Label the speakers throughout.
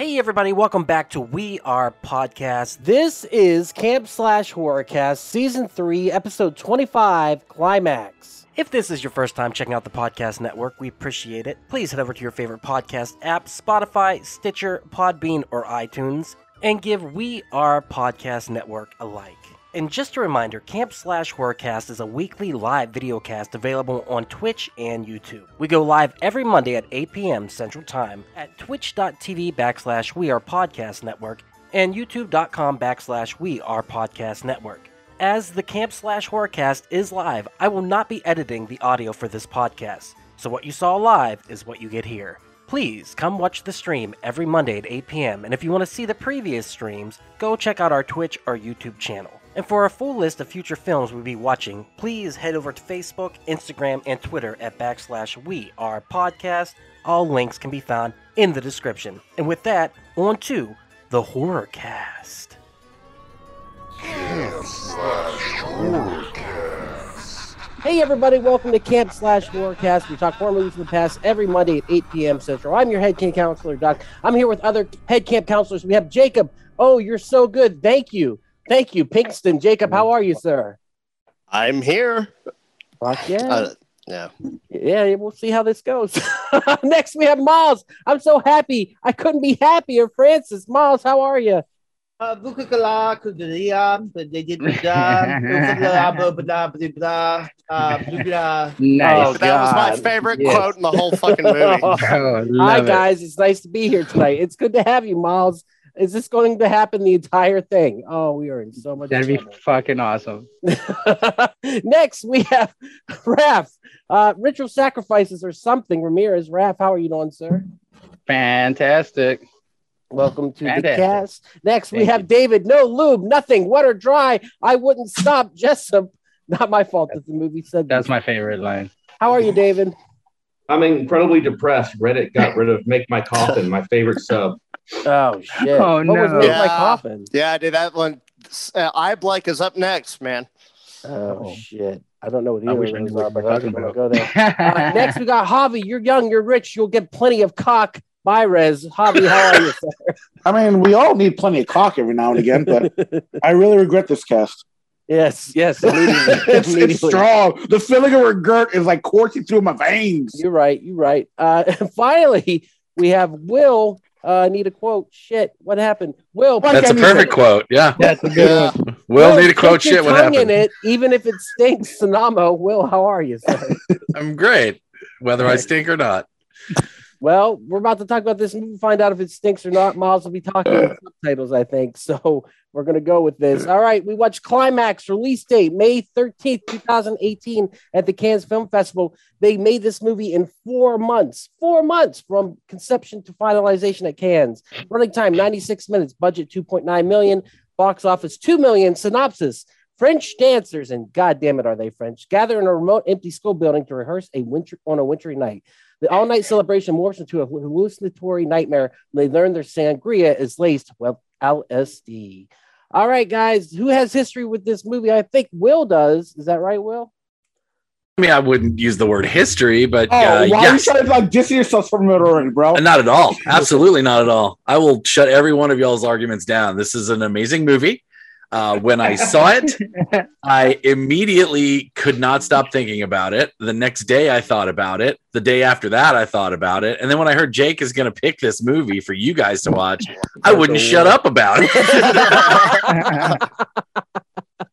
Speaker 1: Hey, everybody, welcome back to We Are Podcast.
Speaker 2: This is Camp Slash Horrorcast, Season 3, Episode 25, Climax.
Speaker 1: If this is your first time checking out the podcast network, we appreciate it. Please head over to your favorite podcast app Spotify, Stitcher, Podbean, or iTunes and give We Are Podcast Network a like. And just a reminder, Camp Slash Horrorcast is a weekly live videocast available on Twitch and YouTube. We go live every Monday at 8 p.m. Central Time at twitch.tv backslash We Are Podcast Network and youtube.com backslash We Are Podcast Network. As the Camp Slash Horrorcast is live, I will not be editing the audio for this podcast. So what you saw live is what you get here. Please come watch the stream every Monday at 8 p.m. And if you want to see the previous streams, go check out our Twitch or YouTube channel. And for a full list of future films we'll be watching, please head over to Facebook, Instagram, and Twitter at backslash we are podcast. All links can be found in the description. And with that, on to the horror cast. Camp slash horrorcast.
Speaker 2: Hey, everybody, welcome to Camp Slash Horrorcast. We talk horror movies from the past every Monday at 8 p.m. Central. I'm your head camp counselor, Doc. I'm here with other head camp counselors. We have Jacob. Oh, you're so good. Thank you. Thank you, Pinkston. Jacob, how are you, sir?
Speaker 3: I'm here.
Speaker 2: Fuck yeah.
Speaker 3: Uh, yeah.
Speaker 2: Yeah, we'll see how this goes. Next, we have Miles. I'm so happy. I couldn't be happier. Francis, Miles, how are you?
Speaker 4: Uh, Bukakala, Kudalia, but they did uh,
Speaker 5: Nice.
Speaker 3: That was my favorite
Speaker 2: Yes.
Speaker 3: quote in the whole fucking movie.
Speaker 5: Oh,
Speaker 2: Hi,
Speaker 5: love it.
Speaker 2: guys. It's nice to be here tonight. It's good to have you, Miles. Is this going to happen the entire thing? Oh, we are in so much
Speaker 5: That'd be fucking awesome.
Speaker 2: Next, we have Raph. Uh, ritual sacrifices or something. Ramirez, Raph, how are you doing, sir?
Speaker 5: Fantastic.
Speaker 2: Welcome to the cast. Next, we
Speaker 5: Thank
Speaker 2: have
Speaker 5: you.
Speaker 2: David. No lube, nothing, wet or dry. I wouldn't stop. Jessup. Not my fault that the movie said that.
Speaker 5: That's my favorite line.
Speaker 2: How are you, David?
Speaker 6: I'm incredibly depressed. Reddit got rid of Make My Coffin, my favorite sub.
Speaker 2: Oh shit!
Speaker 5: Oh,
Speaker 2: what was
Speaker 5: no.
Speaker 2: make my
Speaker 3: Yeah.
Speaker 2: coffin?
Speaker 3: Yeah, dude, that one. Uh, Eye Blake is up next, man.
Speaker 2: Oh,
Speaker 5: Oh.
Speaker 2: shit! I don't know what
Speaker 5: I
Speaker 2: either
Speaker 5: wish
Speaker 2: of those are, but I'm gonna go there. Uh, next, we got Javi. You're young, you're rich, you'll get plenty of cock. Bye, Rez. Javi, how are you, sir?
Speaker 7: I mean, we all need plenty of cock every now and again, but I really regret this cast.
Speaker 2: Yes, yes. Immediately.
Speaker 7: it's, it's strong. The feeling of regret is like coursing through my veins.
Speaker 2: You're right. You're right. Uh, finally, we have Will. Uh, need a quote. Shit, what happened? Will,
Speaker 8: That's a
Speaker 7: I mean-
Speaker 8: perfect quote. Yeah.
Speaker 5: That's a good one.
Speaker 8: Will
Speaker 2: Will,
Speaker 8: need a quote shit. What
Speaker 2: tongue
Speaker 8: happened?
Speaker 2: In it, even if it stinks, Sonamo. Will, how are you, sir?
Speaker 8: I'm great, whether I stink or not.
Speaker 2: Well, we're about to talk about this movie, find out if it stinks or not. Miles will be talking with subtitles, I think. So we're gonna go with this. All right, we watched Climax release date May 13th, 2018 at the Cannes Film Festival. They made this movie in four months, four months from conception to finalization at Cannes. Running time 96 minutes, budget 2.9 million, box office 2 million. Synopsis French dancers, and God damn it, are they French, gather in a remote, empty school building to rehearse a winter on a wintry night. The all night celebration morphs into a hallucinatory nightmare when they learn their sangria is laced with LSD. All right, guys, who has history with this movie? I think Will does. Is that right, Will?
Speaker 8: I mean, I wouldn't use the word history, but
Speaker 7: Oh,
Speaker 8: uh,
Speaker 7: why
Speaker 8: yes.
Speaker 7: are you trying to like distance yourself from it already, bro?
Speaker 8: Not at all. Absolutely not at all. I will shut every one of y'all's arguments down. This is an amazing movie. Uh, when I saw it, I immediately could not stop thinking about it. The next day, I thought about it. The day after that, I thought about it. And then when I heard Jake is going to pick this movie for you guys to watch, I wouldn't shut up about it.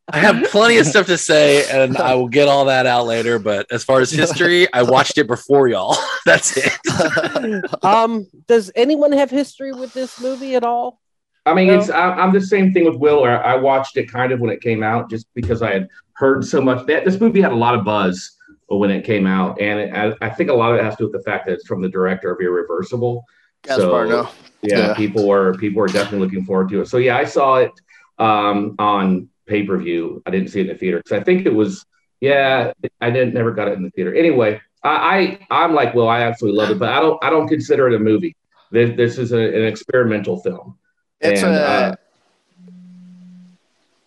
Speaker 8: I have plenty of stuff to say, and I will get all that out later. But as far as history, I watched it before y'all. That's it.
Speaker 2: um, does anyone have history with this movie at all?
Speaker 6: I mean,
Speaker 2: No.
Speaker 6: it's I, I'm the same thing with Will. Where I watched it kind of when it came out, just because I had heard so much. That this movie had a lot of buzz when it came out, and it, I, I think a lot of it has to do with the fact that it's from the director of Irreversible.
Speaker 3: Gaspar, Noé.
Speaker 6: yeah,
Speaker 3: Yeah.
Speaker 6: people were people were definitely looking forward to it. So yeah, I saw it um, on pay per view. I didn't see it in the theater because I think it was yeah. I didn't never got it in the theater. Anyway, I, I I'm like well, I absolutely love it, but I don't I don't consider it a movie. This this is a, an experimental film.
Speaker 3: It's
Speaker 6: And,
Speaker 3: a.
Speaker 6: uh,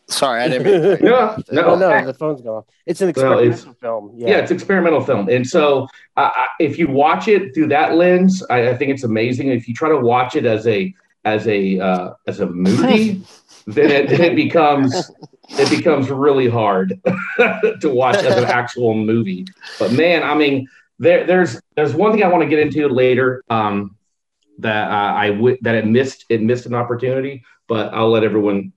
Speaker 3: sorry, I didn't mean to-
Speaker 6: No,
Speaker 2: No,
Speaker 6: no,
Speaker 2: no, the phone's going off. It's an
Speaker 6: Well, it's-
Speaker 2: experimental film.
Speaker 6: yeah.
Speaker 2: Yeah.
Speaker 6: it's experimental film, and so uh, if you watch it through that lens, I, I think it's amazing. If you try to watch it as a as a uh, as a movie, then it, it becomes it becomes really hard to watch as an actual movie. But man, I mean, there there's there's one thing I want to get into later um, that uh, I would that it missed it missed an opportunity, but I'll let everyone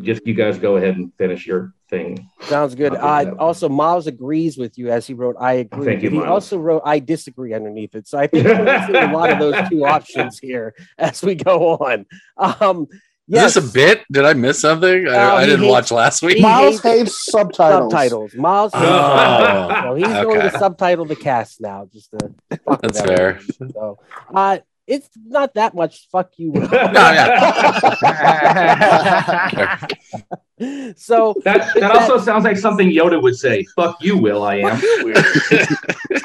Speaker 6: just you guys go ahead and finish your thing.
Speaker 2: Sounds good.
Speaker 6: I'll
Speaker 2: Uh, also, Miles agrees with you as he wrote, I agree.
Speaker 6: Thank you,
Speaker 2: But he
Speaker 6: Miles.
Speaker 2: also wrote, I disagree underneath it. So I think we're see a lot of those two options here as we go on. Um, yes,
Speaker 8: Is this a bit? Did I miss something? I, I didn't
Speaker 2: hates-
Speaker 8: watch last week.
Speaker 2: he
Speaker 7: Miles
Speaker 2: hates
Speaker 7: hates subtitles.
Speaker 2: subtitles. Miles hates
Speaker 8: Oh,
Speaker 2: subtitles. So he's going to subtitle the cast now just to fuck
Speaker 8: That's fair.
Speaker 2: everyone. So, uh, it's not that much fuck you.
Speaker 8: No, yeah.
Speaker 2: so
Speaker 6: That that also sounds like something Yoda would say. Fuck you, Will. I am.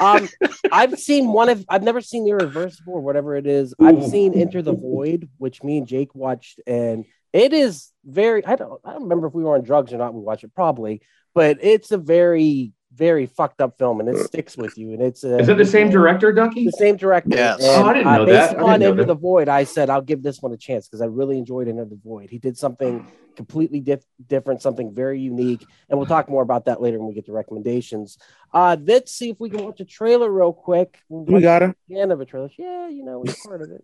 Speaker 2: um, I've seen one of I've never seen Irreversible or whatever it is. I've seen Enter the Void, which me and Jake watched, and it is very I don't I don't remember if we were on drugs or not. We watched it probably, but it's a very very fucked up film, and it sticks with you. And it's a,
Speaker 6: Is it the same director, Ducky?
Speaker 2: the same director.
Speaker 3: Yes.
Speaker 2: And,
Speaker 6: Oh, I didn't
Speaker 2: uh,
Speaker 6: know
Speaker 2: based
Speaker 6: that. I didn't know
Speaker 2: Enter
Speaker 6: that.
Speaker 2: the Void, I said I'll give this one a chance because I really enjoyed Enter the Void. He did something completely dif- different, something very unique, and we'll talk more about that later when we get to recommendations. Uh, let's see if we can watch a trailer real quick.
Speaker 7: We got him.
Speaker 2: the end of a trailer. Yeah, you know, we're part of it.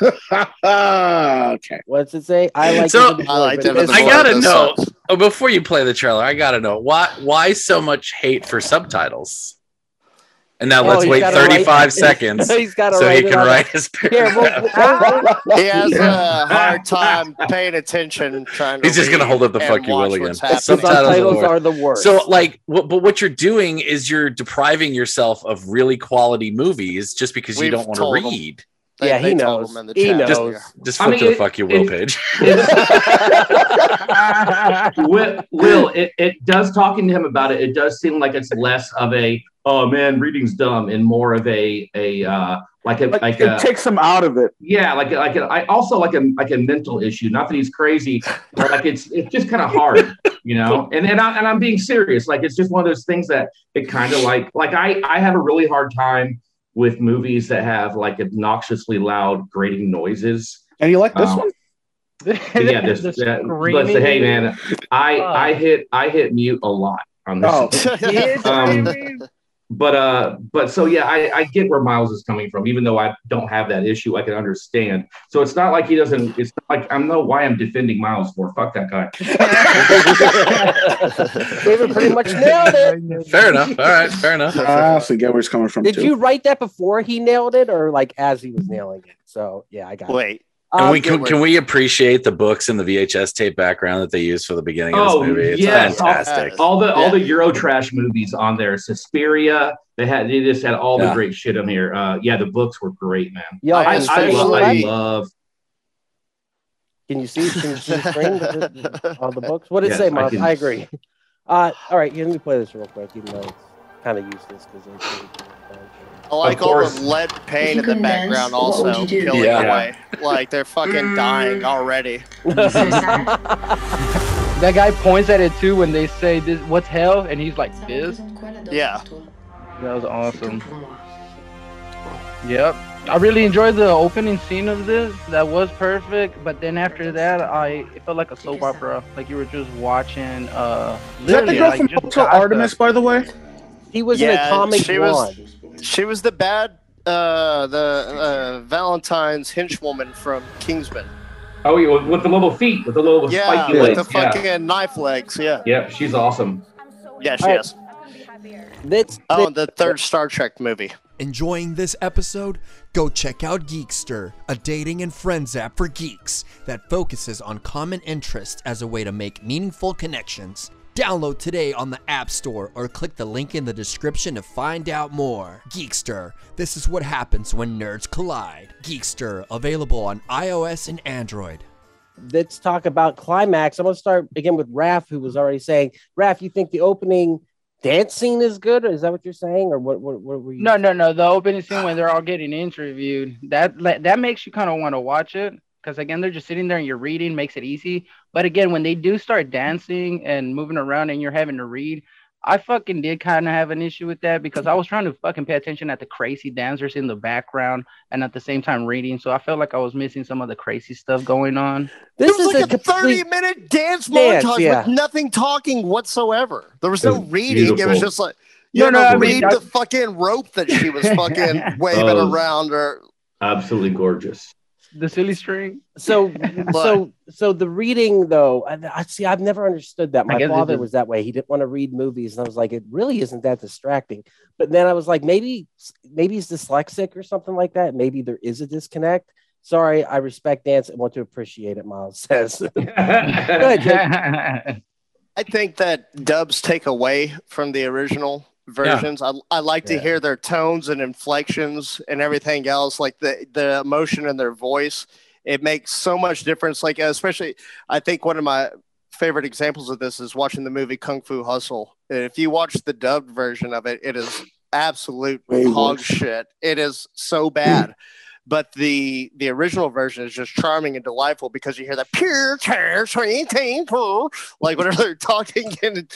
Speaker 7: okay.
Speaker 2: What's it say? I like.
Speaker 8: So-
Speaker 3: I like
Speaker 2: Void, but
Speaker 3: Enter
Speaker 2: this
Speaker 3: the
Speaker 8: I gotta
Speaker 3: This
Speaker 8: know. Oh, before you play the trailer, I gotta know why why so much hate for subtitles. And now
Speaker 2: Oh,
Speaker 8: let's wait
Speaker 2: gotta write-
Speaker 8: 35 seconds so
Speaker 2: He's got to
Speaker 8: he
Speaker 2: write it
Speaker 8: can write his
Speaker 2: Here,
Speaker 8: paragraph.
Speaker 2: we'll- we'll-
Speaker 3: He has a hard time paying attention. And trying to
Speaker 8: He's just gonna hold up the fuck you
Speaker 3: watch
Speaker 8: will again. Subtitles
Speaker 2: subtitles
Speaker 8: are
Speaker 2: are the worst.
Speaker 8: So, like, what, but what you're doing is you're depriving yourself of really quality movies just because you
Speaker 3: We've
Speaker 8: don't want to
Speaker 3: read. him.
Speaker 8: Read.
Speaker 3: They-
Speaker 2: yeah,
Speaker 3: they
Speaker 2: he
Speaker 3: told
Speaker 2: knows.
Speaker 3: him in the
Speaker 2: He knows.
Speaker 8: Just
Speaker 6: I
Speaker 8: flip
Speaker 6: mean,
Speaker 8: to the
Speaker 6: it-
Speaker 8: fuck you will
Speaker 6: it-
Speaker 8: page.
Speaker 6: Will, Will it, it does talking to him about it. It does seem like it's less of a oh man, reading's dumb, and more of a a uh, like a
Speaker 7: Like,
Speaker 6: like,
Speaker 7: it
Speaker 6: a
Speaker 7: takes him out of it.
Speaker 6: yeah, like a, like a, I also like a like a mental issue. Not that he's crazy, but like it's it's just kind of hard, you know. And and I and I'm being serious. Like it's just one of those things that it kind of like like I I have a really hard time with movies that have like obnoxiously loud grating noises.
Speaker 7: And you like this
Speaker 6: Um,
Speaker 7: one?
Speaker 6: yeah, this,
Speaker 9: The
Speaker 6: that, but
Speaker 9: screaming.
Speaker 6: hey, man, I
Speaker 9: Oh.
Speaker 6: I hit I hit mute a lot on this.
Speaker 7: Oh.
Speaker 6: Um,
Speaker 9: screaming.
Speaker 6: But uh, but so yeah, I, I get where Miles is coming from. Even though I don't have that issue, I can understand. So it's not like he doesn't. It's not like I don't know why I'm defending Miles for. Fuck that guy.
Speaker 2: David pretty much nailed it.
Speaker 8: fair enough. All right, fair enough.
Speaker 7: I honestly get where he's coming from.
Speaker 2: Did
Speaker 7: too.
Speaker 2: you write that before he nailed it, or like as he was nailing it? So yeah, I got it.
Speaker 3: Wait,
Speaker 8: Can
Speaker 2: Um,
Speaker 8: we can, can we appreciate the books and the VHS tape background that they use for the beginning of this
Speaker 6: Oh,
Speaker 8: movie? It's
Speaker 6: yes.
Speaker 8: fantastic.
Speaker 6: All the all
Speaker 3: Yeah.
Speaker 6: the Eurotrash movies on there. Suspiria. They had they just had all the
Speaker 8: Yeah.
Speaker 6: great shit on here. Uh, yeah, the books were great, man.
Speaker 2: Yo,
Speaker 3: I
Speaker 2: can,
Speaker 6: I, I,
Speaker 2: see-
Speaker 6: love, I love.
Speaker 2: can you see? Can you see the screen the- the- on the books? What did
Speaker 6: Yes,
Speaker 2: it say,
Speaker 6: I
Speaker 2: Miles?
Speaker 6: can-
Speaker 2: I, agree. Uh, all right, here, let me play this real quick, even though it's kind of useless because
Speaker 3: I like all the lead paint in the
Speaker 10: couldn't dance,
Speaker 3: background also
Speaker 10: would you do?
Speaker 3: killing
Speaker 8: Yeah.
Speaker 3: away. Like they're fucking dying already.
Speaker 9: That guy points at it too when they say this. What's hell? And he's like this.
Speaker 3: Yeah.
Speaker 9: That was awesome. Yep. I really enjoyed the opening scene of this. That was perfect. But then after that, I it felt like a soap opera. Like you were just watching. Uh,
Speaker 7: Is that the girl
Speaker 9: like,
Speaker 7: from
Speaker 9: just
Speaker 7: Hotel. Artemis, by the way?
Speaker 2: He was in a
Speaker 3: Yeah,
Speaker 2: comic
Speaker 3: she was-
Speaker 2: one.
Speaker 3: She was the bad, uh, the uh, Valentine's henchwoman from Kingsman.
Speaker 6: Oh, yeah, with, with the little feet, with the little
Speaker 3: Yeah,
Speaker 6: spiky
Speaker 3: with
Speaker 6: legs.
Speaker 3: the
Speaker 6: yeah.
Speaker 3: fucking knife legs. Yeah,
Speaker 6: Yep, she's awesome.
Speaker 3: yeah, she
Speaker 2: Alright.
Speaker 3: is.
Speaker 2: That's
Speaker 3: Oh, the third Star Trek movie.
Speaker 11: Enjoying this episode? Go check out Geekster, a dating and friends app for geeks that focuses on common interests as a way to make meaningful connections. Download today on the App Store or click the link in the description to find out more. Geekster, this is what happens when nerds collide. Geekster, available on iOS and Android.
Speaker 2: let's talk about climax. I'm gonna start again with Raph, who was already saying, Raph, you think the opening dance scene is good? Is that what you're saying, or what? What, what were you?
Speaker 9: No, no, no. The opening scene when they're all getting interviewed that that makes you kind of want to watch it because again they're just sitting there and you're reading makes it easy. But again, when they do start dancing and moving around and you're having to read, I fucking did kind of have an issue with that because I was trying to fucking pay attention at the crazy dancers in the background and at the same time reading. So I felt like I was missing some of the crazy stuff going on.
Speaker 2: This
Speaker 3: was
Speaker 2: is
Speaker 3: like
Speaker 2: a
Speaker 3: a 30 minute dance
Speaker 2: Dance,
Speaker 3: montage
Speaker 2: yeah.
Speaker 3: with nothing talking whatsoever. There was no
Speaker 6: It was
Speaker 3: reading. It was just like, you
Speaker 9: No,
Speaker 3: know,
Speaker 9: no, I mean,
Speaker 3: read
Speaker 9: I-
Speaker 3: the fucking rope that she was fucking waving
Speaker 6: Oh.
Speaker 3: around her.
Speaker 6: Absolutely gorgeous.
Speaker 9: The silly string.
Speaker 2: So, so, so the reading though, I, I see. I've never understood that. My father was that way. He didn't want to read movies, and I was like, it really isn't that distracting. But then I was like, maybe, maybe he's dyslexic or something like that. Maybe there is a disconnect. Sorry, I respect dance and want to appreciate it. Miles says. ahead,
Speaker 3: I think that dubs take away from the original versions. I, I like to hear their tones and inflections and everything else, like the the emotion in their voice. It makes so much difference. Like especially, I think one of my favorite examples of this is watching the movie Kung Fu Hustle. And if you watch the dubbed version of it, it is absolute
Speaker 7: Way
Speaker 3: hog
Speaker 7: worse.
Speaker 3: shit. It is so bad. But the the original version is just charming and delightful because you hear that pure tear, sweet, teen, purr, like whenever they're talking. And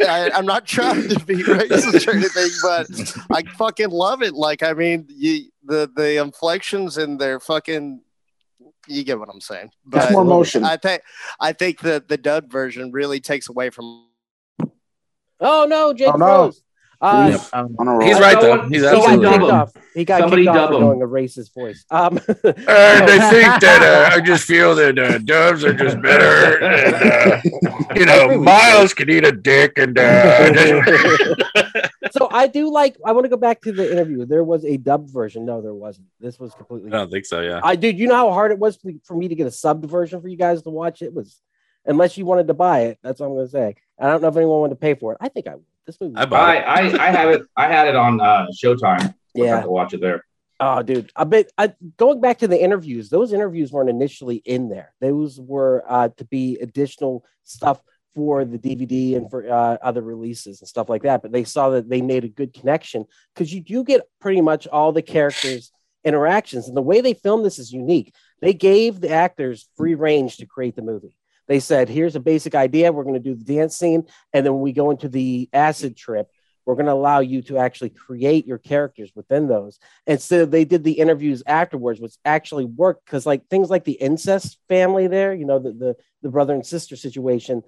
Speaker 3: I, I'm not trying to be racist or anything, but I fucking love it. Like I mean, you, the the inflections and their fucking. You get what I'm saying.
Speaker 7: That's
Speaker 3: But
Speaker 7: more motion.
Speaker 3: I think I think the the dubbed version really takes away from.
Speaker 2: oh no, Jake
Speaker 7: Oh, no.
Speaker 2: froze. Uh,
Speaker 7: He's
Speaker 9: Um,
Speaker 7: on a roll.
Speaker 8: He's right though. He's
Speaker 2: he got
Speaker 8: absolutely
Speaker 6: dub
Speaker 2: kicked
Speaker 8: right.
Speaker 6: him.
Speaker 2: off. He got
Speaker 6: Somebody
Speaker 2: kicked off
Speaker 6: dub
Speaker 2: for
Speaker 6: him.
Speaker 2: doing a racist voice. Um,
Speaker 8: And I think that uh, I just feel that uh, doves are just better. And, uh, you know,
Speaker 2: agree with
Speaker 8: Miles can eat a dick, and uh,
Speaker 2: so I do like. I want to go back to the interview. There was a dubbed version. No, there wasn't. This was completely.
Speaker 8: I don't think so. Yeah.
Speaker 2: I dude, you know how hard it was for- for me to get a subbed version for you guys to watch. It was, unless you wanted to buy it. That's what I'm going to say. I don't know if anyone wanted to pay for it. I think I would. This movie.
Speaker 8: I bought
Speaker 6: I. I I have it. I had it on uh, Showtime. I
Speaker 2: yeah.
Speaker 6: got to watch it there.
Speaker 2: Oh, dude. I bet. I, going back to the interviews, those interviews weren't initially in there. Those were uh, to be additional stuff for the DVD and for uh, other releases and stuff like that. But they saw that they made a good connection because you do get pretty much all the characters' interactions. And the way they filmed this is unique. They gave the actors free range to create the movie. They said, "Here's a basic idea. We're going to do the dance scene, and then when we go into the acid trip, we're going to allow you to actually create your characters within those." And so they did the interviews afterwards, which actually worked because, like things like the incest family, there, you know, the the, the brother and sister situation.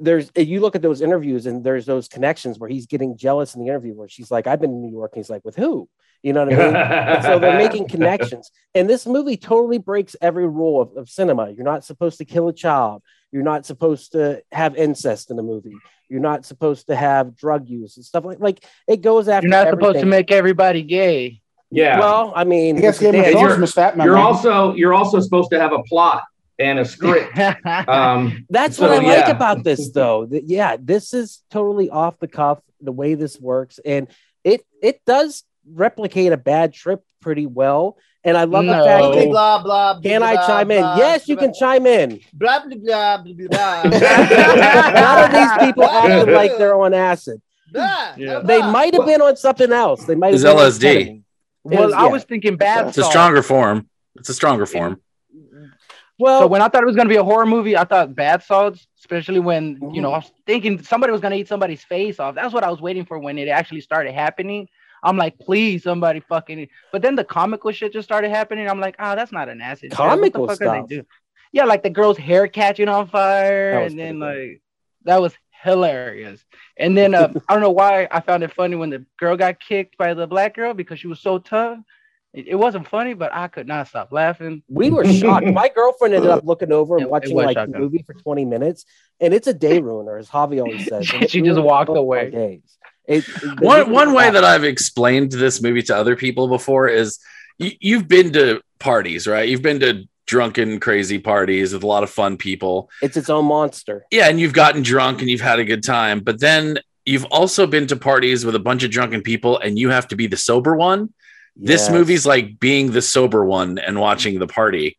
Speaker 2: There's you look at those interviews and there's those connections where he's getting jealous in the interview where she's like, "I've been in New York," and he's like, "With who?" You know what I mean? So they're making connections. And this movie totally breaks every rule of, of cinema. You're not supposed to kill a child. You're not supposed to have incest in a movie. You're not supposed to have drug use and stuff like like it goes after.
Speaker 9: You're not supposed to make everybody gay.
Speaker 6: Yeah.
Speaker 2: Well, I mean,
Speaker 7: I guess Game of
Speaker 2: dance.
Speaker 6: you're-
Speaker 7: Thrones missed that
Speaker 6: you're also you're also supposed to have a plot and a script. Um,
Speaker 2: That's
Speaker 6: So,
Speaker 2: what I like about this, though. Yeah, this is totally off the cuff the way this works, and it it does replicate a bad trip pretty well. And I love
Speaker 9: No.
Speaker 2: the fact
Speaker 4: Blah,
Speaker 2: that
Speaker 4: blah, blah, blah,
Speaker 2: can I
Speaker 4: blah,
Speaker 2: chime in?
Speaker 4: blah,
Speaker 2: Yes, you
Speaker 4: blah,
Speaker 2: can chime in.
Speaker 4: Blah, blah, blah, blah, blah,
Speaker 2: None of these people acting like they're on acid.
Speaker 4: blah,
Speaker 9: Yeah.
Speaker 2: They might have been on something else. They might have
Speaker 8: It's
Speaker 2: been on
Speaker 8: LSD.
Speaker 9: well,
Speaker 2: Is-
Speaker 9: I
Speaker 2: yeah.
Speaker 9: was thinking bad.
Speaker 8: It's a stronger form. It's a stronger form.
Speaker 2: Well,
Speaker 9: So when I thought it was gonna be a horror movie, I thought bath salts, especially when you know I was thinking somebody was gonna eat somebody's face off. That's what I was waiting for when it actually started happening. I'm like, please, somebody fucking. But then the comical shit just started happening. I'm like, oh, that's not an acid. trip. What the
Speaker 2: Comical
Speaker 9: fuck
Speaker 2: stuff?
Speaker 9: they doing? Yeah, like the girl's hair catching on fire, and then like that was hilarious. And then uh, I don't know why I found it funny when the girl got kicked by the black girl because she was so tough. It, it wasn't funny, but I could not stop laughing.
Speaker 2: we were shocked. My girlfriend ended up looking over and
Speaker 9: It- it
Speaker 2: watching
Speaker 9: was
Speaker 2: like the movie for 20 minutes, and it's a day ruiner, as Javi always says.
Speaker 9: She just walked away.
Speaker 2: Days. It, it-
Speaker 8: One one way that I've explained this movie to other people before is you, you've been to parties, right? You've been to drunken, crazy parties with a lot of fun people.
Speaker 2: it's its own monster.
Speaker 8: Yeah, and you've gotten drunk and you've had a good time, but then you've also been to parties with a bunch of drunken people and you have to be the sober one. This movie's like being the sober one and watching the party.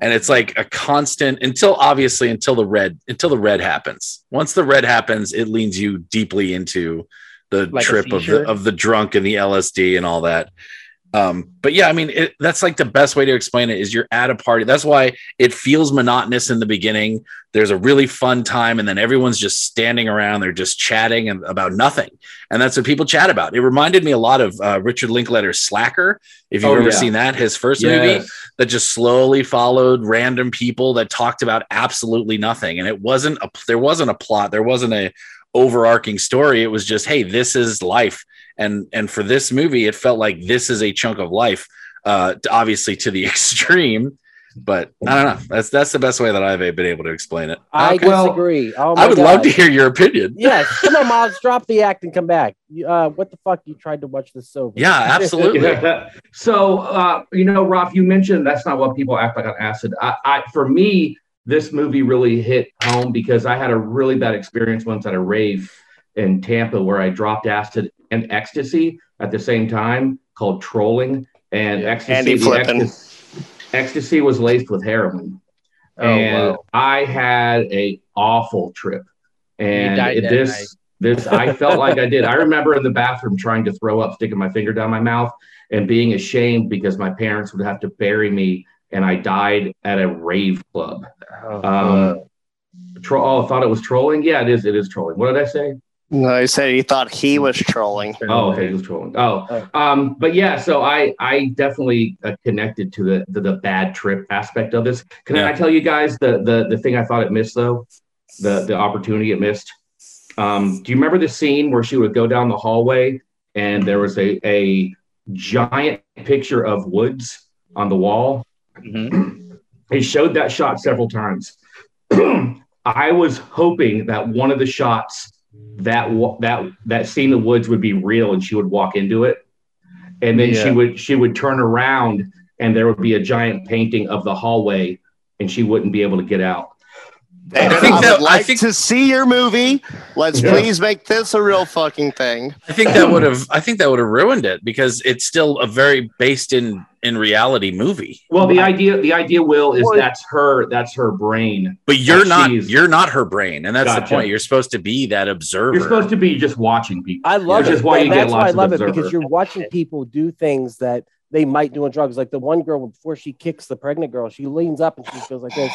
Speaker 8: And it's like a constant until obviously until the red until the red happens. Once the red happens, it leans you deeply into the
Speaker 9: Like
Speaker 8: trip of the of the drunk and the LSD and all that. Um, but yeah, I mean, it, that's like the best way to explain it is you're at a party. That's why it feels monotonous in the beginning. There's a really fun time, and then everyone's just standing around. They're just chatting and, about nothing, and that's what people chat about. It reminded me a lot of uh, Richard Linklater's Slacker. If you've
Speaker 6: Oh,
Speaker 8: ever
Speaker 6: yeah.
Speaker 8: seen that, his first movie that just slowly followed random people that talked about absolutely nothing, and it wasn't a there wasn't a plot. There wasn't a overarching story. It was just, hey, this is life. And and for this movie, it felt like this is a chunk of life, uh, obviously to the extreme. But I don't know. That's that's the best way that I've been able to explain it.
Speaker 2: I
Speaker 8: Okay.
Speaker 2: disagree. Oh
Speaker 8: I would love to hear your opinion.
Speaker 2: Yes, come on, Miles, drop the act and come back. Uh, what the fuck? You tried to watch this sober?
Speaker 8: Yeah, absolutely.
Speaker 6: so, uh, you know, Rob, you mentioned that's not what people act like on acid. I, I, for me, this movie really hit home because I had a really bad experience once at a rave in Tampa where I dropped acid and ecstasy at the same time called trolling. And ecstasy, candy
Speaker 3: flipping.
Speaker 6: ecstasy, ecstasy was laced with heroin.
Speaker 9: Oh,
Speaker 6: and
Speaker 9: wow.
Speaker 6: I had a awful trip. And
Speaker 9: died
Speaker 6: it-
Speaker 9: that
Speaker 6: this
Speaker 9: night.
Speaker 6: this I felt like I did. I remember in the bathroom trying to throw up, sticking my finger down my mouth, and being ashamed because my parents would have to bury me, and I died at a rave club. Um, tro- oh, I thought it was trolling. Yeah, it is. It is trolling. What did I say?
Speaker 3: No, he said he thought he was trolling.
Speaker 6: Oh, okay, he was trolling. Oh, um, but yeah, so I I definitely uh, connected to the, the the bad trip aspect of this. Can
Speaker 8: Yeah.
Speaker 6: I tell you guys the the the thing I thought it missed though, the the opportunity it missed. Um, do you remember the scene where she would go down the hallway and there was a a giant picture of woods on the wall? He showed that shot several times. I was hoping that one of the shots that that that scene of woods would be real and she would walk into it, and then she would she would turn around and there would be a giant painting of the hallway and she wouldn't be able to get out.
Speaker 3: I,
Speaker 8: think
Speaker 3: I
Speaker 8: that-
Speaker 3: would
Speaker 8: I
Speaker 3: like
Speaker 8: think-
Speaker 3: to see your movie. Let's
Speaker 6: Yeah.
Speaker 3: please make this a real fucking thing.
Speaker 8: I think that would have I think that would have ruined it because it's still a very based in in reality movie.
Speaker 6: Well, the idea the idea will is
Speaker 2: Well-
Speaker 6: that's her that's her brain.
Speaker 8: But you're not you're not her brain, and that's the point. You're supposed to be that observer.
Speaker 6: You're supposed to be just watching people.
Speaker 2: I love
Speaker 6: Which
Speaker 2: it.
Speaker 6: is why
Speaker 2: and
Speaker 6: you get
Speaker 2: that's why I
Speaker 6: lots of
Speaker 2: love it because you're watching people do things that they might do on drugs. Like the one girl before she kicks the pregnant girl, she leans up and she goes like this,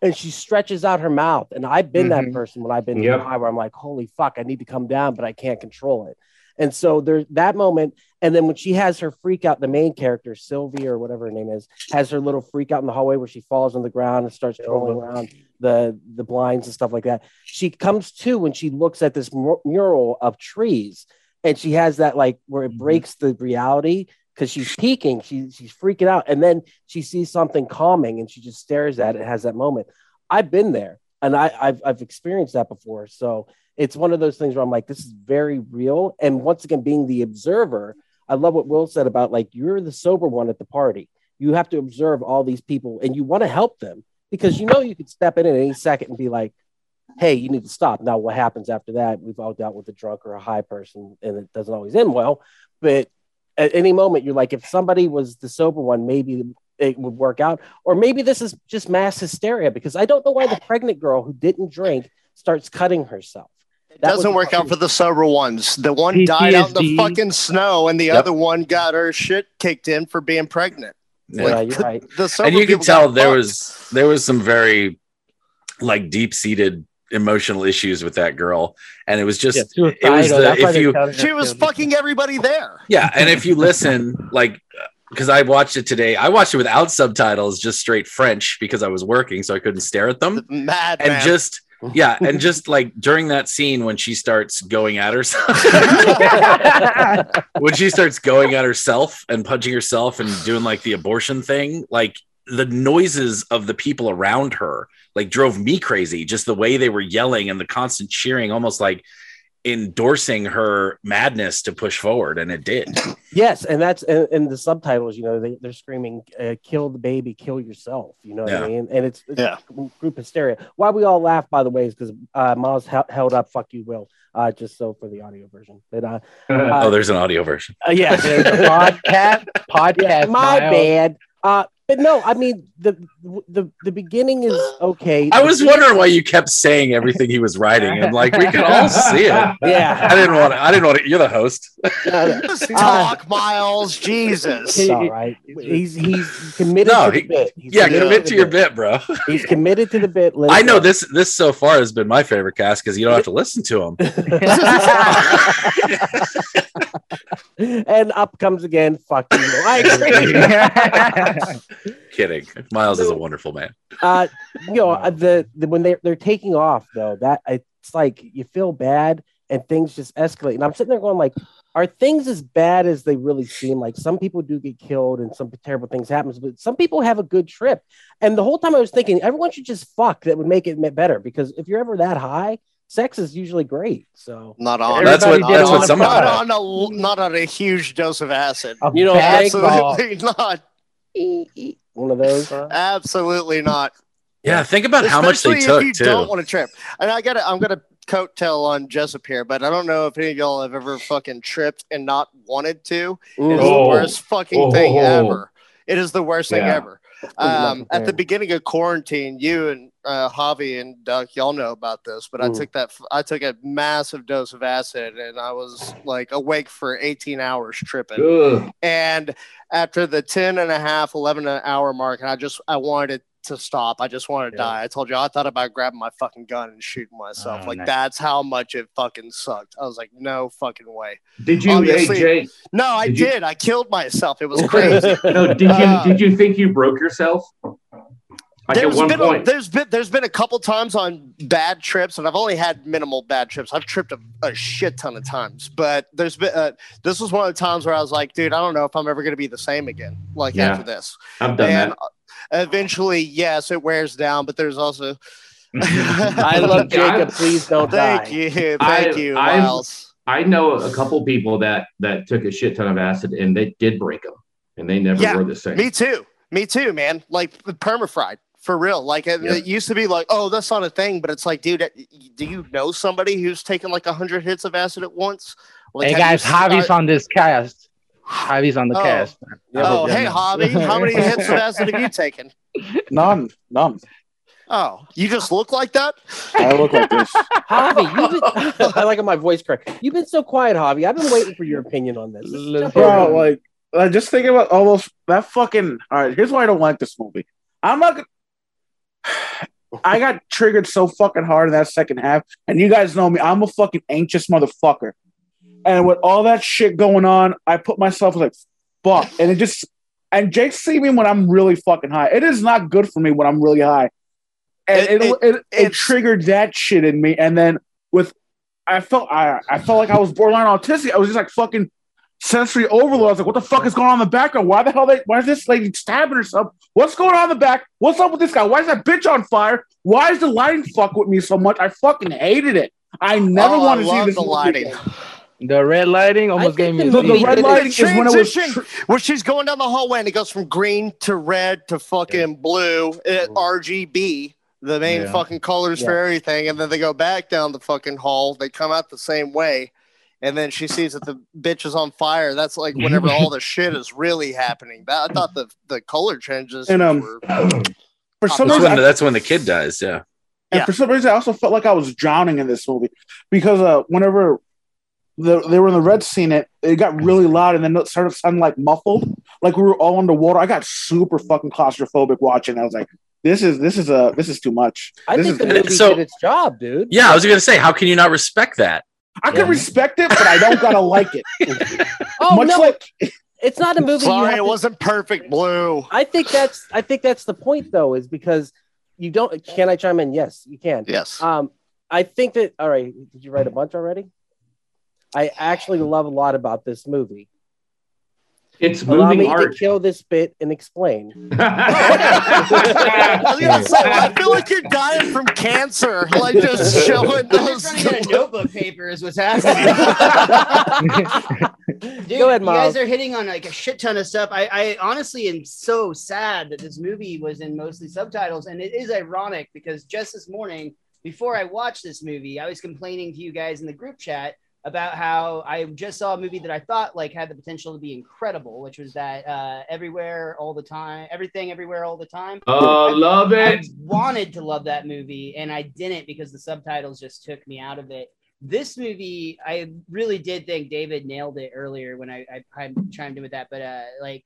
Speaker 2: and she stretches out her mouth. And I've been that
Speaker 6: Mhm.
Speaker 2: person when I've been
Speaker 6: Yep.
Speaker 2: high where I'm like, holy fuck, I need to come down, but I can't control it. And so there's that moment, and then when she has her freak out, the main character Sylvia or whatever her name is, has her little freak out in the hallway where she falls on the ground and starts rolling around the the blinds and stuff like that. She comes to when she looks at this mur- mural of trees, and she has that like where it breaks the reality because she's peeking, she, she's freaking out, and then she sees something calming, and she just stares at it. Has that moment. I've been there, and I, I've I've experienced that before. So it's one of those things where I'm like, this is very real. And once again, being the observer, I love what Will said about like you're the sober one at the party. You have to observe all these people, and you want to help them because you know you could step in at any second and be like, "Hey, you need to stop." Now, what happens after that? We've all dealt with a drunk or a high person, and it doesn't always end well. But at any moment, you're like, if somebody was the sober one, maybe it would work out, or maybe this is just mass hysteria because I don't know why the pregnant girl who didn't drink starts cutting herself.
Speaker 3: It doesn't work out for the sober ones. The one
Speaker 2: PTSD.
Speaker 3: died out in the fucking snow, and the
Speaker 8: Yep.
Speaker 3: other one got her shit kicked in for being pregnant.
Speaker 8: Yeah.
Speaker 2: Yeah, you're right.
Speaker 3: The sober
Speaker 8: and you could tell there
Speaker 3: fucked.
Speaker 8: was there was some very like deep seated emotional issues with that girl, and it was just
Speaker 2: Yeah,
Speaker 8: it was the, if you
Speaker 3: She was
Speaker 2: killed.
Speaker 3: fucking everybody there.
Speaker 8: yeah, and if you listen like because I watched it today, I watched it without subtitles, just straight French because I was working, so I couldn't stare at them,
Speaker 3: Mad
Speaker 8: and
Speaker 3: man.
Speaker 8: just yeah, and just like during that scene when she starts going at herself. when she starts going at herself and punching herself and doing like the abortion thing, like the noises of the people around her like drove me crazy. Just the way they were yelling and the constant cheering, almost like endorsing her madness to push forward, and it did.
Speaker 2: Yes, and that's and, and the subtitles. You know, they, they're screaming, uh, "Kill the baby, kill yourself." You know what I mean? And it's, it's
Speaker 3: Yeah.
Speaker 2: group hysteria. Why we all laugh, by the way, is because uh, Miles hel- held up "fuck you, Will," uh, just so for the audio version. But uh,
Speaker 8: oh, there's an audio version.
Speaker 2: uh, yeah,
Speaker 9: podcast, podcast.
Speaker 2: my
Speaker 9: Miles.
Speaker 2: bad. But no, I mean the the the beginning is okay.
Speaker 8: I was wondering why you kept saying everything he was writing. I'm like, we can all see it.
Speaker 2: Yeah.
Speaker 8: I didn't want. To, I didn't want. To, you're the host.
Speaker 3: Just uh, talk, Miles. Jesus.
Speaker 2: It's all right. He's he's committed
Speaker 8: No,
Speaker 2: to the
Speaker 8: he-
Speaker 2: bit. He's
Speaker 8: Yeah, commit
Speaker 2: the
Speaker 8: to your bit, bro.
Speaker 2: He's committed to the bit.
Speaker 8: I know this. This so far has been my favorite cast because you don't have to listen to him.
Speaker 2: and up comes again. Fuck you. I agree.
Speaker 8: Kidding. Miles is a wonderful man.
Speaker 2: uh, you know, uh, the, the when they're they're taking off though, that it's like you feel bad and things just escalate. And I'm sitting there going like, are things as bad as they really seem? Like some people do get killed and some terrible things happen, but some people have a good trip. And the whole time I was thinking, everyone should just fuck. That would make it better because if you're ever that high, sex is usually great. So
Speaker 3: Not on.
Speaker 8: That's what-
Speaker 9: Everybody
Speaker 8: that's
Speaker 9: it
Speaker 8: what some-
Speaker 3: Not on a not on a huge dose of acid.
Speaker 9: A
Speaker 2: You know,
Speaker 9: bad ball.
Speaker 3: Absolutely not.
Speaker 2: One of those.
Speaker 3: Absolutely not.
Speaker 8: Yeah, think about how much they
Speaker 3: Especially
Speaker 8: took
Speaker 3: you
Speaker 8: too.
Speaker 3: don't want to trip. And I got to I'm gonna coattail on Jessup here, but I don't know if any of y'all have ever fucking tripped and not wanted to. It's
Speaker 2: Mm.
Speaker 3: the
Speaker 6: Oh.
Speaker 3: worst fucking
Speaker 6: Oh.
Speaker 3: thing ever. It is the worst thing ever. Um, at the beginning of quarantine, you and uh, Javi and Duck, y'all know about this, but I
Speaker 2: Mm.
Speaker 3: took that. I took a massive dose of acid, and I was like awake for 18 hours tripping.
Speaker 6: Ugh.
Speaker 3: And after the 10 and a half, 11 hour mark, and I just I wanted it to stop. I just wanted to
Speaker 2: Yeah.
Speaker 3: die. I told you I thought about grabbing my fucking gun and shooting myself.
Speaker 9: Oh,
Speaker 3: like
Speaker 9: nice.
Speaker 3: that's how much it fucking sucked. I was like, no fucking way.
Speaker 6: Did you,
Speaker 3: Obviously-
Speaker 6: hey Jay?
Speaker 3: No, I
Speaker 6: Did you-
Speaker 3: did. I killed myself. It was crazy.
Speaker 6: No, did you
Speaker 3: Uh,
Speaker 6: did you think you broke yourself? Like at
Speaker 3: There's been
Speaker 6: point.
Speaker 3: a, there's been there's been a couple times on bad trips, and I've only had minimal bad trips. I've tripped a, a shit ton of times, but there's been uh, this was one of the times where I was like, dude, I don't know if I'm ever gonna be the same again. Like
Speaker 6: Yeah.
Speaker 3: after this,
Speaker 6: I've done
Speaker 3: and
Speaker 6: that.
Speaker 3: eventually, yes, it wears down, but there's also.
Speaker 2: I love Jacob. Please don't die.
Speaker 3: Thank
Speaker 2: die.
Speaker 3: you, thank
Speaker 6: I-
Speaker 3: you,
Speaker 6: I've-
Speaker 3: Miles.
Speaker 6: I know a couple people that that took a shit ton of acid and they did break them, and they never
Speaker 3: Yeah,
Speaker 6: were the same.
Speaker 3: Me too. Me too, man. Like permafried for real. Like it,
Speaker 6: Yeah.
Speaker 3: it used to be like, oh, that's not a thing, but it's like, dude, uh, do you know somebody who's taken like a hundred hits of acid at once? Like,
Speaker 9: Hey
Speaker 3: have
Speaker 9: guys,
Speaker 3: you-
Speaker 9: Javi's
Speaker 3: uh,
Speaker 9: on this cast. Javi's on the
Speaker 3: Oh.
Speaker 9: cast.
Speaker 3: Oh, hey, Javi, how many hits of acid have you taken?
Speaker 7: None, none.
Speaker 3: Oh, you just look like that?
Speaker 7: I look like this.
Speaker 2: Javi, you've been, I like my voice crack. You've been so quiet, Javi. I've been waiting for your opinion on this.
Speaker 9: Let's
Speaker 7: Bro, like, like just thinking about almost that fucking. All right, here's why I don't like this movie. I'm not. I got triggered so fucking hard in that second half, and you guys know me. I'm a fucking anxious motherfucker, and with all that shit going on, I put myself like, fuck, and it just. And Jake see me when I'm really fucking high. It is not good for me when I'm really high, and
Speaker 3: It-
Speaker 7: it it, it, it, triggered that shit in me. And then with, I felt I I felt like I was borderline autistic. I was just like fucking sensory overload. I was like, what the fuck is going on in the background? Why the hell they why is this lady stabbing herself? What's going on in the back? What's up with this guy? Why is that bitch on fire? Why is the lighting fuck with me so much? I fucking hated it. I never
Speaker 3: Oh,
Speaker 7: want to see this
Speaker 3: the lighting.
Speaker 7: again.
Speaker 9: The red lighting almost gave me.
Speaker 2: the
Speaker 7: The, red lighting is when it was
Speaker 3: Transition.
Speaker 7: tr-
Speaker 3: Where she's going down the hallway and it goes from green to red to fucking blue, uh, RGB, the main
Speaker 9: Yeah.
Speaker 3: fucking colors for everything. And then they go back down the fucking hall. They come out the same way. And then she sees that the bitch is on fire. That's like whenever all the shit is really happening. That I thought the, the color changes
Speaker 7: And, um,
Speaker 3: were
Speaker 7: for some
Speaker 8: That's
Speaker 7: reason.
Speaker 8: when,
Speaker 7: I-
Speaker 8: that's when the kid dies. Yeah.
Speaker 7: And
Speaker 3: Yeah.
Speaker 7: for some reason, I also felt like I was drowning in this movie because uh, whenever the, they were in the red scene, it, it got really loud and then it started sounding like muffled, like we were all underwater. I got super fucking claustrophobic watching. I was like, "This is this is uh this is too much."
Speaker 2: I
Speaker 7: This
Speaker 2: think
Speaker 7: is-
Speaker 2: the movie
Speaker 8: So-
Speaker 2: did its job, dude.
Speaker 8: Yeah. I was gonna say, how can you not respect that?
Speaker 7: I can respect it, but I don't gotta like it.
Speaker 2: Oh
Speaker 7: Much
Speaker 2: no,
Speaker 7: like
Speaker 2: it's not a movie. you
Speaker 3: sorry,
Speaker 2: have
Speaker 3: it
Speaker 2: to-
Speaker 3: wasn't perfect blue.
Speaker 2: I think that's I think that's the point though, is because you don't. Can I chime in? Yes, you can.
Speaker 3: Yes.
Speaker 2: Um, I think that. All right, did you write a bunch already? I actually love a lot about this movie.
Speaker 6: It's
Speaker 2: Allow
Speaker 6: moving
Speaker 2: me
Speaker 6: art.
Speaker 2: to kill this bit and explain.
Speaker 3: I was gonna say, I feel like you're dying from cancer, like just showing
Speaker 4: I'm
Speaker 3: those.
Speaker 4: trying to get a notebook paper is what's happening. Dude,
Speaker 2: Go ahead,
Speaker 4: you guys are hitting on like a shit ton of stuff. I, I honestly am so sad that this movie was in mostly subtitles, and it is ironic because just this morning, before I watched this movie, I was complaining to you guys in the group chat
Speaker 10: about how I just saw a movie that I thought like had the potential to be incredible, which was that uh, everywhere all the time, everything everywhere all the time.
Speaker 6: Oh,
Speaker 10: I-
Speaker 6: love it!
Speaker 10: I wanted to love that movie and I didn't because the subtitles just took me out of it. This movie, I really did think David nailed it earlier when I, I, I chimed in with that, but uh, like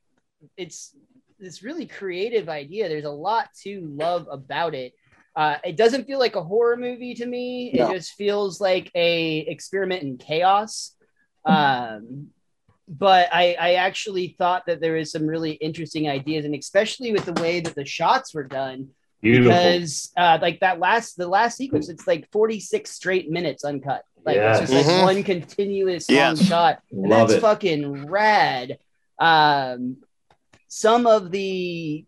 Speaker 10: it's this really creative idea. There's a lot to love about it. Uh, it doesn't feel like a horror movie to me.
Speaker 2: No.
Speaker 10: It just feels like a experiment in chaos. Um, but I, I actually thought that there was some really interesting ideas, and especially with the way that the shots were done.
Speaker 6: Beautiful.
Speaker 10: Because uh, like that last the last sequence, it's like 46 straight minutes uncut. Like
Speaker 6: Yes.
Speaker 10: it's just like
Speaker 3: Mhm.
Speaker 10: one continuous long shot. And
Speaker 6: Love
Speaker 10: that's
Speaker 6: it.
Speaker 10: fucking rad. Um, some of the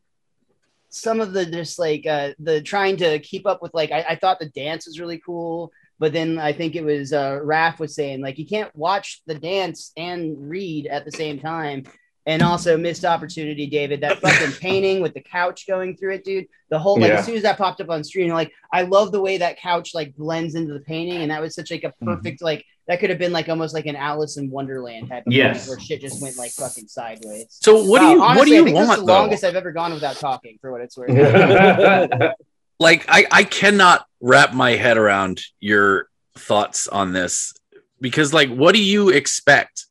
Speaker 10: some of the just like uh the trying to keep up with like I, I thought the dance was really cool but then i think it was uh Raph was saying like you can't watch the dance and read at the same time and also missed opportunity david that fucking painting with the couch going through it dude the whole like
Speaker 6: Yeah.
Speaker 10: as soon as that popped up on screen like i love the way that couch like blends into the painting and that was such like a
Speaker 6: Mm-hmm.
Speaker 10: perfect like that could have been like almost like an alice in wonderland type of
Speaker 6: Yes.
Speaker 10: moment where shit just went like fucking sideways
Speaker 8: So what do
Speaker 10: Wow,
Speaker 8: you uh, what
Speaker 10: honestly,
Speaker 8: do
Speaker 10: I
Speaker 8: you
Speaker 10: think this is
Speaker 8: want
Speaker 10: the
Speaker 8: though?
Speaker 10: longest I've ever gone without talking, for what it's worth.
Speaker 8: like I, I cannot wrap my head around your thoughts on this because like what do you expect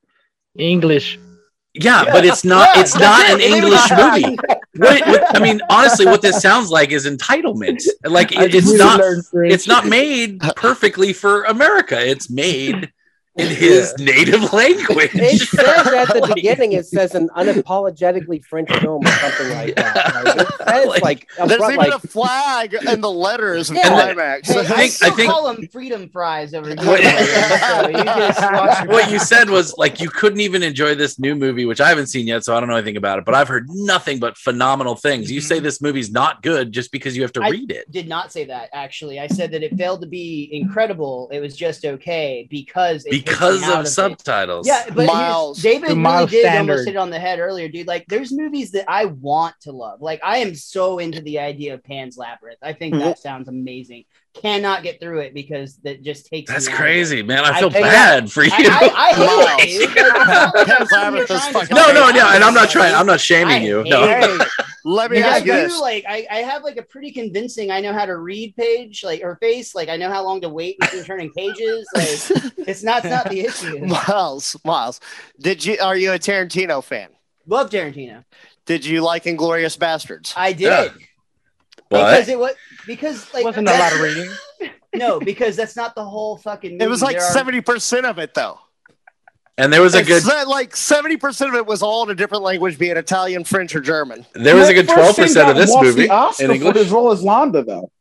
Speaker 9: English.
Speaker 8: yeah, but it's not
Speaker 10: Yeah,
Speaker 8: it's
Speaker 10: that's
Speaker 8: not an english movie what, what- i mean honestly what this sounds like is entitlement. Like it, it's not, it's not made perfectly for america. It's made in his native language
Speaker 2: It says at the
Speaker 8: Like-
Speaker 2: beginning, it says an unapologetically French film or something like that. Like, it says
Speaker 8: Like-
Speaker 2: like,
Speaker 3: There's
Speaker 2: front,
Speaker 3: even
Speaker 2: like
Speaker 3: a flag and the letters in
Speaker 10: Yeah.
Speaker 3: climax.
Speaker 10: Hey,
Speaker 8: I
Speaker 10: I,
Speaker 8: think-
Speaker 10: still
Speaker 8: I think-
Speaker 10: call them freedom fries over here.
Speaker 8: What-
Speaker 10: so you just watch your
Speaker 8: what you said was like you couldn't even enjoy this new movie, which I haven't seen yet, so I don't know anything about it. But I've heard nothing but phenomenal things. You say mm-hmm. this movie's not good just because you have to
Speaker 10: I
Speaker 8: read it.
Speaker 10: did not say that actually. I said that it failed to be incredible. It was just okay because it takes me
Speaker 8: Because
Speaker 10: out
Speaker 8: of
Speaker 10: it.
Speaker 8: subtitles.
Speaker 10: Yeah, but
Speaker 3: Miles.
Speaker 10: David really
Speaker 9: Miles
Speaker 10: did
Speaker 9: standard.
Speaker 10: almost hit it on the head earlier, dude. Like, there's movies that I want to love. Like, I am so into the idea of Pan's Labyrinth. I think
Speaker 3: Mm-hmm.
Speaker 10: that sounds amazing. Cannot get through it because that just takes.
Speaker 8: That's
Speaker 10: me out
Speaker 8: crazy, man. I
Speaker 10: I
Speaker 8: feel
Speaker 10: think-
Speaker 8: bad for you.
Speaker 10: I, I, I hate
Speaker 3: Miles.
Speaker 10: it. dude. Not like
Speaker 3: Pan's
Speaker 10: you're
Speaker 3: Labyrinth is fucking
Speaker 8: no, no,
Speaker 10: I'm
Speaker 8: no, and I'm not trying. I'm not shaming
Speaker 10: I
Speaker 8: you. No,
Speaker 10: it.
Speaker 3: Let me
Speaker 10: Because
Speaker 3: ask you
Speaker 10: I
Speaker 3: this.
Speaker 10: do like I, I have like a pretty convincing I know how to read page like or face like I know how long to wait between turning pages like it's not it's not the issue.
Speaker 3: Miles, Miles, did you are you a Tarantino fan?
Speaker 10: Love Tarantino.
Speaker 3: Did you like Inglourious Basterds?
Speaker 10: I did
Speaker 8: Yeah.
Speaker 10: because
Speaker 8: What?
Speaker 10: it was because like
Speaker 9: wasn't a lot of reading.
Speaker 10: No, because that's not the whole fucking. Movie.
Speaker 3: It was like
Speaker 10: There
Speaker 3: seventy percent of it, though.
Speaker 8: And there was a good,
Speaker 3: It's like seventy percent of it was all in a different language, be it Italian, French, or German.
Speaker 8: there was a good
Speaker 7: 12%
Speaker 8: of this movie
Speaker 7: the Oscar
Speaker 8: in
Speaker 7: for
Speaker 8: English.
Speaker 7: his role as Landa, though.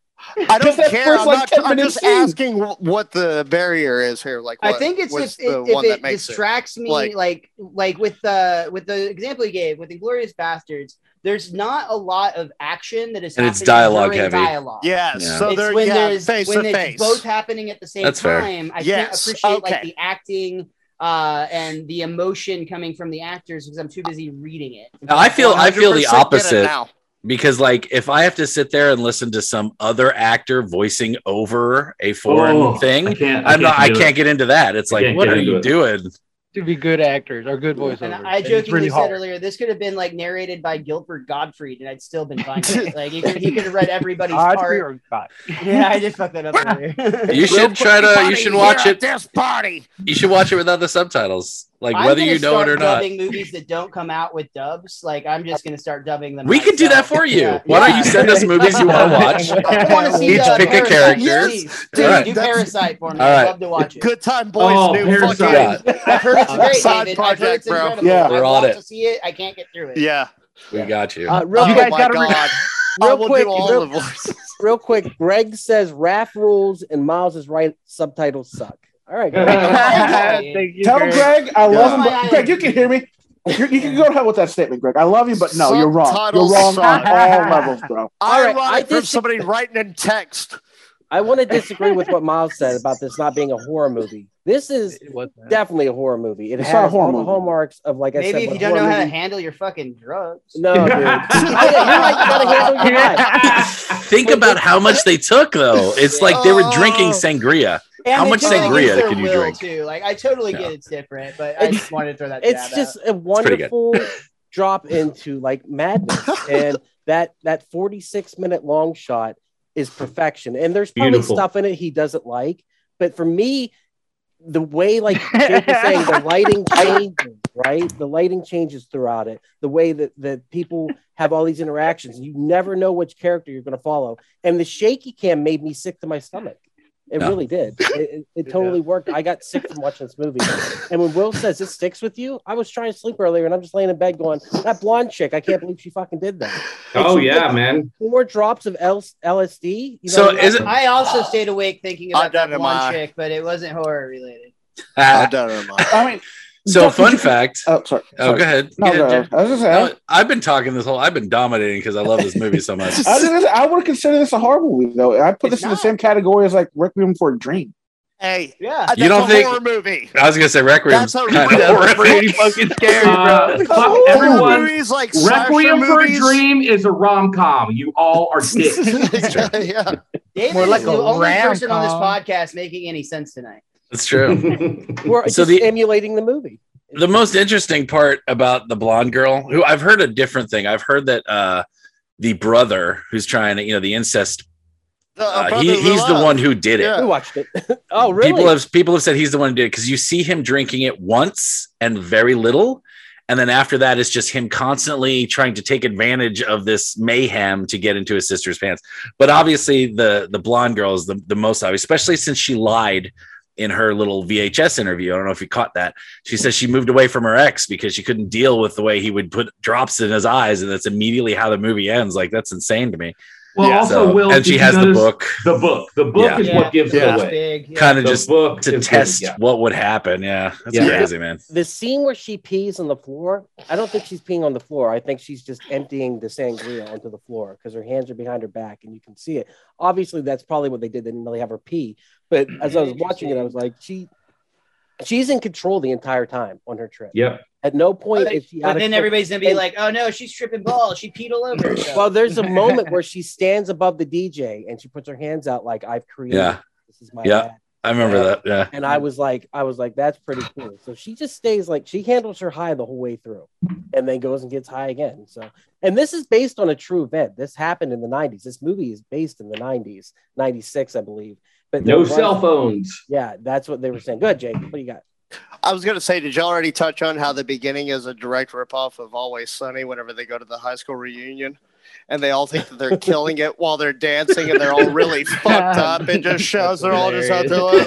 Speaker 3: I don't care.
Speaker 7: first,
Speaker 3: I'm,
Speaker 7: like,
Speaker 3: not, I'm just
Speaker 7: scene.
Speaker 3: asking what the barrier is here. Like,
Speaker 10: I think it's
Speaker 3: was
Speaker 10: if,
Speaker 3: the
Speaker 10: it,
Speaker 3: one
Speaker 10: if it
Speaker 3: makes
Speaker 10: distracts me,
Speaker 3: Like-
Speaker 10: like like with uh with the example you gave with Inglourious Basterds. There's not a lot of action that is
Speaker 8: And it's dialogue heavy.
Speaker 10: Dialogue.
Speaker 3: Yes.
Speaker 8: Yeah.
Speaker 3: So
Speaker 10: it's
Speaker 3: they're
Speaker 10: when
Speaker 3: yeah,
Speaker 10: there's
Speaker 3: face
Speaker 10: when it's
Speaker 3: face.
Speaker 10: both happening at the same
Speaker 8: That's fair.
Speaker 10: time. I
Speaker 3: Yes,
Speaker 10: can't appreciate like the acting uh, and the emotion coming from the actors because I'm too busy reading it.
Speaker 8: I feel, I feel the opposite
Speaker 3: now.
Speaker 8: because, like, if I have to sit there and listen to some other actor voicing over a foreign
Speaker 6: Oh, I
Speaker 8: thing,
Speaker 6: can't.
Speaker 8: I'm not. I can't get into that. It's
Speaker 6: I
Speaker 8: like, what are you
Speaker 6: it.
Speaker 8: doing?
Speaker 9: To be good actors or good voiceovers.
Speaker 10: And I jokingly
Speaker 9: really
Speaker 10: said
Speaker 9: hard.
Speaker 10: earlier, this could have been like narrated by Gilbert Gottfried, and I'd still been fine. Like he could, he could have read everybody's
Speaker 9: Godfrey
Speaker 10: part.
Speaker 9: or God?
Speaker 10: Yeah, I just fucked that up earlier.
Speaker 8: You should try to. You should watch it.
Speaker 3: This party.
Speaker 8: You should watch it without the subtitles, like
Speaker 10: I'm
Speaker 8: whether you know it or not.
Speaker 10: Dubbing movies that don't come out with dubs, like I'm just gonna start dubbing them.
Speaker 8: We could do that for you.
Speaker 10: Yeah.
Speaker 8: Why don't you send us movies you want to watch?
Speaker 10: I want to see
Speaker 8: Each
Speaker 10: uh,
Speaker 8: pick a
Speaker 10: Parasite.
Speaker 8: character.
Speaker 10: Please,
Speaker 3: Dude,
Speaker 8: All right.
Speaker 10: do
Speaker 3: that's-
Speaker 10: Parasite for me.
Speaker 8: All
Speaker 10: I'd love to watch it.
Speaker 3: Good time, boys.
Speaker 6: Oh,
Speaker 3: new
Speaker 6: Parasite.
Speaker 3: fucking.
Speaker 10: I've heard it's great,
Speaker 3: Side
Speaker 10: David. I've heard
Speaker 3: project,
Speaker 10: it's
Speaker 3: bro.
Speaker 10: incredible.
Speaker 7: Yeah.
Speaker 8: We're on it.
Speaker 10: to see it. I can't get through it.
Speaker 3: Yeah.
Speaker 8: We got you.
Speaker 2: Uh, real
Speaker 3: oh
Speaker 9: You
Speaker 2: quick,
Speaker 9: guys
Speaker 3: my
Speaker 9: gotta re-
Speaker 3: god. I
Speaker 2: real
Speaker 3: will
Speaker 2: quick,
Speaker 3: do all
Speaker 2: real-
Speaker 3: the voices.
Speaker 2: real quick. Greg says Raph rules and Miles is right. Subtitles suck. All right, Greg.
Speaker 9: Thank you,
Speaker 7: Tell
Speaker 9: Greg.
Speaker 7: Greg I
Speaker 3: Yeah.
Speaker 7: love him. But. Greg, you can hear me. You, you can go to hell with that statement, Greg. I love you, but no, you're wrong. You're wrong on all levels, bro.
Speaker 3: I
Speaker 2: All right,
Speaker 3: run
Speaker 2: I
Speaker 3: it from somebody writing in text.
Speaker 2: I want to disagree with what Miles said about this not being a horror movie. This is definitely a horror movie. It
Speaker 7: It's
Speaker 2: has
Speaker 7: not a horror
Speaker 2: all the
Speaker 7: movie.
Speaker 2: hallmarks of, like I said,
Speaker 10: Maybe if you don't know
Speaker 2: horror
Speaker 10: how to handle your fucking drugs.
Speaker 2: No, dude. You're right. You gotta handle your life.
Speaker 8: Think about how much they took, though. It's like they were drinking
Speaker 3: Oh.
Speaker 8: sangria.
Speaker 10: And
Speaker 8: How
Speaker 10: the
Speaker 8: much
Speaker 10: Dominican
Speaker 8: sangria can you drink?
Speaker 10: Too. Like I totally get it's different, but I just wanted to throw that.
Speaker 2: it's just
Speaker 10: out.
Speaker 2: a wonderful drop into like madness and that that 46 minute long shot is perfection and there's probably
Speaker 6: Beautiful.
Speaker 2: stuff in it he doesn't like but for me the way like Jake was saying the lighting changes right the lighting changes throughout it the way that that people have all these interactions you never know which character you're going to follow and the shaky cam made me sick to my stomach it
Speaker 8: No.
Speaker 2: really did it, it, it totally worked i got sick from watching this movie and when Will says it sticks with you, I was trying to sleep earlier and I'm just laying in bed going, that blonde chick, I can't believe she fucking did that. Oh, and
Speaker 6: Oh yeah, man.
Speaker 2: Four drops of L- LSD. You
Speaker 8: So is it-
Speaker 10: I also stayed awake thinking about
Speaker 3: done
Speaker 10: that
Speaker 3: it,
Speaker 10: one
Speaker 3: Ma.
Speaker 10: chick, but it wasn't horror related.
Speaker 3: I don't know.
Speaker 7: I mean,
Speaker 8: So,
Speaker 7: Doc,
Speaker 8: fun
Speaker 7: you-
Speaker 8: fact.
Speaker 7: Oh, sorry.
Speaker 8: Oh, go ahead.
Speaker 7: No,
Speaker 8: Yeah,
Speaker 7: go ahead.
Speaker 8: Jeff.
Speaker 7: I was just saying.
Speaker 8: No, I've been talking this whole. I've been dominating because I love this movie so much.
Speaker 7: I, just I would consider this a horror movie, though. I put
Speaker 10: It's
Speaker 7: this in the same category as like Requiem for a Dream.
Speaker 3: Hey,
Speaker 10: Yeah.
Speaker 3: that's
Speaker 8: You don't
Speaker 3: a
Speaker 8: think-
Speaker 3: horror movie?
Speaker 8: I was gonna say Requiem.
Speaker 3: That's a
Speaker 8: kind
Speaker 3: real-
Speaker 8: of.
Speaker 9: Pretty fucking scary,
Speaker 6: Uh,
Speaker 9: bro.
Speaker 6: fuck everyone.
Speaker 3: movies like slasher
Speaker 6: Requiem for a. Dream is a rom com. You all are dicks.
Speaker 3: yeah.
Speaker 10: David
Speaker 9: More like
Speaker 10: is the
Speaker 9: a
Speaker 10: only person on this podcast making any sense tonight.
Speaker 8: It's true.
Speaker 2: we're
Speaker 8: So
Speaker 2: just
Speaker 8: the-
Speaker 2: emulating the movie.
Speaker 8: the most interesting part about the blonde girl, who I've heard a different thing. I've heard that uh, the brother who's trying to, you know, the incest.
Speaker 3: The,
Speaker 8: Uh, he,
Speaker 3: of
Speaker 8: he's the one who did it.
Speaker 3: Yeah.
Speaker 2: We watched it. oh, really?
Speaker 8: People have people have said he's the one who did it because you see him drinking it once and very little, and then after that, it's just him constantly trying to take advantage of this mayhem to get into his sister's pants. But obviously, the the blonde girl is the, the most obvious, especially since she lied in her little VHS interview. I don't know if you caught that. She says she moved away from her ex because she couldn't deal with the way he would put drops in his eyes, and that's immediately how the movie ends. Like that's insane to me.
Speaker 6: Well,
Speaker 3: Yeah.
Speaker 6: also,
Speaker 8: So-
Speaker 6: Will,
Speaker 8: and she has the book,
Speaker 6: The book. The book
Speaker 8: Yeah.
Speaker 6: is what gives
Speaker 3: Yeah.
Speaker 6: it away.
Speaker 10: Big. Yeah.
Speaker 8: kind of just
Speaker 6: book
Speaker 8: to test
Speaker 6: good, yeah.
Speaker 8: what would happen. Yeah, that's
Speaker 6: Yeah.
Speaker 8: crazy, man.
Speaker 2: the scene where she pees on the floor, I don't think she's peeing on the floor. I think she's just emptying the sangria onto the floor because her hands are behind her back and you can see it. Obviously, that's probably what they did. They didn't really have her pee. But as I was watching it, I was like, she she's in control the entire time on her trip.
Speaker 6: Yeah.
Speaker 2: At no point
Speaker 10: But,
Speaker 2: is she
Speaker 10: but then
Speaker 2: control.
Speaker 10: everybody's gonna be
Speaker 2: And-
Speaker 10: like, "Oh no, she's tripping balls. She peed all over herself."
Speaker 2: Well, there's a moment where she stands above the DJ and she puts her hands out like I've created.
Speaker 8: Yeah.
Speaker 2: This is my
Speaker 8: Yeah.
Speaker 2: bag."
Speaker 8: I remember
Speaker 2: Yeah.
Speaker 8: that. Yeah.
Speaker 2: And I was like, I was like, that's pretty cool. So she just stays like she handles her high the whole way through, and then goes and gets high again. So, and this is based on a true event. This happened in the '90s. This movie is based in the '90s, '96, I believe. But
Speaker 6: No
Speaker 2: was-
Speaker 6: cell phones.
Speaker 2: Yeah, that's what they were saying. Good, Jake. What do you got?
Speaker 3: I was going to say, did y'all already touch on how the beginning is a direct ripoff of Always Sunny whenever they go to the high school reunion? And they all think that they're killing it while they're dancing and they're all really fucked up. It just shows they're all just out there like,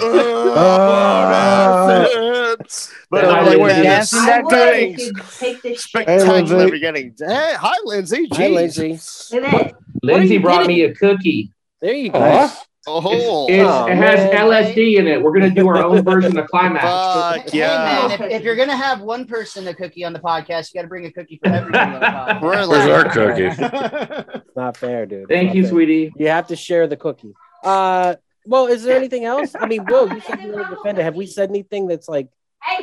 Speaker 3: "Oh, but
Speaker 6: They're
Speaker 3: they're
Speaker 6: like,
Speaker 3: like,
Speaker 6: we're
Speaker 3: dancing
Speaker 9: dancing
Speaker 3: that
Speaker 9: that
Speaker 3: good.
Speaker 12: Take this shit.
Speaker 7: Hey,
Speaker 3: Spectacular beginning. Hey, hi, Lindsay.
Speaker 2: Hi, Lindsay.
Speaker 12: Look.
Speaker 6: Lindsay
Speaker 2: you
Speaker 6: brought
Speaker 2: getting?
Speaker 6: me a cookie.
Speaker 2: There you go.
Speaker 7: Aw.
Speaker 3: Oh,
Speaker 6: It's,
Speaker 2: Oh,
Speaker 6: it has
Speaker 2: man.
Speaker 6: LSD in it. We're gonna do our own version of climax.
Speaker 3: fuck
Speaker 10: Hey,
Speaker 3: yeah.
Speaker 10: man, if, if you're gonna have one person a cookie on the podcast, you got to bring a cookie for everyone on the podcast.
Speaker 3: Really?
Speaker 8: Where's our cookie?
Speaker 2: It's not fair, dude. It's
Speaker 6: Thank you,
Speaker 2: fair.
Speaker 6: sweetie.
Speaker 2: You have to share the cookie. Uh, well, is there anything else? I mean, whoa, you said you were defended. Have we said anything that's like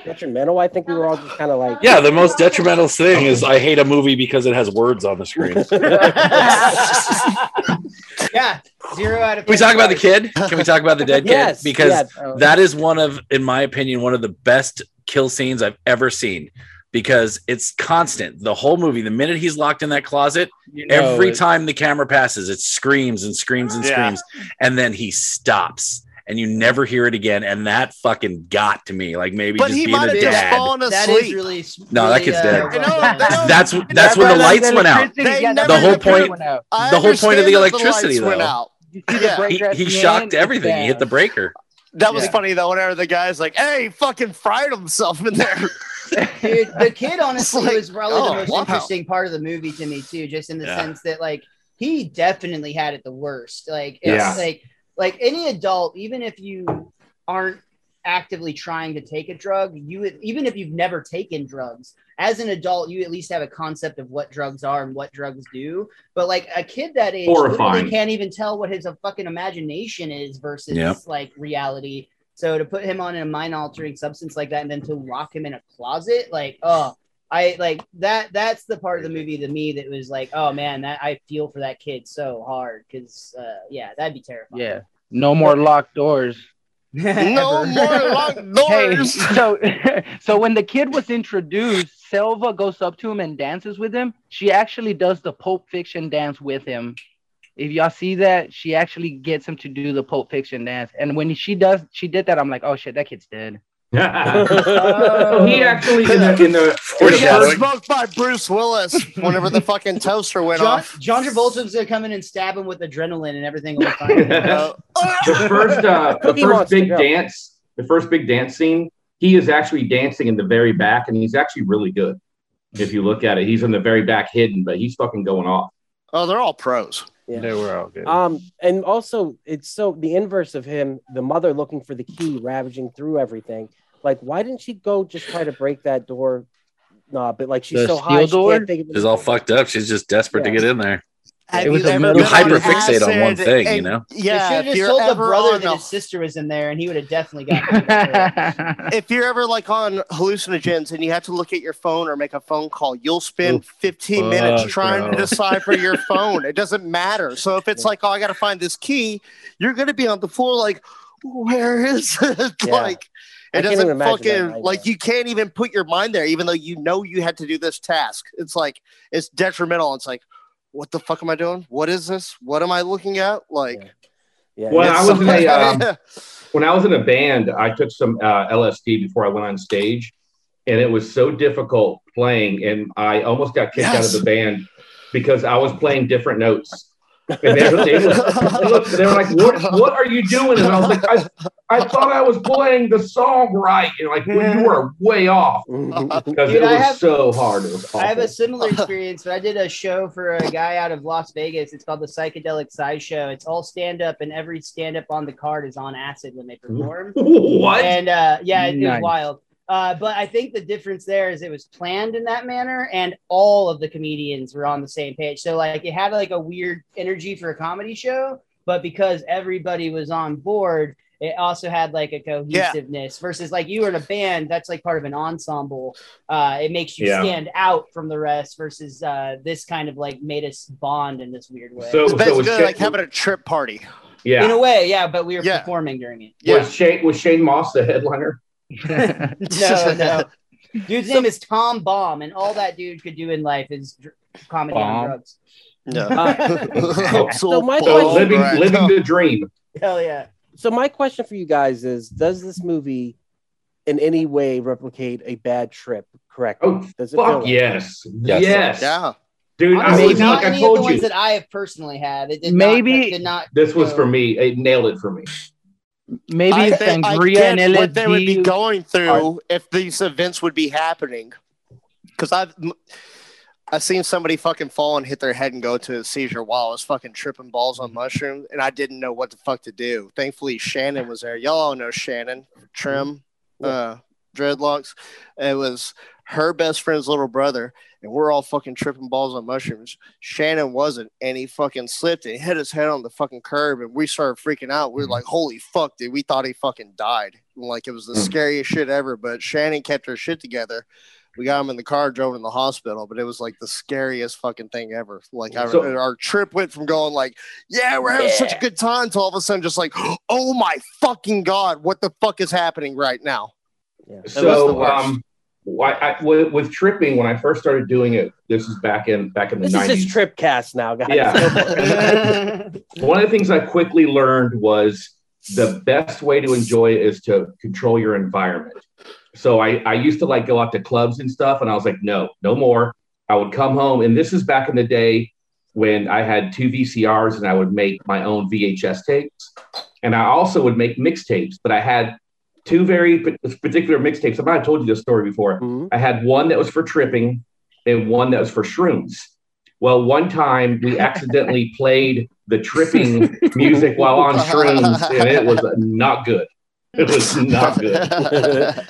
Speaker 2: detrimental? I think we were all just kind of like,
Speaker 8: Yeah, the most detrimental thing is I hate a movie because it has words on the screen. Can
Speaker 10: yeah, zero out of.
Speaker 8: we talk about the kid? Can we talk about the dead kid?
Speaker 2: yes,
Speaker 8: Because
Speaker 2: yeah.
Speaker 8: that is one of, in my opinion, one of the best kill scenes I've ever seen. Because it's constant. The whole movie, the minute he's locked in that closet,
Speaker 9: You know
Speaker 8: every
Speaker 9: it.
Speaker 8: time the camera passes, it screams and screams and
Speaker 3: Yeah.
Speaker 8: screams, and then he stops, and you never hear it again. And that fucking got to me. Like maybe
Speaker 3: But
Speaker 8: just
Speaker 3: he
Speaker 8: being
Speaker 3: might
Speaker 8: a
Speaker 3: have just
Speaker 8: dad.
Speaker 3: fallen
Speaker 10: That
Speaker 3: asleep.
Speaker 10: is really.
Speaker 8: No, that
Speaker 10: really,
Speaker 8: kid's
Speaker 10: uh,
Speaker 8: dead.
Speaker 10: well
Speaker 3: I know,
Speaker 10: done.
Speaker 3: I know.
Speaker 8: That's that's when the lights went out.
Speaker 9: electricity-
Speaker 3: They
Speaker 9: yeah,
Speaker 3: never
Speaker 8: The whole point-
Speaker 9: went out.
Speaker 3: I
Speaker 8: the whole point of the electricity,
Speaker 3: lights went
Speaker 8: though.
Speaker 3: out.
Speaker 9: You see the
Speaker 3: Yeah.
Speaker 8: He, he shocked
Speaker 9: end,
Speaker 8: everything. He hit the breaker.
Speaker 3: That was
Speaker 9: Yeah.
Speaker 3: funny though. Whenever the guy's like, "Hey, he fucking fried himself in there."
Speaker 10: Dude, the kid honestly
Speaker 3: like,
Speaker 10: was probably
Speaker 3: oh,
Speaker 10: the most
Speaker 3: wow.
Speaker 10: interesting part of the movie to me too, just in the
Speaker 8: Yeah.
Speaker 10: sense that like he definitely had it the worst. Like it's
Speaker 6: Yeah.
Speaker 10: like like any adult, even if you aren't actively trying to take a drug, you even if you've never taken drugs, as an adult, you at least have a concept of what drugs are and what drugs do. But like a kid that age
Speaker 6: Horrifying.
Speaker 10: can't even tell what his fucking imagination is versus
Speaker 8: Yep.
Speaker 10: like reality. So to put him on a mind altering substance like that and then to lock him in a closet, like, oh, I like that. That's the part of the movie to me that was like, oh man, that I feel for that kid so hard because, uh, yeah, that'd be terrifying.
Speaker 9: Yeah. No more locked doors.
Speaker 3: No more locked
Speaker 9: Hey,
Speaker 3: doors.
Speaker 9: so so when the kid was introduced, Selva goes up to him and dances with him. She actually does the Pulp Fiction dance with him. If y'all see that, she actually gets him to do the Pulp Fiction dance. And when she does, she did that. I'm like, oh shit, that kid's dead.
Speaker 6: So he actually in the in the, in the
Speaker 3: He got smoked by Bruce Willis whenever the fucking toaster went
Speaker 10: John,
Speaker 3: off.
Speaker 10: John Travolta's gonna come in and stab him with adrenaline and everything will be fine.
Speaker 6: The first uh, the
Speaker 2: Cookie
Speaker 6: first big dance, the first big dance scene, he is actually dancing in the very back, and he's actually really good. If you look at it, he's in the very back hidden, but he's fucking going off.
Speaker 3: oh, they're all pros.
Speaker 2: Yeah.
Speaker 5: They were all good.
Speaker 2: Um, and also it's so the inverse of him, the mother looking for the key, ravaging through everything. Like, why didn't she go just try to break that door? No, but like she's
Speaker 9: The
Speaker 2: so
Speaker 9: steel
Speaker 2: high, she
Speaker 9: door?
Speaker 2: can't think of
Speaker 8: She's all fucked up. She's just desperate to get in there.
Speaker 3: Have
Speaker 9: It was
Speaker 3: you
Speaker 9: a
Speaker 3: ever
Speaker 9: metal-
Speaker 3: been
Speaker 8: You on one thing, you know?
Speaker 3: Yeah,
Speaker 10: should
Speaker 3: if
Speaker 10: have
Speaker 3: you're
Speaker 10: just told the brother
Speaker 3: on
Speaker 10: that
Speaker 3: a-
Speaker 10: his sister was in there, and he would have definitely gotten.
Speaker 3: if you're ever like on hallucinogens and you have to look at your phone or make a phone call, you'll spend 15 minutes
Speaker 5: fuck,
Speaker 3: trying
Speaker 5: bro.
Speaker 3: to decipher your phone. It doesn't matter. So if it's like, oh, I got to find this key, you're going to be on the floor like, where is it?
Speaker 2: Yeah.
Speaker 3: like, it
Speaker 2: can't
Speaker 3: doesn't fucking
Speaker 2: nightmare.
Speaker 3: like you can't even put your mind there, even though you know you had to do this task. It's like it's detrimental. It's like, what the fuck am I doing? What is this? What am I looking at? Like,
Speaker 2: Yeah.
Speaker 6: When I
Speaker 3: it's
Speaker 6: was in a um, when I was in a band, I took some uh, LSD before I went on stage, and it was so difficult playing, and I almost got kicked out of the band because I was playing different notes. And they, were- they, looked- they were like, "What? What are you doing?" And I was like, "I, I thought I was playing the song right." And like, well, you were way off because
Speaker 10: Dude,
Speaker 6: it was
Speaker 10: I have-
Speaker 6: so hard. It was awful.
Speaker 10: I have a similar experience. But I did a show for a guy out of Las Vegas. It's called the Psychedelic Side Show. It's all stand up, and every stand up on the card is on acid when they perform.
Speaker 6: what?
Speaker 10: And uh, yeah, it, it was
Speaker 9: Nice.
Speaker 10: wild. Uh, but I think the difference there is it was planned in that manner, and all of the comedians were on the same page. So like it had like a weird energy for a comedy show, but because everybody was on board, it also had like a cohesiveness. Versus like you were in a band, that's like part of an ensemble. Uh, it makes you
Speaker 6: Yeah.
Speaker 10: stand out from the rest. Versus uh, this kind of like made us bond in this weird way.
Speaker 6: So,
Speaker 3: it's
Speaker 6: so
Speaker 3: basically
Speaker 6: was Shane,
Speaker 3: like having a trip party.
Speaker 6: yeah.
Speaker 10: in a way, yeah, but we were
Speaker 3: Yeah.
Speaker 10: performing during it.
Speaker 3: Yeah.
Speaker 6: Was Shane was Shane Mauss the headliner?
Speaker 10: no, no. Dude's name is Tom Baum, and all that dude could do in life is dr- comedy on
Speaker 9: Baum.
Speaker 10: drugs.
Speaker 3: Yeah.
Speaker 2: So my
Speaker 3: Bull
Speaker 2: question-
Speaker 6: living
Speaker 3: Brad.
Speaker 6: living the dream.
Speaker 10: Hell yeah.
Speaker 2: So my question for you guys is: Does this movie, in any way, replicate a bad trip? Correct?
Speaker 6: Oh,
Speaker 2: Does it feel
Speaker 6: Fuck
Speaker 2: like-
Speaker 6: yes,
Speaker 8: Yes.
Speaker 6: yes,
Speaker 3: Yeah.
Speaker 6: dude. I
Speaker 10: Honestly,
Speaker 6: was
Speaker 10: not
Speaker 6: like I
Speaker 10: any of the
Speaker 6: you,
Speaker 10: ones that I have personally had. It did
Speaker 9: Maybe-
Speaker 10: not, did not.
Speaker 6: this was
Speaker 10: go-
Speaker 6: for me. It nailed it for me.
Speaker 9: Maybe
Speaker 3: I, think, I
Speaker 9: sangria
Speaker 3: get
Speaker 9: and
Speaker 3: what they would be going through if these events would be happening. Because I've I've seen somebody fucking fall and hit their head and go to a seizure while I was fucking tripping balls on mushrooms, and I didn't know what the fuck to do. Thankfully, Shannon was there. Y'all all know Shannon Trim, uh, dreadlocks. It was her best friend's little brother, and we're all fucking tripping balls on mushrooms. Shannon wasn't, and he fucking slipped and hit his head on the fucking curb, and we started freaking out. We were like, "Holy fuck, dude!" We thought he fucking died. Like it was the
Speaker 6: Mm.
Speaker 3: scariest shit ever. But Shannon kept her shit together. We got him in the car, drove him to the hospital, but it was like the scariest fucking thing ever. Like our,
Speaker 6: So-
Speaker 3: our trip went from going like, "Yeah, we're having such a good time," to all of a sudden just like, "Oh my fucking god, what the fuck is happening right now?" was the
Speaker 6: So,
Speaker 3: worst.
Speaker 6: um, why, I, with, with tripping, when I first started doing it, this is back in back in the
Speaker 2: This is
Speaker 6: nineties.
Speaker 2: just trip cast now, guys.
Speaker 6: Yeah. One of the things I quickly learned was the best way to enjoy it is to control your environment. So I, I used to like go out to clubs and stuff, and I was like, no, no more. I would come home, and this is back in the day when I had two VCRs and I would make my own VHS tapes, and I also would make mixtapes. But I had two very particular mixtapes. I might have told you this story before.
Speaker 2: Mhm.
Speaker 6: I had one that was for tripping and one that was for shrooms. Well, one time we accidentally played the tripping music while on shrooms, and it was not good. It was not good.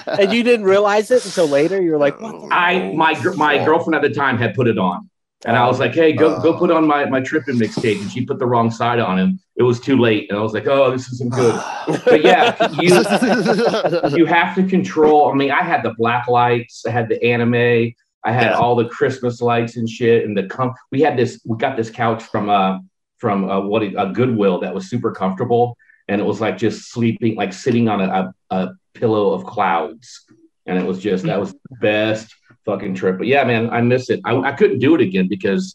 Speaker 2: and you didn't realize it until later. You're like, what? the-
Speaker 6: I my my girlfriend at the time had put it on, and I was like, "Hey, go go put on my my tripping mixtape," and she put the wrong side on, him. it was too late, and I was like, "Oh, this isn't good." But yeah, you you have to control. I mean, I had the black lights, I had the anime, I had
Speaker 3: Yeah.
Speaker 6: all the Christmas lights and shit, and the com- we had this. We got this couch from uh from uh, what a Goodwill that was super comfortable, and it was like just sleeping, like sitting on a, a, a pillow of clouds, and it was just that was the best fucking trip. But yeah, man, I miss it. I, I couldn't do it again because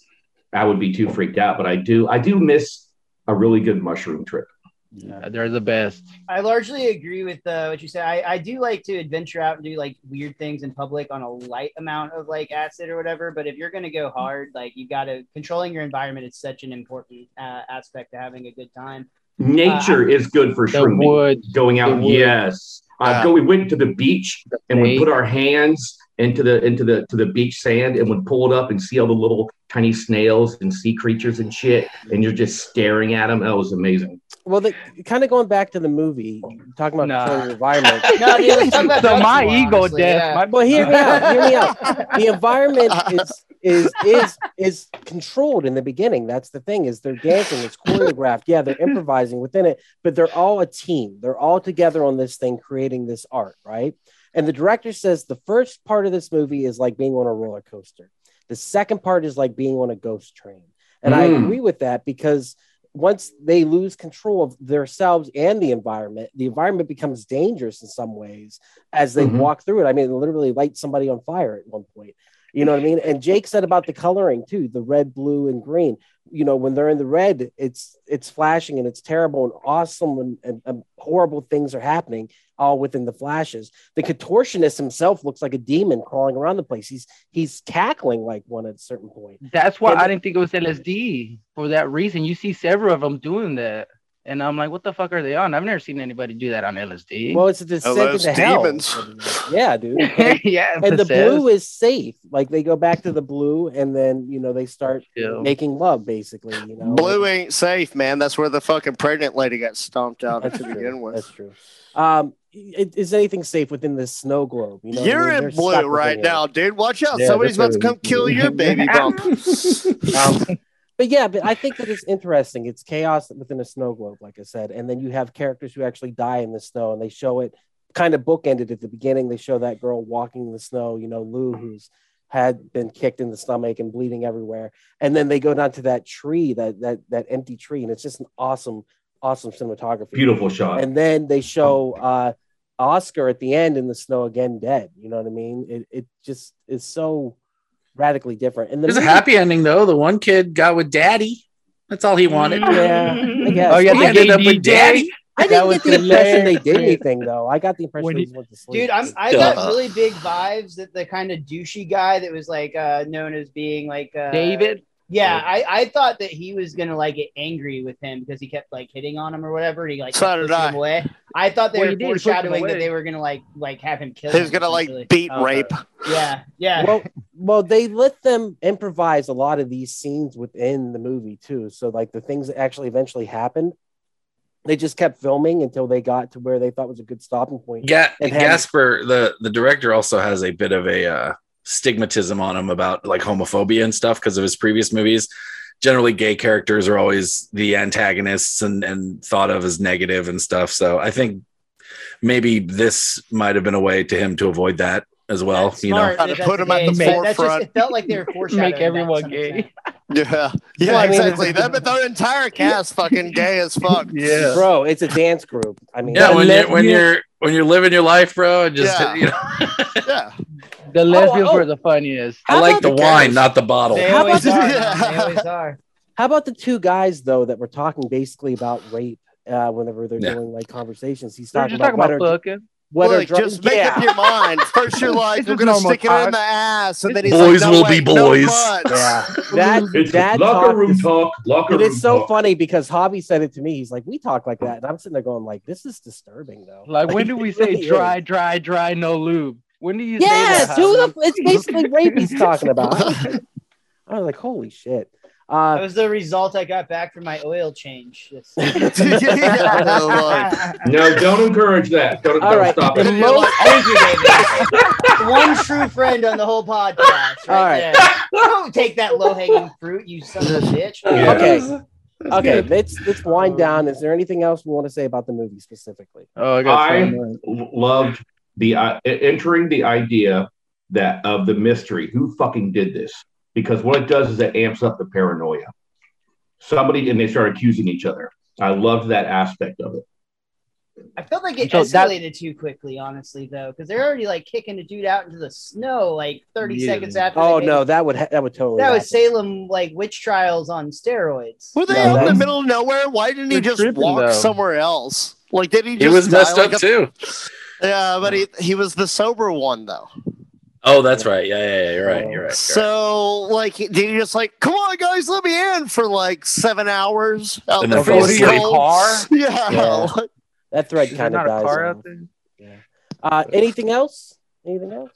Speaker 6: I would be too freaked out. But I do, I do miss a really good mushroom trip.
Speaker 9: Yeah, they're the best.
Speaker 10: I largely agree with uh, what you said. I, I do like to adventure out and do like weird things in public on a light amount of like acid or whatever. But if you're gonna go hard, like you got to controlling your environment is such an important uh, aspect to having a good time.
Speaker 6: Nature
Speaker 10: Uh,
Speaker 6: is good for
Speaker 9: The
Speaker 6: shrooming.
Speaker 9: woods.
Speaker 6: Going out,
Speaker 9: the woods.
Speaker 6: yes. Uh,
Speaker 3: Yeah.
Speaker 6: go, we went to the beach and we put our hands into the into the to the beach sand and would pull it up and see all the little tiny snails and sea creatures and shit, and you're just staring at them. That was amazing.
Speaker 2: Well, the, kind of going back to the movie, talking about
Speaker 9: Nah.
Speaker 2: controlling your environment.
Speaker 10: No, dude, about
Speaker 9: So my
Speaker 10: more,
Speaker 9: ego
Speaker 10: honestly,
Speaker 9: death.
Speaker 10: yeah.
Speaker 9: My,
Speaker 2: Well, hear me out. Hear me out. The environment is is is is controlled in the beginning. That's the thing. Is they're dancing. It's choreographed. Yeah, they're improvising within it, but they're all a team. They're all together on this thing, creating this art, right? And the director says the first part of this movie is like being on a roller coaster. The second part is like being on a ghost train, and I
Speaker 6: Mm.
Speaker 2: agree with that because once they lose control of themselves and the environment, the environment becomes dangerous in some ways as they
Speaker 6: Mhm.
Speaker 2: walk through it. I mean, it literally light somebody on fire at one point. You know what I mean? And Jake said about the coloring too, the red, blue, and green. You know, when they're in the red, it's it's flashing and it's terrible and awesome and, and, and horrible things are happening all within the flashes. The contortionist himself looks like a demon crawling around the place. He's he's cackling like one at a certain point.
Speaker 9: that's why
Speaker 2: And-
Speaker 9: I didn't think it was LSD for that reason. You see several of them doing that, and I'm like, what the fuck are they on? I've never seen anybody do that on LSD.
Speaker 2: Well, it's the descent
Speaker 3: those
Speaker 2: into hell.
Speaker 3: demons.
Speaker 2: Yeah, dude. And-
Speaker 9: yeah,
Speaker 2: and the
Speaker 9: possessed.
Speaker 2: blue is safe. Like they go back to the blue, and then you know they start
Speaker 9: Yeah.
Speaker 2: making love, basically. You know,
Speaker 3: Blue ain't safe, man. That's where the fucking pregnant lady got stomped out to
Speaker 2: true.
Speaker 3: begin with.
Speaker 2: That's true. Um, is anything safe within this snow globe? You know
Speaker 3: You're
Speaker 2: mean?
Speaker 3: in
Speaker 2: They're
Speaker 3: blue right
Speaker 2: within it.
Speaker 3: now, dude. Watch out.
Speaker 5: Yeah,
Speaker 3: Somebody's about to come kill your baby bump.
Speaker 2: Um, but yeah, but I think that it's interesting. It's chaos within a snow globe, like I said, and then you have characters who actually die in the snow, and they show it kind of bookended at the beginning. They show that girl walking in the snow, you know, Lou, who's had been kicked in the stomach and bleeding everywhere, and then they go down to that tree, that that that empty tree, and it's just an awesome, awesome cinematography.
Speaker 6: Beautiful shot.
Speaker 2: And then they show uh, Oscar at the end in the snow again, dead. You know what I mean? It it just is so radically different. And the
Speaker 8: There's a happy ending though. The one kid got with daddy. That's all he wanted.
Speaker 2: Yeah, I guess.
Speaker 9: Oh, yeah,
Speaker 8: he ended up with daddy.
Speaker 2: I
Speaker 9: That
Speaker 2: didn't get the impression they did anything though. I got the impression
Speaker 9: When
Speaker 2: he
Speaker 9: he-
Speaker 2: went to sleep.
Speaker 10: Dude, I'm I
Speaker 8: Duh.
Speaker 10: got really big vibes that the kind of douchey guy that was like uh known as being like uh
Speaker 9: David.
Speaker 10: Yeah, I, I thought that he was gonna like get angry with him because he kept like hitting on him or whatever. He like
Speaker 3: So
Speaker 10: kept
Speaker 3: did I.
Speaker 10: him away. I thought they
Speaker 9: Well,
Speaker 10: were
Speaker 9: he did push him
Speaker 10: foreshadowing that they were gonna like like have him kill.
Speaker 3: He's
Speaker 10: him,
Speaker 3: gonna like beat
Speaker 10: Oh,
Speaker 3: rape.
Speaker 10: Yeah, yeah.
Speaker 2: well, well, they let them improvise a lot of these scenes within the movie too. So like the things that actually eventually happened, they just kept filming until they got to where they thought was a good stopping point.
Speaker 8: Yeah,
Speaker 2: And had-
Speaker 8: Gaspar, the the director, also has a bit of a uh, stigmatism on him about like homophobia and stuff because of his previous movies. Generally, gay characters are always the antagonists and and thought of as negative and stuff. So I think maybe this might have been a way to him to avoid that as well.
Speaker 10: That's
Speaker 8: you know,
Speaker 10: smart
Speaker 3: Gotta
Speaker 10: that
Speaker 3: put
Speaker 10: that's
Speaker 3: him at the
Speaker 10: case. That- that's just-
Speaker 3: forefront.
Speaker 10: it felt like they were foreshadowing.
Speaker 9: Make everyone
Speaker 10: that
Speaker 9: gay.
Speaker 3: Yeah, yeah,
Speaker 2: Well, I mean,
Speaker 3: exactly.
Speaker 2: it's-
Speaker 3: That, the entire cast fucking gay as fuck.
Speaker 9: Yeah.
Speaker 2: Bro, it's a dance group. I mean,
Speaker 8: yeah. When you're when
Speaker 9: you-
Speaker 8: you're when you're living your life, bro, just
Speaker 3: Yeah.
Speaker 8: you know,
Speaker 3: yeah.
Speaker 9: The lesbians
Speaker 2: oh.
Speaker 9: were the funniest.
Speaker 8: I like the
Speaker 3: the
Speaker 8: wine, not the bottle.
Speaker 10: They
Speaker 2: How
Speaker 10: always
Speaker 2: about-
Speaker 10: are.
Speaker 3: Yeah.
Speaker 10: They always are.
Speaker 2: How about the two guys though that were talking basically about rape uh, whenever they're
Speaker 8: Yeah.
Speaker 2: doing like conversations? He's talking
Speaker 9: just
Speaker 2: about
Speaker 9: talking about
Speaker 2: whether,
Speaker 9: fucking.
Speaker 2: whether
Speaker 3: Look, just make
Speaker 2: yeah.
Speaker 3: up your mind. First, you're like,
Speaker 9: It's
Speaker 3: we're gonna
Speaker 9: normal
Speaker 3: stick it in the ass, and then he's
Speaker 8: Boys
Speaker 3: like, no,
Speaker 8: will
Speaker 3: wait,
Speaker 8: be boys.
Speaker 3: butts.
Speaker 2: Yeah, that
Speaker 6: It's
Speaker 2: that
Speaker 6: locker room
Speaker 2: is-
Speaker 6: talk. Locker room
Speaker 2: is so
Speaker 6: talk.
Speaker 2: funny because Javi said it to me. He's like, "We talk like that," and I'm sitting there going, "Like, this is disturbing, though."
Speaker 9: Like when do we say
Speaker 2: really
Speaker 9: dry,
Speaker 2: is.
Speaker 9: dry, dry, no lube? When do you
Speaker 2: Yeah,
Speaker 9: say that?
Speaker 2: dude,
Speaker 9: Javi?
Speaker 2: it's basically rape he's talking about. I was like, "Holy shit!"
Speaker 10: That
Speaker 2: Uh,
Speaker 10: was the result I got back from my oil change.
Speaker 3: No,
Speaker 6: don't encourage that. Don't, don't
Speaker 2: right.
Speaker 6: stop
Speaker 2: The
Speaker 6: it.
Speaker 2: most-
Speaker 10: Thank you, One true friend on the whole podcast. Right
Speaker 2: All right.
Speaker 10: there. Don't take that low hanging fruit, you son of a bitch.
Speaker 6: Yeah.
Speaker 2: okay, okay. Let's let's wind down. Is there anything else we want to say about the movie specifically?
Speaker 9: Oh, I got
Speaker 6: I
Speaker 9: some,
Speaker 6: loved the uh, entering the idea that of the mystery. Who fucking did this? Because what it does is it amps up the paranoia. Somebody and they start accusing each other. I loved that aspect of it.
Speaker 10: I felt like it
Speaker 9: So that-
Speaker 10: escalated too quickly, honestly, though, because they're already like kicking a dude out into the snow like 30
Speaker 5: Yeah.
Speaker 10: seconds after.
Speaker 2: Oh no, that would ha- that would totally.
Speaker 10: that
Speaker 2: happen.
Speaker 10: was Salem like witch trials on steroids.
Speaker 3: Were they
Speaker 2: No,
Speaker 3: out in the middle of nowhere? Why didn't he just
Speaker 9: tripping,
Speaker 3: walk
Speaker 9: though.
Speaker 3: somewhere else? Like, did he just
Speaker 8: He was
Speaker 3: die
Speaker 8: messed
Speaker 3: like
Speaker 8: up
Speaker 3: a-
Speaker 8: too.
Speaker 3: Yeah, but he, he was the sober one though.
Speaker 8: Oh, that's right. Yeah, yeah, yeah. You're right. You're right. You're right.
Speaker 3: So, like, did he just like, come on, guys, let me in for like seven hours out in
Speaker 8: And
Speaker 3: the
Speaker 8: then fall
Speaker 3: freezing
Speaker 8: asleep.
Speaker 9: Car?
Speaker 3: Yeah.
Speaker 2: Yeah. that thread kind of
Speaker 9: not
Speaker 2: dies.
Speaker 9: car out
Speaker 2: him.
Speaker 9: there?
Speaker 2: Uh, anything else? Anything else?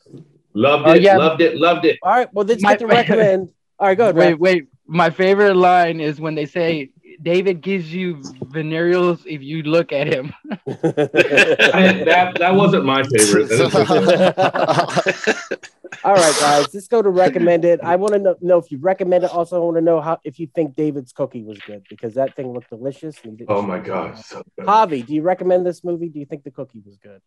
Speaker 6: Loved
Speaker 9: Oh,
Speaker 6: it.
Speaker 9: yeah.
Speaker 6: Loved it. Loved it.
Speaker 2: All right. Well, let's
Speaker 9: My-
Speaker 2: get to recommend. All right, go ahead.
Speaker 9: Wait,
Speaker 2: Raph.
Speaker 9: wait. My favorite line is when they say David gives you venereals if you look at him.
Speaker 6: I, that that wasn't my favorite. That is-
Speaker 2: All right, guys, let's go to recommend it. I want to know, know if you recommend it. Also, I want to know how if you think David's cookie was good because that thing looked delicious. and
Speaker 6: oh my gosh! So.
Speaker 2: Javi, do you recommend this movie? Do you think the cookie was good?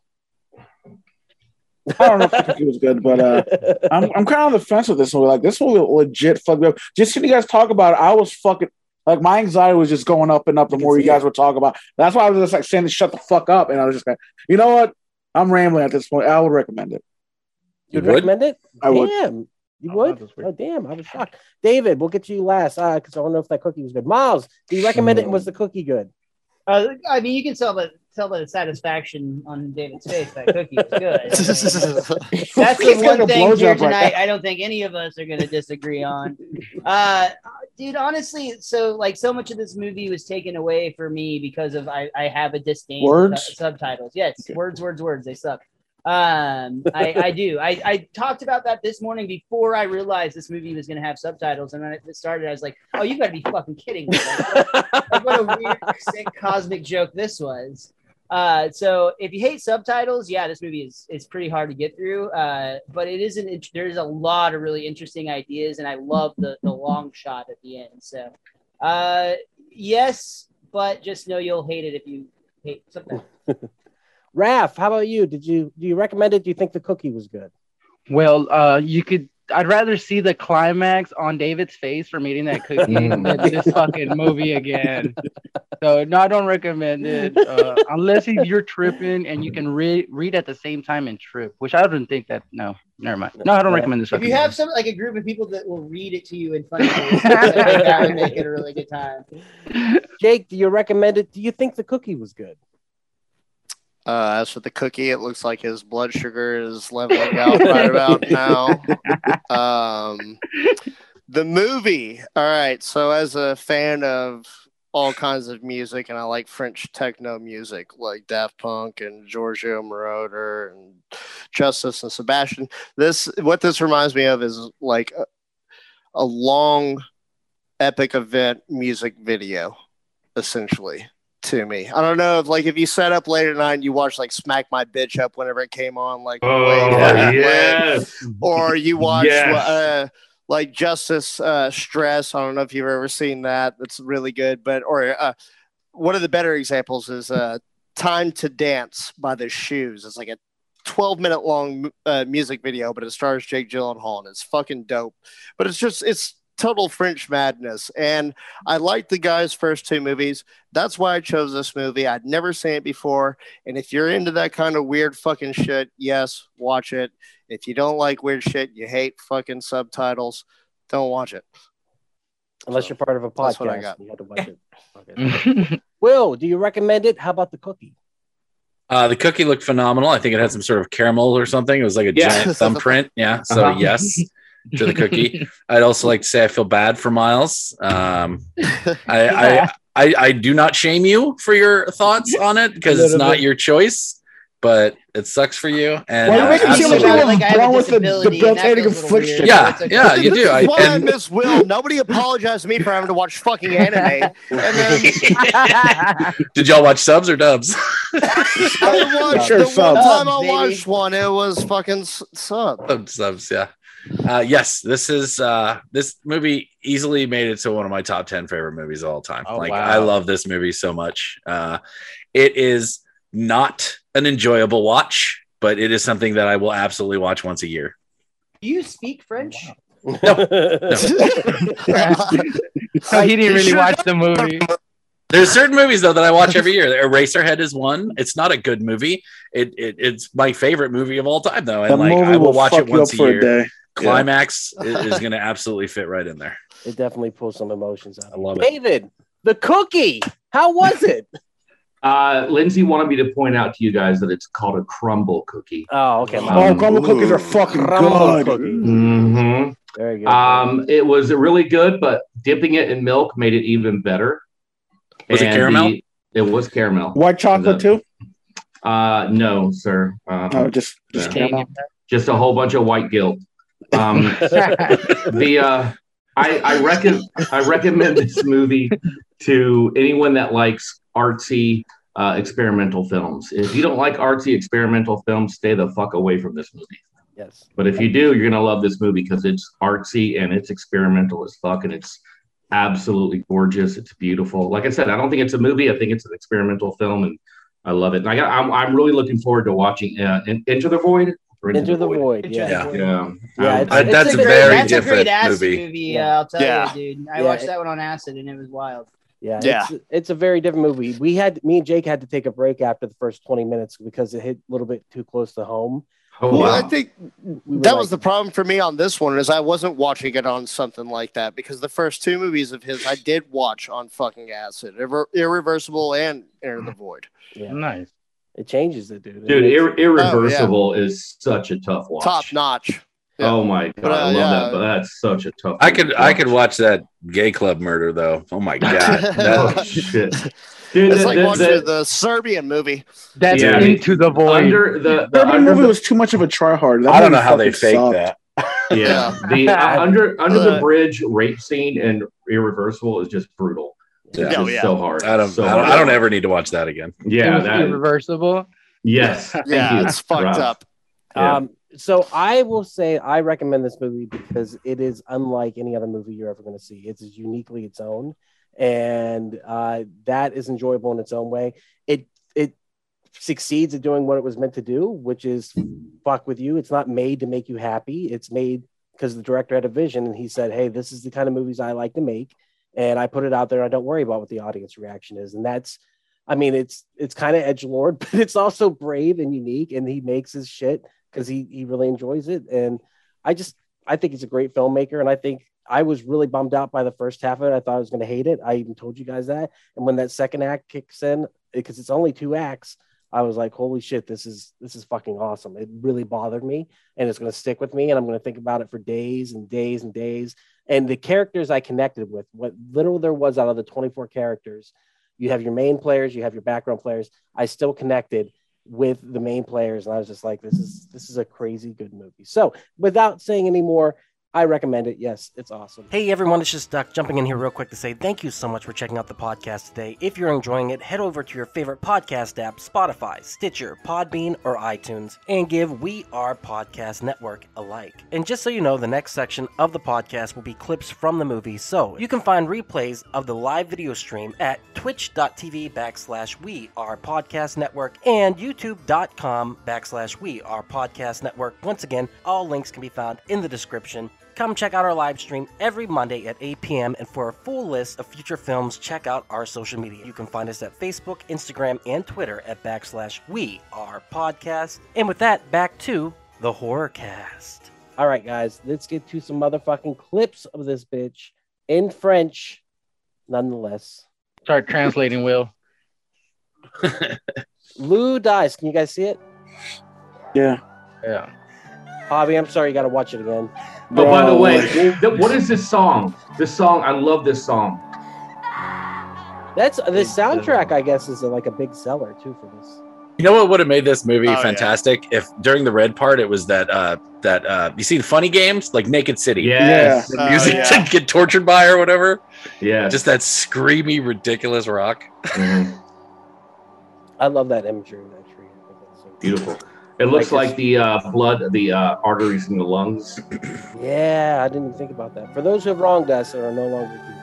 Speaker 7: I don't know if the cookie was good, but uh, I'm I'm kind of on the fence with this movie. Like this movie legit fucked up. Just seeing you guys talk about it, I was fucking like my anxiety was just going up and up the more you guys
Speaker 2: it.
Speaker 7: were talking about. That's why I was just like saying to shut the fuck up, and I was just like, you know what? I'm rambling at this point. I would recommend it.
Speaker 2: You
Speaker 8: You would?
Speaker 2: recommend it?
Speaker 7: I would.
Speaker 2: Damn, you
Speaker 9: Oh,
Speaker 2: would?
Speaker 9: that was weird.
Speaker 2: Oh, damn, I was shocked. David, we'll get you last because I don't know if that cookie was good. Miles, do you recommend it? And was the cookie good?
Speaker 10: Uh, I mean, you can tell by tell by the satisfaction on David's face that cookie was good. That's the one thing
Speaker 7: blowjob
Speaker 10: here
Speaker 7: right
Speaker 10: tonight.
Speaker 7: now.
Speaker 10: I don't think any of us are going to disagree on. Uh, dude, honestly, so like so much of this movie was taken away for me because of I, I have a disdain for
Speaker 7: Words?
Speaker 10: su- subtitles. Yes,
Speaker 7: Okay.
Speaker 10: words, words, words. They suck. Um, I, I do. I, I talked about that this morning before I realized this movie was going to have subtitles, and when it started, I was like, "Oh, you got to be fucking kidding me!" Like, what a weird, sick cosmic joke this was. Uh, so if you hate subtitles, yeah, this movie is is pretty hard to get through. Uh, but it is an int- there's a lot of really interesting ideas, and I love the the long shot at the end. So, uh, yes, but just know you'll hate it if you hate subtitles.
Speaker 2: Raph, how about you? Did you do you recommend it? Do you think the cookie was good?
Speaker 9: Well, uh, you could. I'd rather see the climax on David's face from eating that cookie than this fucking movie again. So no, I don't recommend it uh, unless if you're tripping and you can read read at the same time and trip, which I don't think that. No, never mind. No, I don't recommend this.
Speaker 10: If you
Speaker 9: fucking
Speaker 10: have some like a group of people that will read it to you in funny ways, I that would make it a really good time.
Speaker 2: Jake, do you recommend it? Do you think the cookie was good?
Speaker 3: Uh, as for the cookie, it looks like his blood sugar is leveling out right about now. Um, the movie. All right. So, as a fan of all kinds of music, and I like French techno music like Daft Punk and Giorgio Moroder and Justice and Sebastian. This what this reminds me of is like a, a long, epic event music video, essentially to me. I don't know if like if you set up late at night and you watch like Smack My Bitch Up whenever it came on, like
Speaker 6: Oh yes.
Speaker 3: or you watch
Speaker 6: Yes.
Speaker 3: uh, like Justice uh, Stress. I don't know if you've ever seen that. That's really good. But or uh, one of the better examples is uh, Time to Dance by the Shoes. It's like a 12 minute long uh, music video, but it stars Jake Gyllenhaal and it's fucking dope. But it's just it's total French madness. And I liked the guy's first two movies. That's why I chose this movie. I'd never seen it before. And if you're into that kind of weird fucking shit, yes, watch it. If you don't like weird shit, you hate fucking subtitles, don't watch it.
Speaker 2: Unless you're part of a podcast,
Speaker 3: That's what I
Speaker 2: podcast.
Speaker 3: got.
Speaker 2: You had to watch it. Okay. Will, do you recommend it? How about the cookie?
Speaker 8: Uh, the cookie looked phenomenal. I think it had some sort of caramel or something. It was like a
Speaker 6: Yeah.
Speaker 8: giant thumbprint. Yeah. So
Speaker 6: Uh-huh.
Speaker 8: yes to the cookie. I'd also like to say I feel bad for Miles. Um, I, I, I I do not shame you for your thoughts on it because it's not
Speaker 7: bit.
Speaker 8: your choice, but it sucks for you. And
Speaker 7: Well, you
Speaker 8: uh,
Speaker 7: make it seem like
Speaker 10: Like I have a
Speaker 7: born with the
Speaker 10: disability, and that
Speaker 7: debilitating
Speaker 10: feels a little
Speaker 7: affliction.
Speaker 10: weird,
Speaker 8: Yeah,
Speaker 10: but it's okay.
Speaker 8: yeah, you do. I,
Speaker 3: This is why I miss Will. Nobody apologized to me for having to watch fucking anime. And then
Speaker 8: did y'all watch subs or dubs?
Speaker 3: I watched
Speaker 7: Sure,
Speaker 3: the one
Speaker 7: subs.
Speaker 3: time I
Speaker 10: Baby.
Speaker 3: watched one, it was fucking.
Speaker 8: Subs, subs, yeah. Uh, yes, this is uh, this movie easily made it to one of my top ten favorite movies of all time.
Speaker 9: Oh,
Speaker 8: like
Speaker 9: wow.
Speaker 8: I love this movie so much. Uh, it is not an enjoyable watch, but it is something that I will absolutely watch once a year.
Speaker 10: Do you speak French?
Speaker 9: so he didn't really watch the movie.
Speaker 8: There's certain movies though that I watch every year. Eraserhead is one. It's not a good movie. It, it it's my favorite movie of all time though, and
Speaker 7: That
Speaker 8: like
Speaker 7: movie
Speaker 8: I will
Speaker 7: will
Speaker 8: watch
Speaker 7: fuck
Speaker 8: it
Speaker 7: you
Speaker 8: once
Speaker 7: up
Speaker 8: a
Speaker 7: for a
Speaker 8: year.
Speaker 7: day.
Speaker 8: Climax i- is, going to absolutely fit right in there.
Speaker 2: It definitely pulls some emotions out.
Speaker 8: I love it.
Speaker 2: David, the cookie. How was it?
Speaker 6: Uh, Lindsay wanted me to point out to you guys that it's called a crumble cookie.
Speaker 2: Oh, okay.
Speaker 6: Um,
Speaker 7: Oh, crumble cookies are fucking
Speaker 2: Crumble
Speaker 7: good.
Speaker 2: cookie.
Speaker 6: hmm
Speaker 2: Very good.
Speaker 6: Um, it was really good, but dipping it in milk made it even better.
Speaker 8: Was it
Speaker 6: And
Speaker 8: caramel?
Speaker 6: the- it was caramel.
Speaker 7: White chocolate
Speaker 6: The-
Speaker 7: too?
Speaker 6: Uh, no, sir. Um,
Speaker 7: Oh, just just
Speaker 6: Yeah.
Speaker 7: caramel.
Speaker 6: just a whole bunch of white guilt. Um, the uh, I I reckon I recommend this movie to anyone that likes artsy uh, experimental films. If you don't like artsy experimental films, stay the fuck away from this movie.
Speaker 2: yes.
Speaker 6: But if you do, you're gonna love this movie because it's artsy and it's experimental as fuck, and it's absolutely gorgeous. It's beautiful. Like I said, I don't think it's a movie. I think it's an experimental film, and I love it. And I got, I'm I'm really looking forward to watching uh, Enter the Void. Or
Speaker 2: Into the void.
Speaker 10: Into
Speaker 2: Yeah.
Speaker 10: the
Speaker 8: Yeah.
Speaker 6: Yeah,
Speaker 2: Yeah,
Speaker 6: Um,
Speaker 2: it's-
Speaker 8: Uh, that's
Speaker 2: a
Speaker 8: a
Speaker 2: great-
Speaker 8: very
Speaker 10: that's a great
Speaker 8: different
Speaker 10: acid
Speaker 8: movie.
Speaker 10: movie.
Speaker 2: Yeah.
Speaker 10: I'll tell
Speaker 3: Yeah.
Speaker 10: you, dude. I
Speaker 2: Yeah,
Speaker 10: watched
Speaker 2: it-
Speaker 10: that one on acid and it was wild.
Speaker 2: Yeah,
Speaker 3: Yeah.
Speaker 2: It's, it's a very different movie. We had me and Jake had to take a break after the first 20 minutes because it hit a little bit too close to home.
Speaker 6: Oh,
Speaker 3: Well,
Speaker 6: wow.
Speaker 3: I think
Speaker 2: We
Speaker 3: that
Speaker 2: like-
Speaker 3: was the problem for me on this one is I wasn't watching it on something like that because the first two movies of his I did watch on fucking acid, Irre- irreversible and Enter the Void.
Speaker 2: Yeah,
Speaker 9: Nice.
Speaker 2: It changes it, dude. It
Speaker 6: Dude, Ir- Irreversible is such a tough watch.
Speaker 3: Top notch. Yeah.
Speaker 6: Oh my god,
Speaker 3: But, uh,
Speaker 6: I love
Speaker 3: yeah.
Speaker 6: that. But that's such a tough.
Speaker 8: I could
Speaker 6: to
Speaker 8: I could watch that gay club murder though. Oh my god.
Speaker 6: Oh
Speaker 8: That-
Speaker 6: shit, dude!
Speaker 3: It's
Speaker 6: the-
Speaker 3: like
Speaker 6: the-
Speaker 3: watching
Speaker 6: the-
Speaker 3: the Serbian movie.
Speaker 9: That's
Speaker 6: Yeah.
Speaker 9: into the void.
Speaker 6: under the, the
Speaker 7: That
Speaker 6: under
Speaker 7: movie
Speaker 6: the,
Speaker 7: was too much of a tryhard.
Speaker 8: I don't know how they
Speaker 7: fucking
Speaker 8: faked
Speaker 7: sucked.
Speaker 8: that.
Speaker 6: yeah the uh, under under the
Speaker 3: Uh,
Speaker 6: bridge rape scene and Irreversible is just brutal. It's
Speaker 8: Yeah.
Speaker 6: just
Speaker 3: Oh, yeah.
Speaker 6: so hard.
Speaker 8: I don't,
Speaker 6: So
Speaker 8: I don't
Speaker 6: hard.
Speaker 8: I don't ever need to watch that again.
Speaker 6: Yeah,
Speaker 9: was
Speaker 6: that
Speaker 9: irreversible.
Speaker 6: yes. Thank
Speaker 3: Yeah,
Speaker 6: you,
Speaker 3: it's fucked
Speaker 6: Rob.
Speaker 3: up.
Speaker 6: Yeah.
Speaker 2: Um, so I will say I recommend this movie because it is unlike any other movie you're ever going to see. It's uniquely its own, and uh, that is enjoyable in its own way. It it succeeds at doing what it was meant to do, which is fuck with you. It's not made to make you happy. It's made because the director had a vision and he said, "Hey, this is the kind of movies I like to make," and I put it out there. I don't worry about what the audience reaction is, and that's. I mean, it's it's kind of edge lord, but it's also brave and unique, and he makes his shit because he he really enjoys it. And I just I think he's a great filmmaker, and I think I was really bummed out by the first half of it. I thought I was going to hate it. I even told you guys that. And when that second act kicks in, because it's only two acts, I was like, holy shit, this is this is fucking awesome. It really bothered me, and it's going to stick with me, and I'm going to think about it for days and days and days. And the characters I connected with, what little there was out of the 24 characters, you have your main players, you have your background players. I still connected with the main players, and I was just like, this is this is a crazy good movie. So without saying any more, I recommend it. Yes, it's awesome.
Speaker 1: Hey everyone, it's just Duck jumping in here real quick to say thank you so much for checking out the podcast today. If you're enjoying it, head over to your favorite podcast app, Spotify, Stitcher, Podbean, or iTunes, and give We Are Podcast Network a like. And just so you know, the next section of the podcast will be clips from the movie, so you can find replays of the live video stream at twitch.tv backslash We Are Podcast Network and youtube.com backslash We Are Podcast Network. Once again, all links can be found in the description. Come check out our live stream every Monday at 8 p.m. And for a full list of future films, check out our social media. You can find us at Facebook, Instagram, and Twitter at backslash we are podcast. And with that, back to the horror cast.
Speaker 2: All right, guys, let's get to some motherfucking clips of this bitch in French, nonetheless.
Speaker 9: Start translating, Will.
Speaker 2: Lou dies. Can you guys see it?
Speaker 7: Yeah.
Speaker 9: Yeah.
Speaker 2: Bobby, I'm sorry, you got to watch it again.
Speaker 6: Oh, by the way, th- what is this song? This song, I love this song.
Speaker 2: That's the soundtrack. I guess is like a big seller too for this.
Speaker 8: You know what would have made this movie
Speaker 3: Oh, yeah.
Speaker 8: fantastic if during the red part it was that uh that uh you seen funny games like Naked City.
Speaker 6: Yes.
Speaker 8: The
Speaker 3: Oh,
Speaker 8: music
Speaker 3: yeah.
Speaker 8: to get tortured by or whatever.
Speaker 6: Yeah.
Speaker 8: Just that screamy, ridiculous rock.
Speaker 6: Mhm.
Speaker 2: I love that imagery of that tree. I think that's so-
Speaker 6: Beautiful. It looks
Speaker 2: Like
Speaker 6: like the uh, blood, the uh, arteries in the lungs.
Speaker 2: Yeah, I didn't even think about that. For those who have wronged us and are no longer here,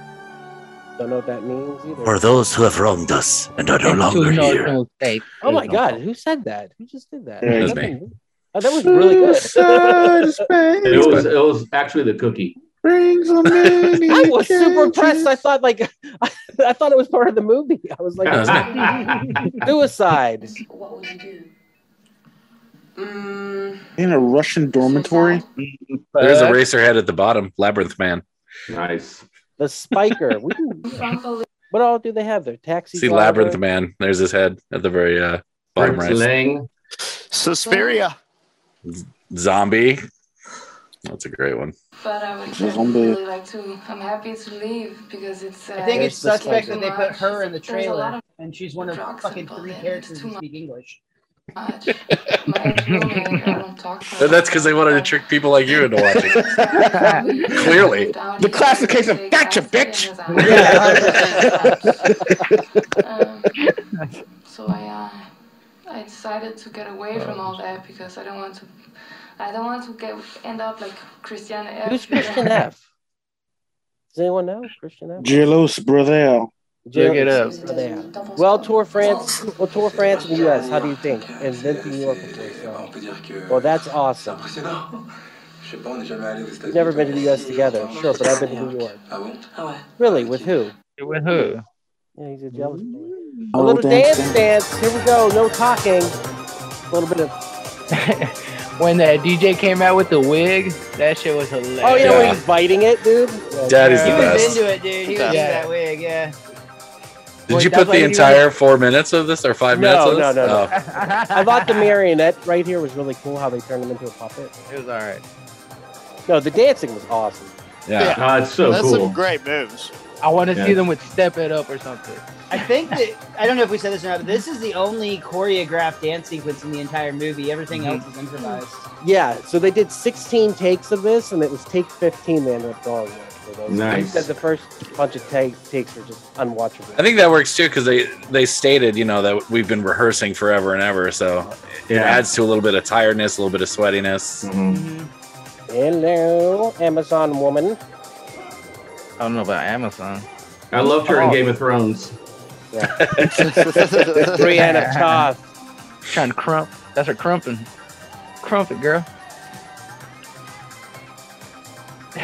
Speaker 2: don't know what that means either.
Speaker 8: For those who have wronged us and are no longer here.
Speaker 2: oh my god, who said that? Who just did that?
Speaker 7: Yeah,
Speaker 8: it was
Speaker 2: That
Speaker 8: me.
Speaker 2: was- Oh, that was really good.
Speaker 6: It was, it was actually the cookie.
Speaker 7: Brings a many
Speaker 2: I was super impressed. I thought like I thought it was part of the movie. I was like suicide.
Speaker 12: What would you do? Mm,
Speaker 7: in a Russian dormitory.
Speaker 8: There's a racer head at the bottom, Labyrinth Man.
Speaker 6: Nice.
Speaker 2: The spiker. We what all do they have there? Taxi.
Speaker 8: See
Speaker 2: driver?
Speaker 8: Labyrinth Man. There's his head at the very uh, bottom right.
Speaker 6: Lang.
Speaker 3: Suspiria.
Speaker 8: Zombie. That's a great one.
Speaker 12: but I would
Speaker 7: Zombie.
Speaker 12: really like to. I'm happy to leave because it's. Uh,
Speaker 10: I think it's suspect
Speaker 2: spider.
Speaker 10: that they put her in the
Speaker 12: There's a lot
Speaker 10: trailer,
Speaker 12: of
Speaker 10: and she's one of
Speaker 12: drugs
Speaker 10: fucking three characters who speak English.
Speaker 12: Much. My ex-roommate, I don't talk to her.
Speaker 8: And that's because they wanted to trick people like you into watching. Clearly.
Speaker 7: The classic case of gotcha, bitch.
Speaker 12: Um, so I, uh, I decided to get away from all that because I don't want to. I don't want to get end up like Christian F.
Speaker 2: Who's Christian F? Does anyone know Christian F?
Speaker 7: Jealous brother.
Speaker 9: Look it up.
Speaker 2: Yeah. Well, tour France. Well, tour France and the U.S. How do you think? And then to New York before. So. Well, that's awesome. We've never been to the U.S. together, sure, but I've been to New York. Really? With who?
Speaker 9: With who?
Speaker 2: Yeah, he's a jealous boy. A little
Speaker 7: dance,
Speaker 2: dance, dance. Here we go. No talking. A little bit of.
Speaker 9: when that DJ came out with the wig, that shit was oh, hilarious.
Speaker 2: Oh, you know when he's biting it, dude. Yeah,
Speaker 8: Daddy's the
Speaker 10: He was into it, dude. He was into that wig, yeah.
Speaker 8: Did
Speaker 9: Wait,
Speaker 8: you put the
Speaker 9: you
Speaker 8: entire four minutes of this or five minutes
Speaker 2: No,
Speaker 8: of
Speaker 2: no,
Speaker 8: this?
Speaker 2: no, no.
Speaker 8: Oh.
Speaker 2: I thought the marionette right here was really cool. How they turned him into a puppet.
Speaker 9: It was all right.
Speaker 2: No, the dancing was awesome.
Speaker 8: Yeah.
Speaker 6: Oh, it's so
Speaker 3: That's
Speaker 6: cool.
Speaker 3: some great moves.
Speaker 9: I want to
Speaker 6: Yeah.
Speaker 9: see them with Step It Up or something.
Speaker 10: I think that I don't know if we said this or not, but this is the only choreographed dance sequence in the entire movie. Everything mm-hmm. else is improvised.
Speaker 2: Yeah, so they did 16 takes of this, and it was take 15 they ended up going with. For those.
Speaker 6: Nice.
Speaker 2: He said the first bunch of take, takes were just unwatchable.
Speaker 8: I think that works too because they they stated you know that we've been rehearsing forever and ever, so it
Speaker 6: Yeah.
Speaker 8: adds to a little bit of tiredness, a little bit of sweatiness.
Speaker 6: Mhm.
Speaker 2: Hello, Amazon woman.
Speaker 9: I don't know about Amazon.
Speaker 6: I loved her in
Speaker 2: Oh.
Speaker 6: Game of Thrones.
Speaker 2: Brianna Toth.
Speaker 9: Trying to crump. That's her crumping. Crump it, girl.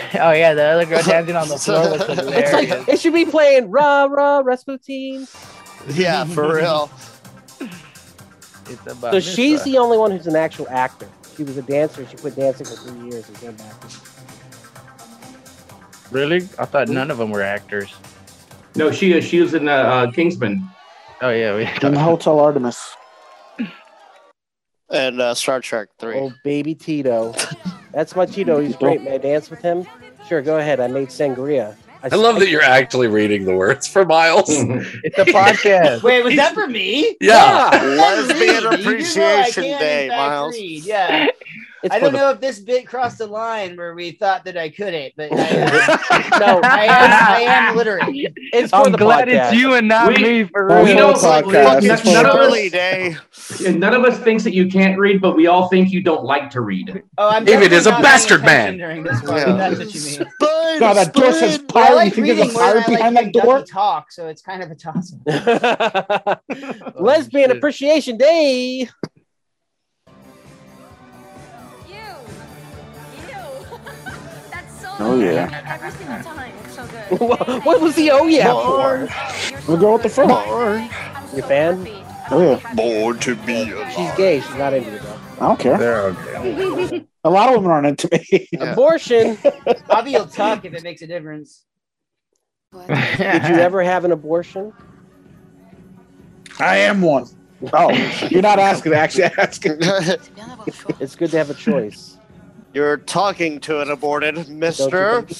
Speaker 9: oh yeah, the other girl dancing on the floor was
Speaker 2: It's like it should be playing rah rah Rasputin.
Speaker 3: Yeah, for real.
Speaker 9: It's about
Speaker 2: So
Speaker 9: this
Speaker 2: she's
Speaker 9: guy.
Speaker 2: the only one who's an actual actor. She was a dancer. She quit dancing for three years and came back.
Speaker 9: really. I thought none of them were actors.
Speaker 6: No, she is. she was in uh, uh, Kingsman.
Speaker 9: Oh yeah, we
Speaker 7: In the Hotel Artemis.
Speaker 3: And uh, Star Trek 3.
Speaker 2: Oh, baby Tito. That's my Tito. He's great. May I dance with him? Sure, go ahead. I made sangria.
Speaker 8: I love that you're actually reading the words for Miles.
Speaker 9: it's a podcast.
Speaker 10: Wait, was that for me?
Speaker 8: Yeah.
Speaker 3: Lesbian
Speaker 10: You do know
Speaker 3: Appreciation Day, Miles.
Speaker 10: read, Yeah.
Speaker 2: It's
Speaker 10: I don't
Speaker 2: the-
Speaker 10: know if this bit crossed the line where we thought that I couldn't, but I,
Speaker 2: No,
Speaker 10: I, am, I am literate.
Speaker 2: it's for
Speaker 9: I'm
Speaker 2: the
Speaker 9: glad
Speaker 2: podcast.
Speaker 9: it's you and not
Speaker 6: We-
Speaker 9: me for
Speaker 7: Well,
Speaker 6: We
Speaker 9: real.
Speaker 6: don't
Speaker 7: Podcast. It's
Speaker 6: none, of us,
Speaker 3: day.
Speaker 6: yeah, none of us thinks that you can't read, but we all think you don't like to read.
Speaker 10: Oh, I'm
Speaker 8: David is a bastard man.
Speaker 10: During this part,
Speaker 3: Yeah.
Speaker 10: That's what you mean.
Speaker 3: Spine,
Speaker 7: God, that door says
Speaker 3: spine.
Speaker 10: But I
Speaker 7: pirate. You
Speaker 10: like
Speaker 7: think there's
Speaker 10: reading
Speaker 7: a pirate
Speaker 10: I like
Speaker 7: behind that door?
Speaker 10: Talk, so it's kind of a toss. Up.
Speaker 2: Lesbian
Speaker 9: shit.
Speaker 2: Appreciation Day.
Speaker 7: Oh, yeah.
Speaker 13: Every single time. It's so good.
Speaker 2: what what was the oh yeah for?
Speaker 7: The girl with the fur.
Speaker 2: You fan?
Speaker 7: Oh, yeah.
Speaker 3: Born to be
Speaker 2: She's gay. She's not into it though.
Speaker 7: I don't care.
Speaker 9: They're okay.
Speaker 7: A lot of women aren't into me.
Speaker 3: Yeah.
Speaker 2: Abortion.
Speaker 10: Bobby will talk if it makes a difference.
Speaker 2: Did you ever have an abortion?
Speaker 7: I am one. Oh, you're not asking, actually asking.
Speaker 2: It's good to have a choice.
Speaker 3: You're talking to an aborted mister.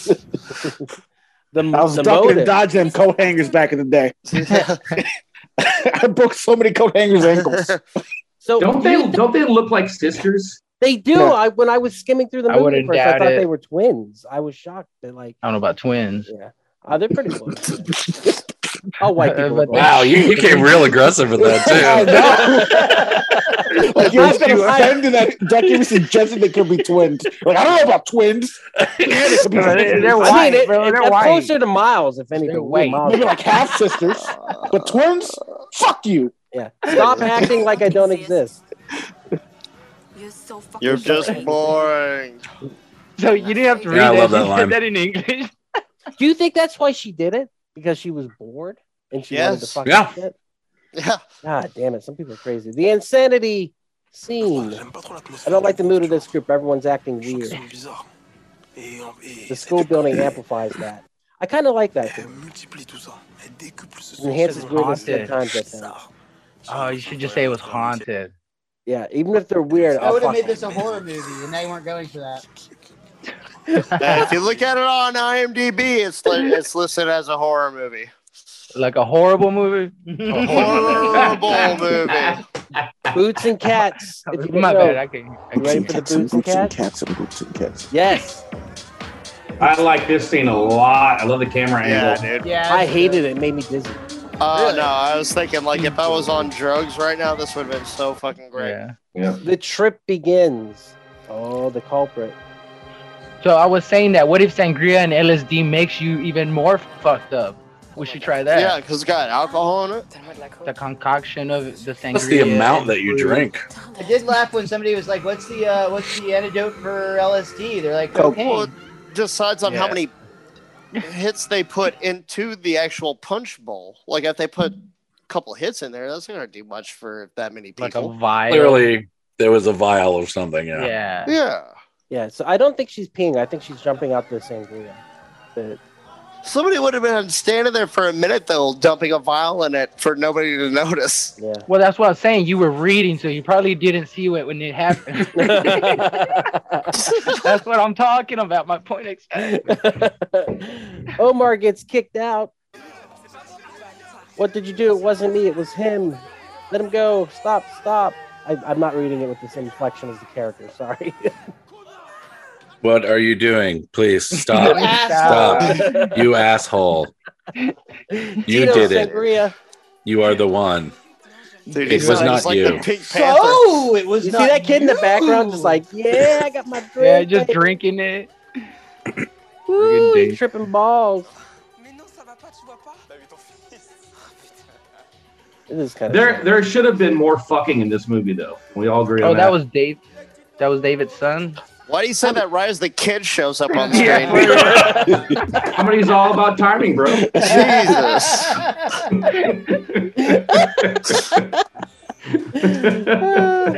Speaker 2: The,
Speaker 7: I was
Speaker 2: the
Speaker 7: ducking and
Speaker 2: motive.
Speaker 7: dodging them coat hangers back in the day. I broke so many coat hangers' ankles.
Speaker 2: So
Speaker 6: Don't they
Speaker 2: think-
Speaker 6: don't they look like sisters?
Speaker 2: They do.
Speaker 7: Yeah.
Speaker 2: I when I was skimming through the
Speaker 9: I
Speaker 2: movie
Speaker 9: wouldn't
Speaker 2: first, I
Speaker 9: doubt
Speaker 2: thought
Speaker 9: it.
Speaker 2: they were twins. I was shocked that like
Speaker 9: I don't know about twins.
Speaker 2: yeah, uh, they're pretty close. All white people.
Speaker 9: But-
Speaker 8: Wow, you, you came real aggressive with
Speaker 7: I
Speaker 8: that
Speaker 7: know. like you're just gonna offend that Ducky was suggesting they could be twins. Like I don't know about twins. They could be
Speaker 9: They're-
Speaker 7: sisters.
Speaker 9: they're
Speaker 2: I
Speaker 9: white,
Speaker 2: mean, it,
Speaker 9: bro.
Speaker 2: it-
Speaker 9: They're white.
Speaker 2: closer to Miles, if anything.
Speaker 9: They're white.
Speaker 7: Maybe like half sisters, but twins. Fuck you.
Speaker 2: yeah. Stop acting like I don't exist.
Speaker 13: You're so fucking
Speaker 3: You're just
Speaker 13: funny.
Speaker 3: boring.
Speaker 9: So you didn't have to read
Speaker 8: Yeah, I love that
Speaker 9: you
Speaker 8: line.
Speaker 9: that in English.
Speaker 2: Do you think that's why she did it? Because she was bored and she wanted to
Speaker 3: Yes.
Speaker 2: fucking
Speaker 8: Yeah.
Speaker 2: shit?
Speaker 3: Yeah.
Speaker 2: God damn it. Some people are crazy. The insanity scene. I don't like the mood of this group. Everyone's acting weird. The school building amplifies that. I kind of like that. Too. It enhances weirdness at times. I think.
Speaker 9: Oh, you should just say it was haunted.
Speaker 2: Yeah, even if they're weird,
Speaker 10: I would have made this a horror movie, and they weren't going for that.
Speaker 3: If you look at it on IMDb, it's li- it's listed as a horror movie.
Speaker 9: Like a horrible movie. A
Speaker 3: Horrible movie.
Speaker 2: Boots and cats. If you
Speaker 9: My
Speaker 2: know.
Speaker 9: bad. I can. I
Speaker 2: You ready for the boots and cats?
Speaker 7: cats and boots and cats.
Speaker 2: Yes.
Speaker 6: I like this scene a lot. I love the camera
Speaker 3: Yeah,
Speaker 6: angle.
Speaker 3: dude.
Speaker 10: Yeah,
Speaker 2: I hated it. It made me dizzy.
Speaker 3: Oh no, I was thinking like if I was on drugs right now, this would have been so fucking great.
Speaker 9: Yeah.
Speaker 6: Yeah.
Speaker 2: The trip begins. Oh, the culprit.
Speaker 9: So I was saying that. What if sangria and LSD makes you even more fucked up? We should try that.
Speaker 3: Yeah, because it's got alcohol in it.
Speaker 9: The concoction of the thing.
Speaker 8: What's the amount that you drink?
Speaker 10: I did laugh when somebody was like, "What's the uh, what's the antidote for LSD?" They're like
Speaker 3: Well,
Speaker 10: cocaine.
Speaker 3: it decides on how many hits they put into the actual punch bowl. Like if they put a couple hits in there, that's not gonna do much for that many people.
Speaker 9: Like a vial.
Speaker 8: Clearly, there was a vial or something. Yeah.
Speaker 9: Yeah.
Speaker 3: yeah.
Speaker 2: Yeah, so I don't think she's peeing. I think she's jumping out the sangria. But
Speaker 3: Somebody would have been standing there for a minute though, dumping a vial in it for nobody to notice.
Speaker 2: yeah.
Speaker 9: Well, that's what I was saying. You were reading, so you probably didn't see it when it happened. that's what I'm talking about. My point exactly.
Speaker 2: Omar gets kicked out. What did you do? It wasn't me. It was him. Let him go. Stop. Stop. I, I'm not reading it with the same inflection as the character. Sorry.
Speaker 8: What are you doing? Please stop.
Speaker 10: Asshole.
Speaker 8: Stop. You asshole. You
Speaker 2: Tito
Speaker 8: did it. You are the one.
Speaker 3: Dude,
Speaker 8: It was not
Speaker 3: like
Speaker 8: you.
Speaker 3: the
Speaker 10: So it was
Speaker 2: You see that kid in the background, just like, yeah, I got my drink.
Speaker 9: Yeah, just drinking it.
Speaker 2: Woo,
Speaker 9: Friggin'
Speaker 2: he's tripping balls. This is kind of
Speaker 6: There, there should have been more fucking in this movie, though. We all agree
Speaker 9: Oh,
Speaker 6: on
Speaker 9: that was Dave. That was David's son.
Speaker 3: Why do you say that right as the kid shows up on screen?
Speaker 6: Yeah. Comedy's all about timing, bro.
Speaker 3: Jesus.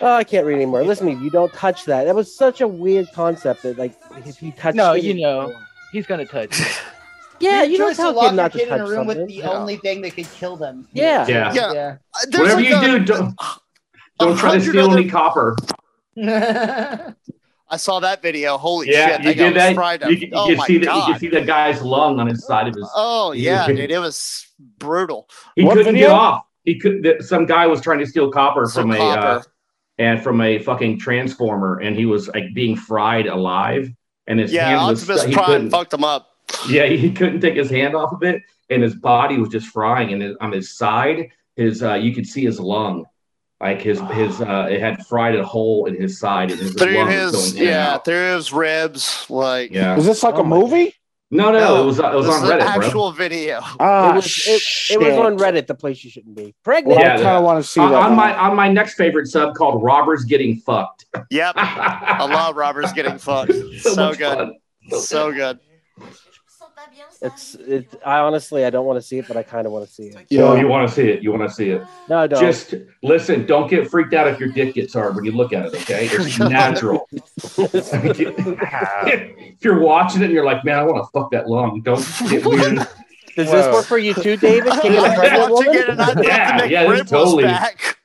Speaker 2: Oh, I can't read anymore. Listen to me. You don't touch that. That was such a weird concept that, like, if you touch
Speaker 9: No,
Speaker 2: it-
Speaker 9: you know. He's gonna touch it.
Speaker 2: Yeah, you
Speaker 10: Your
Speaker 2: don't
Speaker 10: choice to
Speaker 2: tell a
Speaker 10: lock
Speaker 2: kid not to
Speaker 10: kid in
Speaker 2: touch
Speaker 10: a room with
Speaker 2: something.
Speaker 10: the only thing that could kill them.
Speaker 2: Yeah.
Speaker 6: Yeah.
Speaker 3: Yeah.
Speaker 10: Yeah.
Speaker 6: Whatever
Speaker 3: like
Speaker 6: you
Speaker 3: a-
Speaker 6: do, don't, don't try to steal
Speaker 3: other-
Speaker 6: any copper.
Speaker 3: I saw that video. Holy
Speaker 6: Yeah,
Speaker 3: shit!
Speaker 6: you
Speaker 3: that guy
Speaker 6: did that.
Speaker 3: was fried up.
Speaker 6: You, can- you
Speaker 3: oh
Speaker 6: can
Speaker 3: my
Speaker 6: see that.
Speaker 3: god!
Speaker 6: You can see the guy's lung on his side of his.
Speaker 3: oh yeah,
Speaker 6: Yeah.
Speaker 3: dude, it was brutal.
Speaker 6: He
Speaker 2: What
Speaker 6: couldn't
Speaker 2: video?
Speaker 6: get off. He could. th- Some guy was trying to steal copper
Speaker 3: Some
Speaker 6: from a
Speaker 3: copper.
Speaker 6: uh, and from a fucking transformer, and he was like being fried alive, and his
Speaker 3: Yeah,
Speaker 6: hand was.
Speaker 3: Optimus
Speaker 6: he
Speaker 3: Prime fucked him up.
Speaker 6: Yeah, he couldn't take his hand off of it, and his body was just frying. And his, on his side, his uh, you could see his lung, like his his uh, it had fried a hole in his side, and his
Speaker 3: Through his
Speaker 6: going in and
Speaker 3: yeah,
Speaker 6: out.
Speaker 3: through his ribs. Like
Speaker 6: Yeah.
Speaker 7: Is this like
Speaker 2: Oh
Speaker 7: a
Speaker 2: my
Speaker 7: movie?
Speaker 6: No, no, it was uh, it was
Speaker 3: this
Speaker 6: on
Speaker 3: is an
Speaker 6: Reddit, bro.
Speaker 3: actual video.
Speaker 7: Ah,
Speaker 2: it was it, it was on Reddit, the place you shouldn't be.
Speaker 7: Well,
Speaker 2: Pregnant.
Speaker 6: Yeah,
Speaker 7: I kind of want to see
Speaker 6: on,
Speaker 7: that.
Speaker 6: on
Speaker 7: now.
Speaker 6: my on my next favorite sub called Robbers Getting Fucked.
Speaker 3: Yep, I love robbers getting fucked. So,
Speaker 6: much
Speaker 3: good,
Speaker 6: fun.
Speaker 3: so good.
Speaker 2: It's it. I honestly I don't want to see it, but I kind of want to see it.
Speaker 6: No,
Speaker 7: Yeah.
Speaker 6: you want to see it. You want to see it.
Speaker 2: No, I don't.
Speaker 6: Just listen. Don't get freaked out if your dick gets hard when you look at it. Okay, it's natural. if you're watching it and you're like, man, I want to fuck that long. Don't get weird.
Speaker 2: Does this work for you too, David? Kicking a
Speaker 3: I
Speaker 2: pregnant
Speaker 3: want to
Speaker 2: woman?
Speaker 3: get it. I thought
Speaker 6: Yeah,
Speaker 3: the
Speaker 6: yeah, this totally-
Speaker 3: back.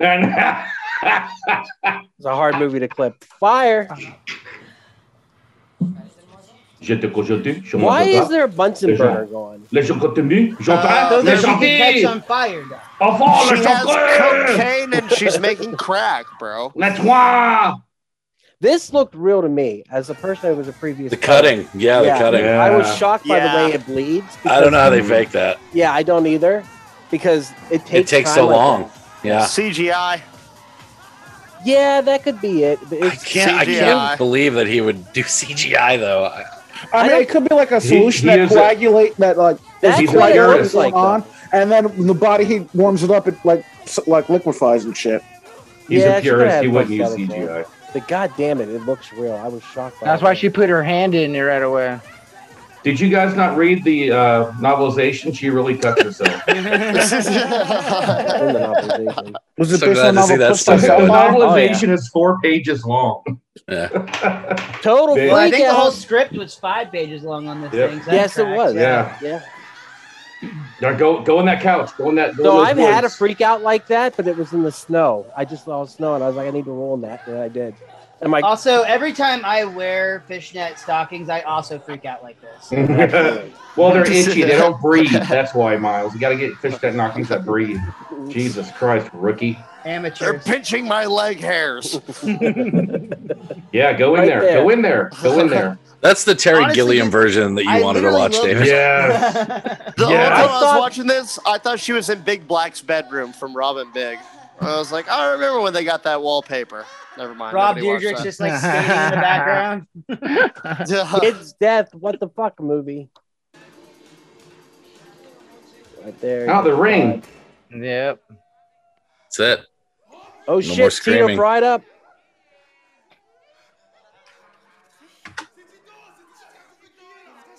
Speaker 2: It's a hard movie to clip. Fire.
Speaker 6: Je te conjure, je
Speaker 2: Why is
Speaker 6: pas.
Speaker 2: there a Bunsen
Speaker 6: Déjà.
Speaker 2: burner going?
Speaker 6: Les gens continuent. J'entends.
Speaker 3: Uh,
Speaker 10: So
Speaker 6: Les
Speaker 10: that you can catch on fire. though.
Speaker 3: She has cocaine and she's making crack, bro.
Speaker 6: Laisse-moi.
Speaker 2: This looked real to me as a person who was a previous
Speaker 8: The cutting. Yeah, the cutting.
Speaker 6: Yeah.
Speaker 2: I was shocked by
Speaker 3: Yeah.
Speaker 2: the way it bleeds.
Speaker 8: I don't know how they
Speaker 2: because-
Speaker 8: fake that.
Speaker 2: Yeah, I don't either, because it takes
Speaker 8: It takes
Speaker 2: time
Speaker 8: so
Speaker 2: like
Speaker 8: long.
Speaker 2: that.
Speaker 8: Yeah.
Speaker 3: CGI.
Speaker 2: Yeah, that could be it. But
Speaker 8: I
Speaker 2: it's,
Speaker 8: can't. I
Speaker 3: CGI.
Speaker 8: can't believe that he would do CGI though. I-
Speaker 7: I mean,
Speaker 2: I
Speaker 7: it could be like a solution
Speaker 6: he
Speaker 7: that
Speaker 6: is a-
Speaker 7: coagulate that like
Speaker 2: That's
Speaker 6: He's a
Speaker 2: what it looks like.
Speaker 7: on,
Speaker 2: though.
Speaker 7: and then when the body heat warms it up, it like s- like liquefies and shit.
Speaker 6: He's
Speaker 2: Yeah,
Speaker 6: a purist. He wouldn't use CGI.
Speaker 2: But god damn it, it looks real. I was shocked. By
Speaker 9: That's
Speaker 2: it.
Speaker 9: why she put her hand in there right away.
Speaker 6: Did you guys not read the uh, novelization? She really cut herself.
Speaker 2: In the novelization.
Speaker 7: Was it
Speaker 8: So
Speaker 7: based on novel
Speaker 8: that
Speaker 7: pushed
Speaker 6: the
Speaker 8: going.
Speaker 7: Sci-Fi?
Speaker 6: novelization is four pages long.
Speaker 8: Yeah.
Speaker 2: Total
Speaker 6: Big.
Speaker 10: Well, I
Speaker 2: freak
Speaker 10: think the whole script was five pages long on this
Speaker 6: Yep.
Speaker 10: thing. so that
Speaker 2: Yes, it was.
Speaker 6: Yeah.
Speaker 2: Yeah.
Speaker 6: Now go go on that couch. Go on that. Go
Speaker 2: So I've had a
Speaker 6: woods.
Speaker 2: freak out like that, but it was in the snow. I just saw snow and I was like, I need to roll in that, and I did. And my
Speaker 10: Also, every time I wear fishnet stockings, I also freak out like this.
Speaker 6: well, they're itchy. They don't breathe. That's why, Miles. You got to get fishnet stockings that breathe. Jesus Christ, rookie.
Speaker 3: Amateur
Speaker 10: They're
Speaker 3: pinching my leg hairs.
Speaker 6: Yeah, go in
Speaker 2: Right
Speaker 6: there.
Speaker 2: there.
Speaker 6: Go in there. Go in there.
Speaker 8: That's the Terry
Speaker 10: Honestly,
Speaker 8: Gilliam version that you
Speaker 10: I
Speaker 8: wanted to watch, David.
Speaker 6: Yeah.
Speaker 3: The whole
Speaker 6: Yeah,
Speaker 3: time
Speaker 6: I
Speaker 3: I, was watching this, I thought she was in Big Black's bedroom from Robin Big. I was like, I remember when they got that wallpaper. Never mind.
Speaker 10: Rob
Speaker 3: nobody watched
Speaker 10: Deirdre's just like skating in the background.
Speaker 2: kid's death, what the fuck movie? Right there.
Speaker 6: Oh, the ring.
Speaker 9: Yep.
Speaker 8: That's it.
Speaker 2: Oh
Speaker 8: more
Speaker 2: shit, Tina
Speaker 8: screaming.
Speaker 2: fried up.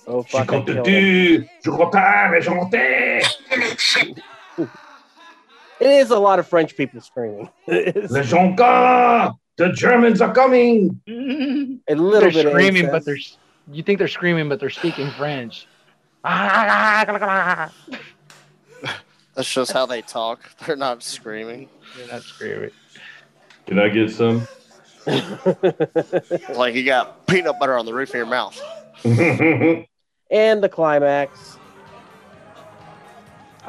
Speaker 2: Oh fuck! I
Speaker 6: compte tu. Je crois pas, mais chanter.
Speaker 2: It is a lot of French people screaming. It's
Speaker 6: Les gens gars. The Germans are coming.
Speaker 2: a
Speaker 9: They're
Speaker 2: little bit of
Speaker 9: screaming,
Speaker 2: incest.
Speaker 9: but they're you think they're screaming, but they're speaking French.
Speaker 3: That's just how they talk. They're not screaming.
Speaker 9: They're not screaming.
Speaker 6: Can I get some?
Speaker 3: Like you got peanut butter on the roof of your mouth.
Speaker 2: and the climax.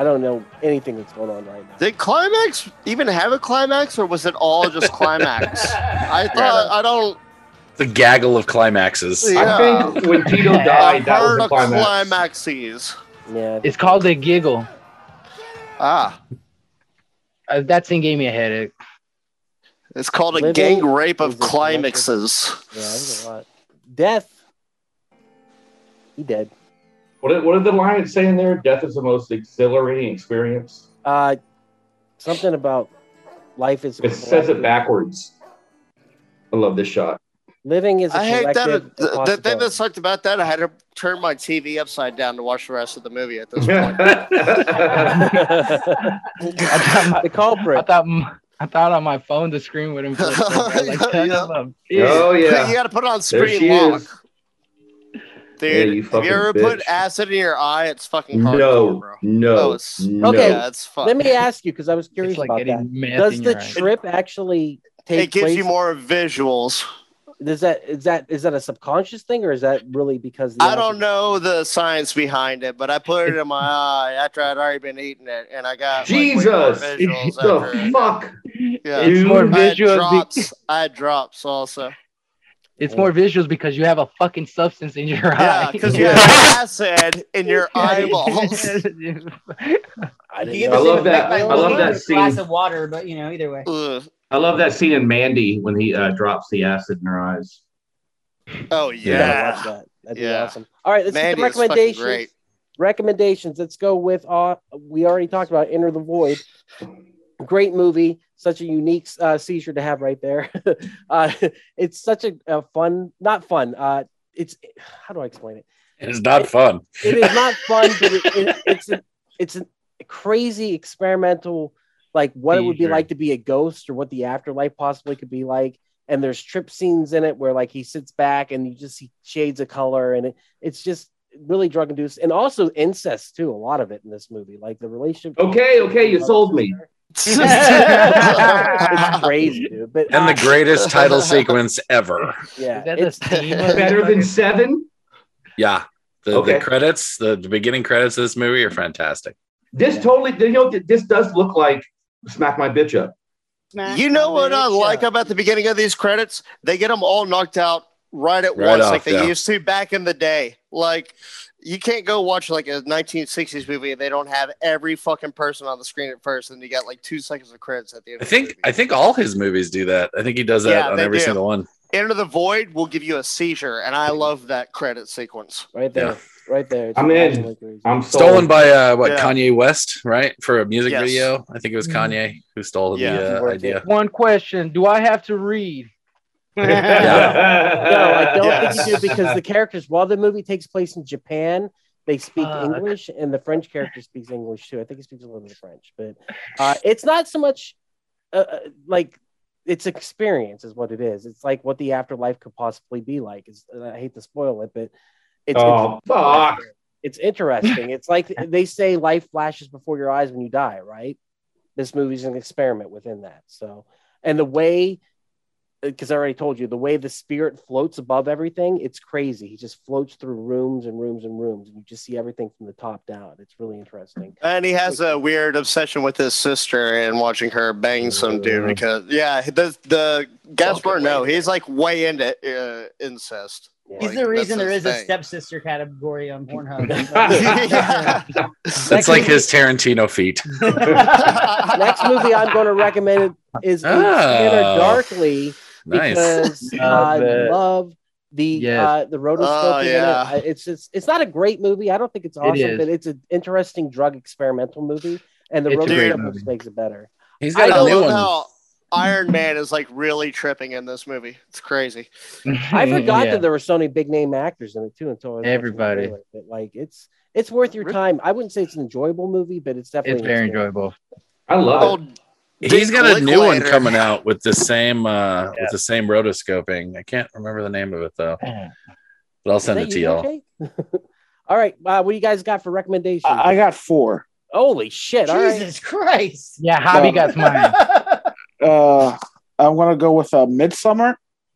Speaker 2: I don't know anything that's going on right now.
Speaker 3: Did climax even have a climax, or was it all just climax? I thought I don't.
Speaker 8: The gaggle of climaxes.
Speaker 3: Yeah.
Speaker 6: I think when Tito died, that was
Speaker 3: heard
Speaker 6: the
Speaker 3: of
Speaker 6: climax.
Speaker 3: climaxes.
Speaker 2: Yeah,
Speaker 9: It's called a giggle.
Speaker 3: Ah,
Speaker 9: Uh, that thing gave me a headache.
Speaker 3: it's called a
Speaker 2: Living
Speaker 3: gang rape
Speaker 2: is
Speaker 3: of
Speaker 2: a
Speaker 3: climaxes.
Speaker 2: yeah, that was a lot. Death. He dead.
Speaker 6: What did, what did the line say in there? Death is the most exhilarating experience.
Speaker 2: Uh, something about life is.
Speaker 6: It says it backwards. I love this shot.
Speaker 2: Living is a
Speaker 3: I hate that.
Speaker 2: collective
Speaker 3: The, the thing that sucked about that, I had to turn my TV upside down to watch the rest of the movie at this point.
Speaker 2: the culprit.
Speaker 9: I thought I thought on my phone the screen would inflict. I was like,
Speaker 3: Yeah.
Speaker 9: of a bitch.
Speaker 6: oh yeah.
Speaker 3: you got to put on
Speaker 6: There
Speaker 3: screen lock.
Speaker 6: is.
Speaker 3: Dude,
Speaker 6: Yeah, you
Speaker 3: have you ever put acid in your eye? It's fucking hardcore,
Speaker 6: No,
Speaker 3: bro.
Speaker 6: no,
Speaker 3: Oh, it's-
Speaker 6: no.
Speaker 2: Okay,
Speaker 3: Yeah, it's fun.
Speaker 2: Let me ask you because I was curious
Speaker 9: like
Speaker 2: about that. Does the
Speaker 9: your eye.
Speaker 2: trip actually take
Speaker 3: it gives
Speaker 2: place?
Speaker 3: you more visuals.
Speaker 2: Does that is that is that a subconscious thing or is that really because the
Speaker 3: I don't know the science behind it, but I put it in my eye after I'd already been eating it, and I got like, way more
Speaker 6: Jesus,
Speaker 3: visuals
Speaker 6: the
Speaker 3: after.
Speaker 6: fuck?
Speaker 3: Yeah,
Speaker 9: It's more
Speaker 3: I had drops. I had drops also.
Speaker 9: It's more visuals because you have a fucking substance in your
Speaker 3: Yeah,
Speaker 9: eye.
Speaker 3: because you have acid in your eyeballs.
Speaker 2: I didn't know.
Speaker 10: the
Speaker 6: I love that- I love that
Speaker 10: at a glass
Speaker 6: scene.
Speaker 10: of water, but you know, either way.
Speaker 3: Ugh.
Speaker 6: I love that scene in Mandy when he uh, drops the acid in her eyes.
Speaker 3: Oh
Speaker 2: I
Speaker 3: yeah,
Speaker 2: watch that. That'd be
Speaker 3: Yeah.
Speaker 2: awesome. All right, let's
Speaker 3: Mandy
Speaker 2: get the
Speaker 3: is fucking
Speaker 2: recommendations.
Speaker 3: great.
Speaker 2: Recommendations. Let's go with. Uh, we already talked about Enter the Void. Great movie. Such a unique uh, seizure to have right there. uh, it's such a, a fun, not fun. Uh, it's how do I explain it?
Speaker 8: It's not fun.
Speaker 2: It is not fun, but it, it, it's a, it's a crazy experimental, like what it would be like to be a ghost or what the afterlife possibly could be like. And there's trip scenes in it where like he sits back and you just see shades of color, and it, it's just really drug induced, and also incest too. A lot of it in this movie, like the relationship.
Speaker 6: Okay, okay, you sold me.
Speaker 2: It's crazy, dude. But
Speaker 8: And the greatest title sequence ever.
Speaker 2: yeah,
Speaker 9: Is that
Speaker 2: it's,
Speaker 6: Better than seven.
Speaker 8: Yeah. The,
Speaker 6: Okay.
Speaker 8: the credits, the, the beginning credits of this movie are fantastic.
Speaker 6: This totally, you know, this does look like Smack My Bitch Up.
Speaker 10: Smack
Speaker 3: You know what I like
Speaker 10: up.
Speaker 3: about the beginning of these credits? They get them all knocked out right at
Speaker 8: Right
Speaker 3: once,
Speaker 8: off,
Speaker 3: like they
Speaker 8: yeah.
Speaker 3: used to back in the day. Like you can't go watch like a 1960s movie and they don't have every fucking person on the screen at first, and you got like two seconds of credits at the end.
Speaker 8: I
Speaker 3: of the
Speaker 8: think
Speaker 3: movie.
Speaker 8: I think all his movies do that. I think he does that
Speaker 3: Yeah,
Speaker 8: on every
Speaker 3: do.
Speaker 8: single one.
Speaker 3: Enter the Void will give you a seizure, and I love that credit sequence.
Speaker 2: right there,
Speaker 8: Yeah.
Speaker 2: right there. It's
Speaker 6: I'm in.
Speaker 2: absolutely crazy.
Speaker 6: I'm sold.
Speaker 8: Stolen by uh what
Speaker 3: Yeah.
Speaker 8: Kanye West, right? For a music
Speaker 3: Yes.
Speaker 8: video. I think it was Kanye who stole
Speaker 3: Yeah.
Speaker 8: the uh, idea.
Speaker 9: One question: Do I have to read?
Speaker 2: no, I don't
Speaker 3: Yes.
Speaker 2: think you do because the characters, while the movie takes place in Japan, they speak
Speaker 9: Fuck.
Speaker 2: English, and the French character speaks English too. I think he speaks a little bit of French, but uh, it's not so much uh, uh, like it's experience, is what it is. It's like what the afterlife could possibly be like. It's, I hate to spoil it, but it's
Speaker 6: Oh,
Speaker 2: it's,
Speaker 6: fuck.
Speaker 2: it's interesting. It's like they say life flashes before your eyes when you die, right? This movie's an experiment within that. So, and the way, because I already told you, the way the spirit floats above everything, it's crazy. He just floats through rooms and rooms and rooms, and you just see everything from the top down. It's really interesting.
Speaker 3: And he has a weird obsession with his sister and watching her bang some dude because yeah, the the Gaspar Noé, he's like way into uh, incest.
Speaker 10: He's
Speaker 3: Like,
Speaker 10: the reason
Speaker 3: there is
Speaker 10: there
Speaker 3: his
Speaker 10: is a stepsister category on Pornhub.
Speaker 8: That's like his Tarantino feet.
Speaker 2: Next movie I'm going to recommend is
Speaker 8: Oh.
Speaker 2: Darkly
Speaker 8: Nice.
Speaker 2: because
Speaker 9: Love
Speaker 2: I
Speaker 9: it.
Speaker 2: love the
Speaker 9: Yes.
Speaker 2: uh, the rotoscope.
Speaker 3: Oh,
Speaker 2: in it.
Speaker 3: yeah.
Speaker 2: It's it's it's not a great movie. I don't think it's awesome,
Speaker 9: is.
Speaker 2: but it's an interesting drug experimental movie, and the
Speaker 9: It's a
Speaker 2: rotoscope just makes it better.
Speaker 8: He's
Speaker 3: I
Speaker 8: got a new
Speaker 3: love
Speaker 8: one.
Speaker 3: how Iron Man is like really tripping in this movie. It's crazy.
Speaker 2: I forgot
Speaker 9: Yeah.
Speaker 2: that there were so many big name actors in it too until I was watching the
Speaker 9: Everybody.
Speaker 2: trailer. But like it's it's worth your time. I wouldn't say it's an enjoyable movie, but it's definitely
Speaker 9: It's very enjoyable.
Speaker 6: I love it.
Speaker 3: Old
Speaker 8: He's got a new one coming out with the same uh with the same rotoscoping. I can't remember the name of it though. But I'll send it to
Speaker 2: you,
Speaker 8: y'all.
Speaker 2: Jay? All right, uh, what do you guys got for recommendations?
Speaker 7: I, I got four.
Speaker 2: Holy shit! All right.
Speaker 10: Jesus Christ.
Speaker 9: Yeah, Hobby got mine.
Speaker 7: Uh, I'm gonna go with uh, Midsommar.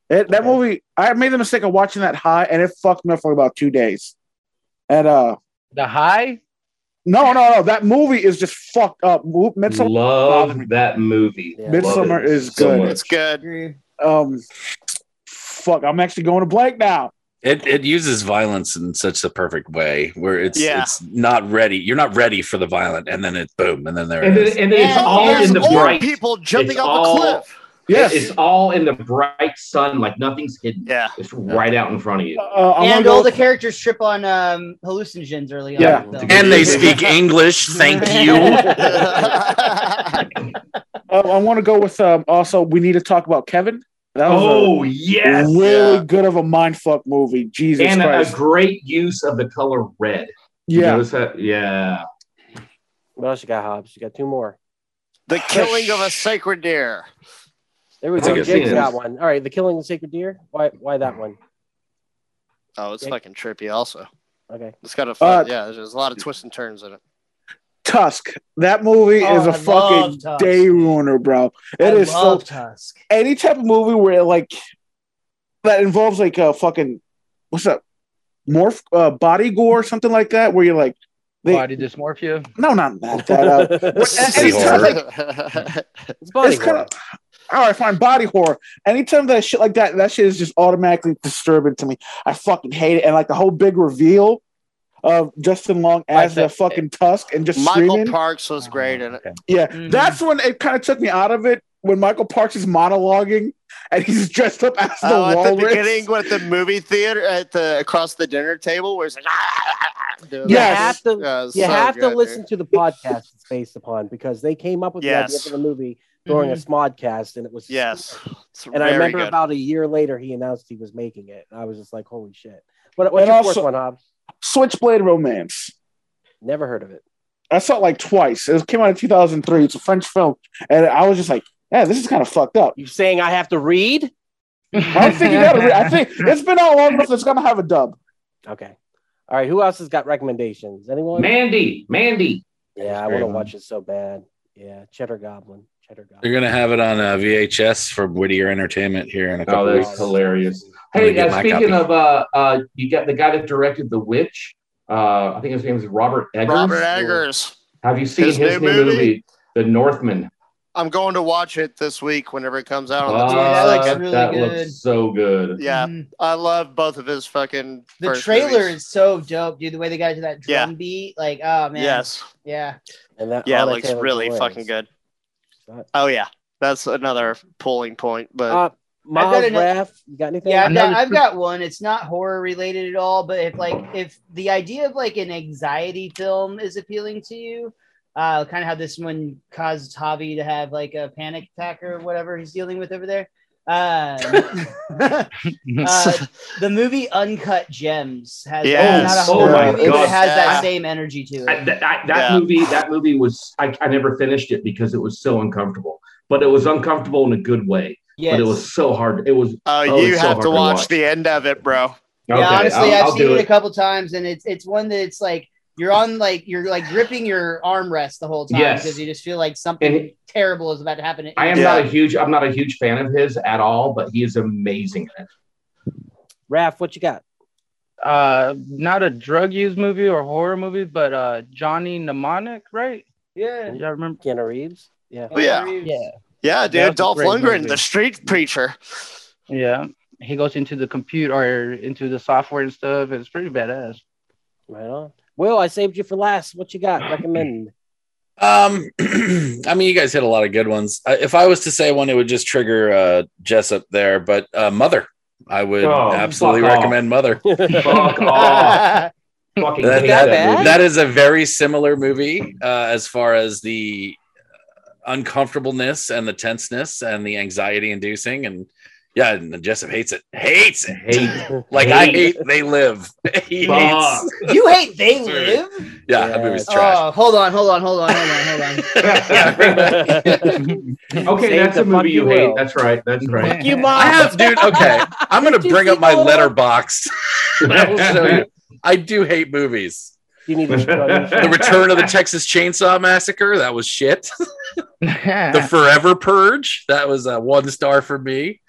Speaker 7: It, that movie, I made the mistake of watching that high, and it fucked me up for about two days. And uh,
Speaker 9: The High.
Speaker 7: No, no, no, that movie is just fucked up. Midsommar, bothered me.
Speaker 6: Love that movie.
Speaker 2: Yeah.
Speaker 7: Midsommar
Speaker 6: Love it
Speaker 7: is
Speaker 6: so
Speaker 7: good.
Speaker 6: much.
Speaker 3: It's good.
Speaker 7: um, fuck, I'm actually going to blank now.
Speaker 8: It it uses violence in such a perfect way where it's
Speaker 3: Yeah.
Speaker 8: it's not ready. You're not ready for the violent, and then it boom, and then there
Speaker 6: And
Speaker 8: it
Speaker 6: then, and then it's all
Speaker 3: There's
Speaker 6: in the bright.
Speaker 3: people jumping
Speaker 6: It's
Speaker 3: off
Speaker 6: all-
Speaker 3: a cliff.
Speaker 7: Yes,
Speaker 6: It's all in the bright sun, like nothing's hidden.
Speaker 3: Yeah.
Speaker 6: It's right out in front of you.
Speaker 7: uh,
Speaker 10: and all the characters trip on um, hallucinogens early
Speaker 7: Yeah.
Speaker 10: on. in the.
Speaker 8: And they speak English. Thank you.
Speaker 7: uh, I want to go with um, also. We need to talk about Kevin. That was
Speaker 6: Oh
Speaker 7: a
Speaker 6: yes,
Speaker 7: really
Speaker 3: Yeah.
Speaker 7: good of a mindfuck movie. Jesus
Speaker 6: and a, a great use of the color red.
Speaker 7: Yeah,
Speaker 6: notice that? Yeah.
Speaker 2: What else you got, Hobbs? You got two more.
Speaker 3: the killing of a sacred deer.
Speaker 2: There we
Speaker 8: That's
Speaker 2: go. Jake's got one. All right, the killing of the sacred deer. Why? Why that one?
Speaker 3: Oh, it's
Speaker 2: Yeah.
Speaker 3: fucking trippy. Also,
Speaker 2: Okay.
Speaker 3: it's got a fun.
Speaker 7: Uh,
Speaker 3: yeah, there's a lot of twists and turns in it.
Speaker 7: Tusk. That movie
Speaker 10: Oh,
Speaker 7: is a
Speaker 10: I
Speaker 7: fucking day ruiner, bro. It
Speaker 10: I
Speaker 7: is
Speaker 10: love
Speaker 7: so
Speaker 10: Tusk.
Speaker 7: any type of movie where like that involves like a fucking what's up morph uh, body gore something like that where you're like they
Speaker 9: Body dysmorphia.
Speaker 7: no not that that uh,
Speaker 8: It's
Speaker 7: anytime,
Speaker 8: horror.
Speaker 7: like,
Speaker 2: It's body
Speaker 7: it's kind of all right fine body horror anytime that shit like that that shit is just automatically disturbing to me i fucking hate it and like the whole big reveal of Justin Long
Speaker 9: Like
Speaker 7: as
Speaker 9: the-
Speaker 7: the fucking Tusk and just
Speaker 3: Michael
Speaker 7: screaming.
Speaker 3: Parks was great in it.
Speaker 9: Okay.
Speaker 7: Yeah,
Speaker 10: Mhm.
Speaker 7: that's when it kind of took me out of it when Michael Parks is monologuing and he's dressed up as the
Speaker 3: Oh, at the beginning with the movie theater at the across the dinner table, where it's like, ah, doing
Speaker 2: You have to.
Speaker 3: Yeah,
Speaker 2: you
Speaker 3: so
Speaker 2: have to listen
Speaker 3: dude.
Speaker 2: to the podcast it's based upon because they came up with the idea for the movie during a mm-hmm. Smodcast, and it was
Speaker 3: Yes,
Speaker 2: And I remember
Speaker 3: good.
Speaker 2: about a year later, he announced he was making it. and I was just like, "Holy shit!" What, what's
Speaker 7: And
Speaker 2: your
Speaker 7: also-
Speaker 2: fourth one, Hobbs?
Speaker 7: Switchblade Romance.
Speaker 2: Never heard of it.
Speaker 7: I saw it like twice. It came out in 2003. It's a French film, and I was just like, "Yeah, this is kind of fucked up."
Speaker 2: You saying I have to read?
Speaker 7: I don't think you got to. read. I think it's been out long enough. It's gonna have a dub.
Speaker 2: Okay. All right. Who else has got recommendations? Anyone?
Speaker 6: Mandy, Mandy.
Speaker 2: Yeah, I want to watch it so bad. Yeah, Cheddar Goblin. Cheddar Goblin.
Speaker 8: They're gonna have it on uh, VHS for Whittier Entertainment here in a couple
Speaker 6: Oh,
Speaker 8: weeks.
Speaker 6: hilarious. Hey,
Speaker 8: get
Speaker 6: uh, speaking
Speaker 8: copy.
Speaker 6: of, uh, uh, you got the guy that directed The Witch. Uh, I think his name is Robert Eggers.
Speaker 3: Robert Eggers.
Speaker 6: Have you seen
Speaker 3: His
Speaker 6: his,
Speaker 3: new
Speaker 6: new movie?
Speaker 3: movie?
Speaker 6: The Northman?
Speaker 3: I'm going to watch it this week whenever it comes out on the
Speaker 6: Uh,
Speaker 10: that looks
Speaker 3: 22nd.
Speaker 10: really
Speaker 6: that
Speaker 10: good.
Speaker 6: looks so good.
Speaker 3: Yeah,
Speaker 10: Mhm.
Speaker 3: I love both of his fucking.
Speaker 10: The
Speaker 3: first
Speaker 10: trailer
Speaker 3: movies.
Speaker 10: is so dope, dude. The way they got to that drum
Speaker 3: Yeah.
Speaker 10: beat, like, oh man,
Speaker 3: Yes.
Speaker 10: yeah.
Speaker 2: And that
Speaker 3: Yeah, it
Speaker 2: Anya
Speaker 3: looks
Speaker 2: Taylor-Joy
Speaker 3: really
Speaker 2: is-
Speaker 3: fucking good.
Speaker 2: Not-
Speaker 3: Oh yeah, that's another pulling point. But
Speaker 2: Uh, Miles
Speaker 10: got an-
Speaker 2: Raff, you got anything?
Speaker 10: Yeah, I've got, I've got one. It's not horror related at all, but if like if the idea of like an anxiety film is appealing to you, uh, kind of how this one caused Javi to have like a panic attack or whatever he's dealing with over there. Uh, uh, the movie Uncut Gems has
Speaker 3: Yes.
Speaker 10: not a
Speaker 6: Oh my
Speaker 10: movie, but
Speaker 6: God.
Speaker 10: it has that same energy to it.
Speaker 6: I, that that, that
Speaker 3: Yeah.
Speaker 6: movie, that movie was I, I never finished it because it was so uncomfortable. But it was uncomfortable in a good way.
Speaker 10: yes.
Speaker 6: But it was so hard. It was.
Speaker 3: Oh,
Speaker 6: Oh,
Speaker 3: you
Speaker 6: it's so
Speaker 3: have
Speaker 6: hard
Speaker 3: to
Speaker 6: to
Speaker 3: watch,
Speaker 6: watch.
Speaker 3: the end of it, bro.
Speaker 10: yeah,
Speaker 6: Okay,
Speaker 10: honestly,
Speaker 6: I'll,
Speaker 10: I've
Speaker 6: I'll
Speaker 10: seen
Speaker 6: do
Speaker 10: it a couple times, and it's it's one that's like you're on like you're like gripping your armrest the whole time
Speaker 6: Yes.
Speaker 10: because you just feel like something
Speaker 6: And-
Speaker 10: terrible is about to happen.
Speaker 6: I am
Speaker 3: Yeah.
Speaker 6: not a huge. I'm not a huge fan of his at all, but he is amazing in it.
Speaker 2: Raph, what you got?
Speaker 9: Uh, not a drug use movie or horror movie, but uh, Johnny Mnemonic, right?
Speaker 10: Yeah.
Speaker 9: Y'all remember?
Speaker 2: Keanu Reeves. Yeah.
Speaker 3: Oh, yeah.
Speaker 9: Yeah.
Speaker 3: Yeah, dude.
Speaker 9: was
Speaker 3: Dolph Lundgren,
Speaker 9: movie.
Speaker 3: the street preacher.
Speaker 9: Yeah. He goes into the computer or into the software and stuff. It's pretty badass.
Speaker 2: Right on. Will, I saved you for last. What you got? Recommend.
Speaker 8: Um, I mean, you guys hit a lot of good ones. Uh, If I was to say one, it would just trigger uh, Jessup there, but uh, Mother. I would
Speaker 6: Oh,
Speaker 8: absolutely
Speaker 6: fuck off.
Speaker 8: recommend Mother.
Speaker 6: Fuck off. Fucking
Speaker 8: That, that-
Speaker 6: that movie.
Speaker 8: that is a very similar movie uh, as far as the uncomfortableness and the tenseness and the anxiety inducing. And yeah, and Jessup hates it. Hates it.
Speaker 6: Hate.
Speaker 8: Like I
Speaker 6: Hate.
Speaker 8: hate they live. he
Speaker 6: Fuck.
Speaker 8: hates.
Speaker 10: you hate They Live?
Speaker 8: Yeah, that movie's trash.
Speaker 10: Oh, hold on, hold on, hold on, hold on, hold on.
Speaker 6: Okay,
Speaker 2: Save
Speaker 6: that's a movie you
Speaker 2: you
Speaker 6: hate.
Speaker 2: will.
Speaker 6: That's right. That's right.
Speaker 2: Fuck you, mom.
Speaker 8: I have, dude. Okay, I'm gonna bring up my
Speaker 2: that?
Speaker 8: Letterboxd. I will show you. I do hate movies.
Speaker 2: You need to
Speaker 8: The Return of the Texas Chainsaw Massacre. That was shit. The. Forever Purge. That was a one star for me.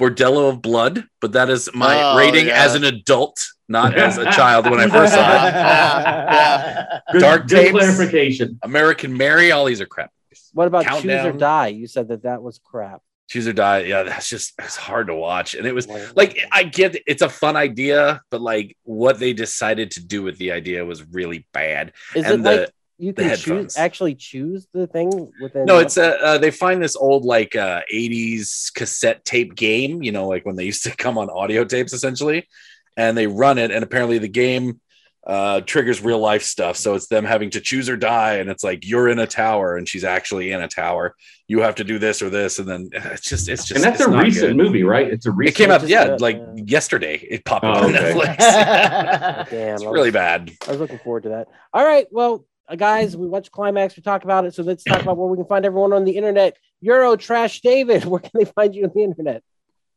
Speaker 8: Bordello of Blood, but that is my
Speaker 3: Oh,
Speaker 8: rating
Speaker 3: yeah.
Speaker 8: as an adult, not as a child when I first saw it.
Speaker 6: Good,
Speaker 8: Dark
Speaker 6: good
Speaker 8: Tapes.
Speaker 6: clarification.
Speaker 8: American Mary. All these are crap.
Speaker 2: What about Choose or Die? You said that that was crap.
Speaker 8: Choose or Die. Yeah, that's just it's hard to watch, and it was like I get it, it's a fun idea, but like what they decided to do with the idea was really bad.
Speaker 2: Is
Speaker 8: And
Speaker 2: it
Speaker 8: the-
Speaker 2: like you can choose actually choose the thing within?
Speaker 8: No, it's a uh, they find this old like uh 80s cassette tape game, you know, like when they used to come on audio tapes essentially, and they run it, and apparently the game uh triggers real life stuff. So it's them having to choose or die, and it's like you're in a tower and she's actually in a tower. You have to do this or this, and then uh, it's just it's just
Speaker 6: And that's a recent
Speaker 8: good.
Speaker 6: movie, right? It's a
Speaker 8: It came out, yeah,
Speaker 2: uh,
Speaker 8: like
Speaker 2: uh,
Speaker 8: yesterday. It popped up
Speaker 6: Oh,
Speaker 8: on
Speaker 6: okay.
Speaker 8: Netflix.
Speaker 2: Damn,
Speaker 8: it's
Speaker 2: I
Speaker 8: really bad.
Speaker 2: I was looking forward to that. All right, well, uh, guys, we watched Climax. We talked about it, so let's talk about where we can find everyone on the internet. Euro Trash David, where can they find you on the internet?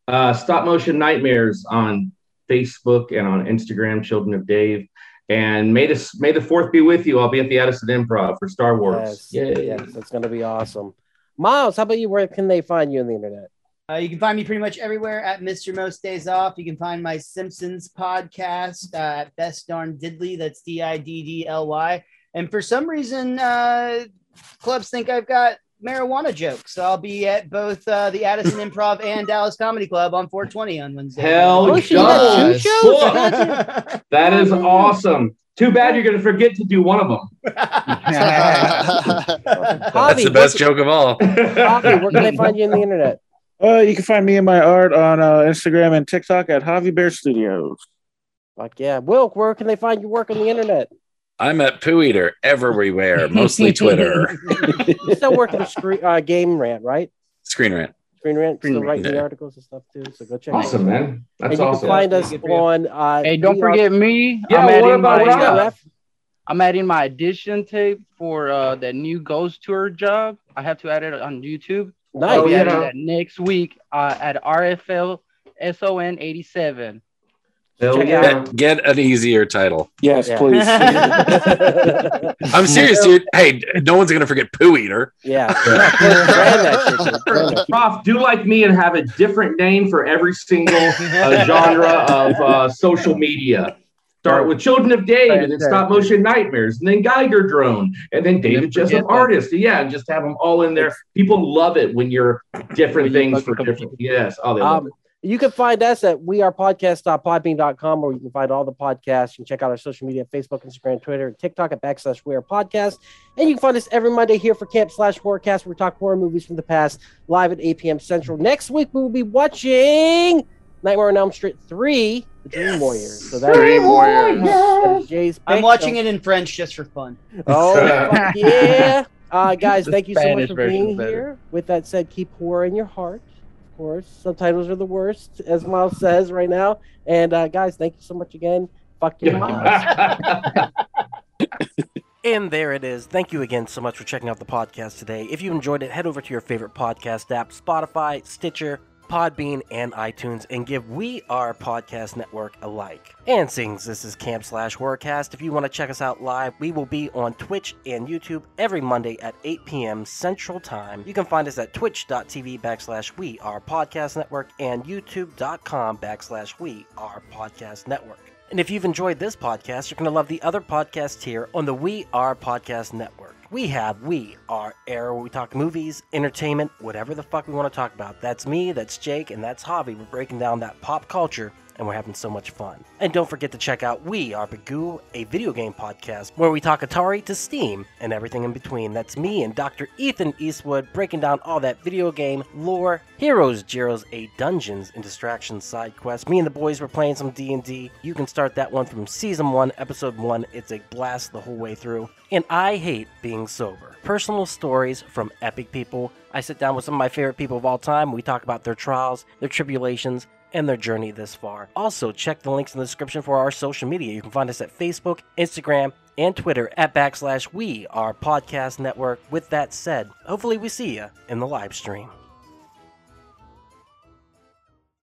Speaker 6: uh, stop motion nightmares on Facebook and on Instagram, Children of Dave. And may the May the fourth be with you. I'll be at the Addison Improv for Star Wars.
Speaker 2: Yes,
Speaker 6: Yay.
Speaker 2: yes, that's going to be awesome. Miles, how about you? Where can they find you on the internet?
Speaker 10: Uh, you can find me pretty much everywhere at Mr. Most Days Off. You can find my Simpsons podcast uh, at Best Darn Diddly. That's D I D D L Y. And for some reason, uh, clubs think I've got marijuana jokes. So I'll be at both uh, the Addison Improv and Dallas Comedy Club on 420 on Wednesday.
Speaker 6: Hell
Speaker 2: Oh, shit, you got two
Speaker 6: yes.
Speaker 2: shows?
Speaker 6: That is awesome. Too bad you're going to forget to do one of them.
Speaker 8: That's
Speaker 2: Javi,
Speaker 8: the best joke of all.
Speaker 2: Javi, where can they find you on the internet?
Speaker 7: Uh, you can find me and my art on uh, Instagram and TikTok at Javi Bear Studios.
Speaker 2: Fuck yeah. Will, where can they find your work on the internet?
Speaker 8: I'm at Poo Eater everywhere, mostly Twitter.
Speaker 2: You're still working a screen, uh, game rant, right?
Speaker 8: Screen Rant.
Speaker 2: Screen rant,
Speaker 9: Screen
Speaker 2: still
Speaker 9: Rant,
Speaker 2: writing the articles and stuff too. So go check
Speaker 6: Awesome,
Speaker 2: it out.
Speaker 6: Awesome, man.
Speaker 2: And
Speaker 6: That's
Speaker 2: you
Speaker 6: awesome.
Speaker 2: can find us
Speaker 10: Good for you.
Speaker 2: on. Uh,
Speaker 9: Hey, don't
Speaker 2: we are-
Speaker 9: forget me.
Speaker 6: Yeah,
Speaker 9: I'm
Speaker 6: what
Speaker 9: adding
Speaker 6: about
Speaker 9: my,
Speaker 6: Rob?
Speaker 2: Yeah,
Speaker 9: uh, I'm adding my audition tape for uh, that new Ghost Tour job. I have to add it on YouTube.
Speaker 2: Nice.
Speaker 9: I'll be
Speaker 6: yeah.
Speaker 9: that next week uh, at RFL SON 87.
Speaker 6: Hell yeah.
Speaker 8: Get, get an easier title.
Speaker 7: Yes,
Speaker 2: Yeah.
Speaker 7: please.
Speaker 8: I'm serious, dude. Hey, no one's gonna forget Poo Eater.
Speaker 2: yeah. Brand that shit, dude. Brand that shit.
Speaker 6: Prof, do like me and have a different name for every single uh, genre of uh, social media. Start with Children of Dave, and then Stop Motion Nightmares, and then Geiger Drone, and then David
Speaker 9: Never forget
Speaker 6: Jessup
Speaker 9: that.
Speaker 6: Artist. Yeah, and just have them all in there. People love it when you're different
Speaker 9: When you
Speaker 6: things for different. Yes, oh, they love
Speaker 2: Um,
Speaker 6: it.
Speaker 2: You can find us at wearepodcast.podbean.com where you can find all the podcasts. You can check out our social media Facebook, Instagram, Twitter, and TikTok at backslash we are podcast. And you can find us every Monday here for Camp Slash Horrorcast where we talk horror movies from the past live at 8 p.m. Central. Next week we will be watching Nightmare on Elm Street 3, The Dream Warriors. So that
Speaker 3: Dream Warriors.
Speaker 2: that is Jay's
Speaker 10: I'm watching
Speaker 2: So-
Speaker 10: it in French just for fun.
Speaker 2: Oh, yeah. Uh, guys, thank you so much for being here. With that said, keep horror in your heart. Of
Speaker 6: course. Subtitles are the worst, as Miles says right now. And uh, guys, thank you so much again. Fuck you, Miles.
Speaker 2: And there it is. Thank you again so much for checking out the podcast today. If you enjoyed it, head over to your favorite podcast app Spotify, Stitcher, Podbean, and iTunes and give We Are Podcast Network a like. And since this is Camp Slash Horrorcast, if you want to check us out live, we will be on Twitch and YouTube every Monday at 8 p.m. Central Time. You can find us at twitch.tv backslash We Are Podcast Network and youtube.com backslash We Are Podcast Network. And if you've enjoyed this podcast, you're going to love the other podcasts here on the We Are Podcast Network. We have We Are Air, where we talk movies, entertainment, whatever the fuck we want to talk about. That's me, that's Jake, and that's Javi. We're breaking down that pop culture and we're having so much fun. And don't forget to check out We Are Bagoo, a video game podcast where we talk Atari to Steam and everything in between. That's me and Dr. Ethan Eastwood breaking down all that video game lore, heroes, Jeros, a dungeons and distractions side quest. Me and the boys were playing some D&D. You can start that one from season 1, episode 1. It's a blast the whole way through. And I hate being sober. Personal stories from epic people. I sit down with some of my favorite people of all time. We talk about their trials, their tribulations, and their journey this far. Also, check the links in the description for our social media. You can find us at Facebook, Instagram, and Twitter at backslash we, our podcast network. With that said, hopefully we see you in the live stream.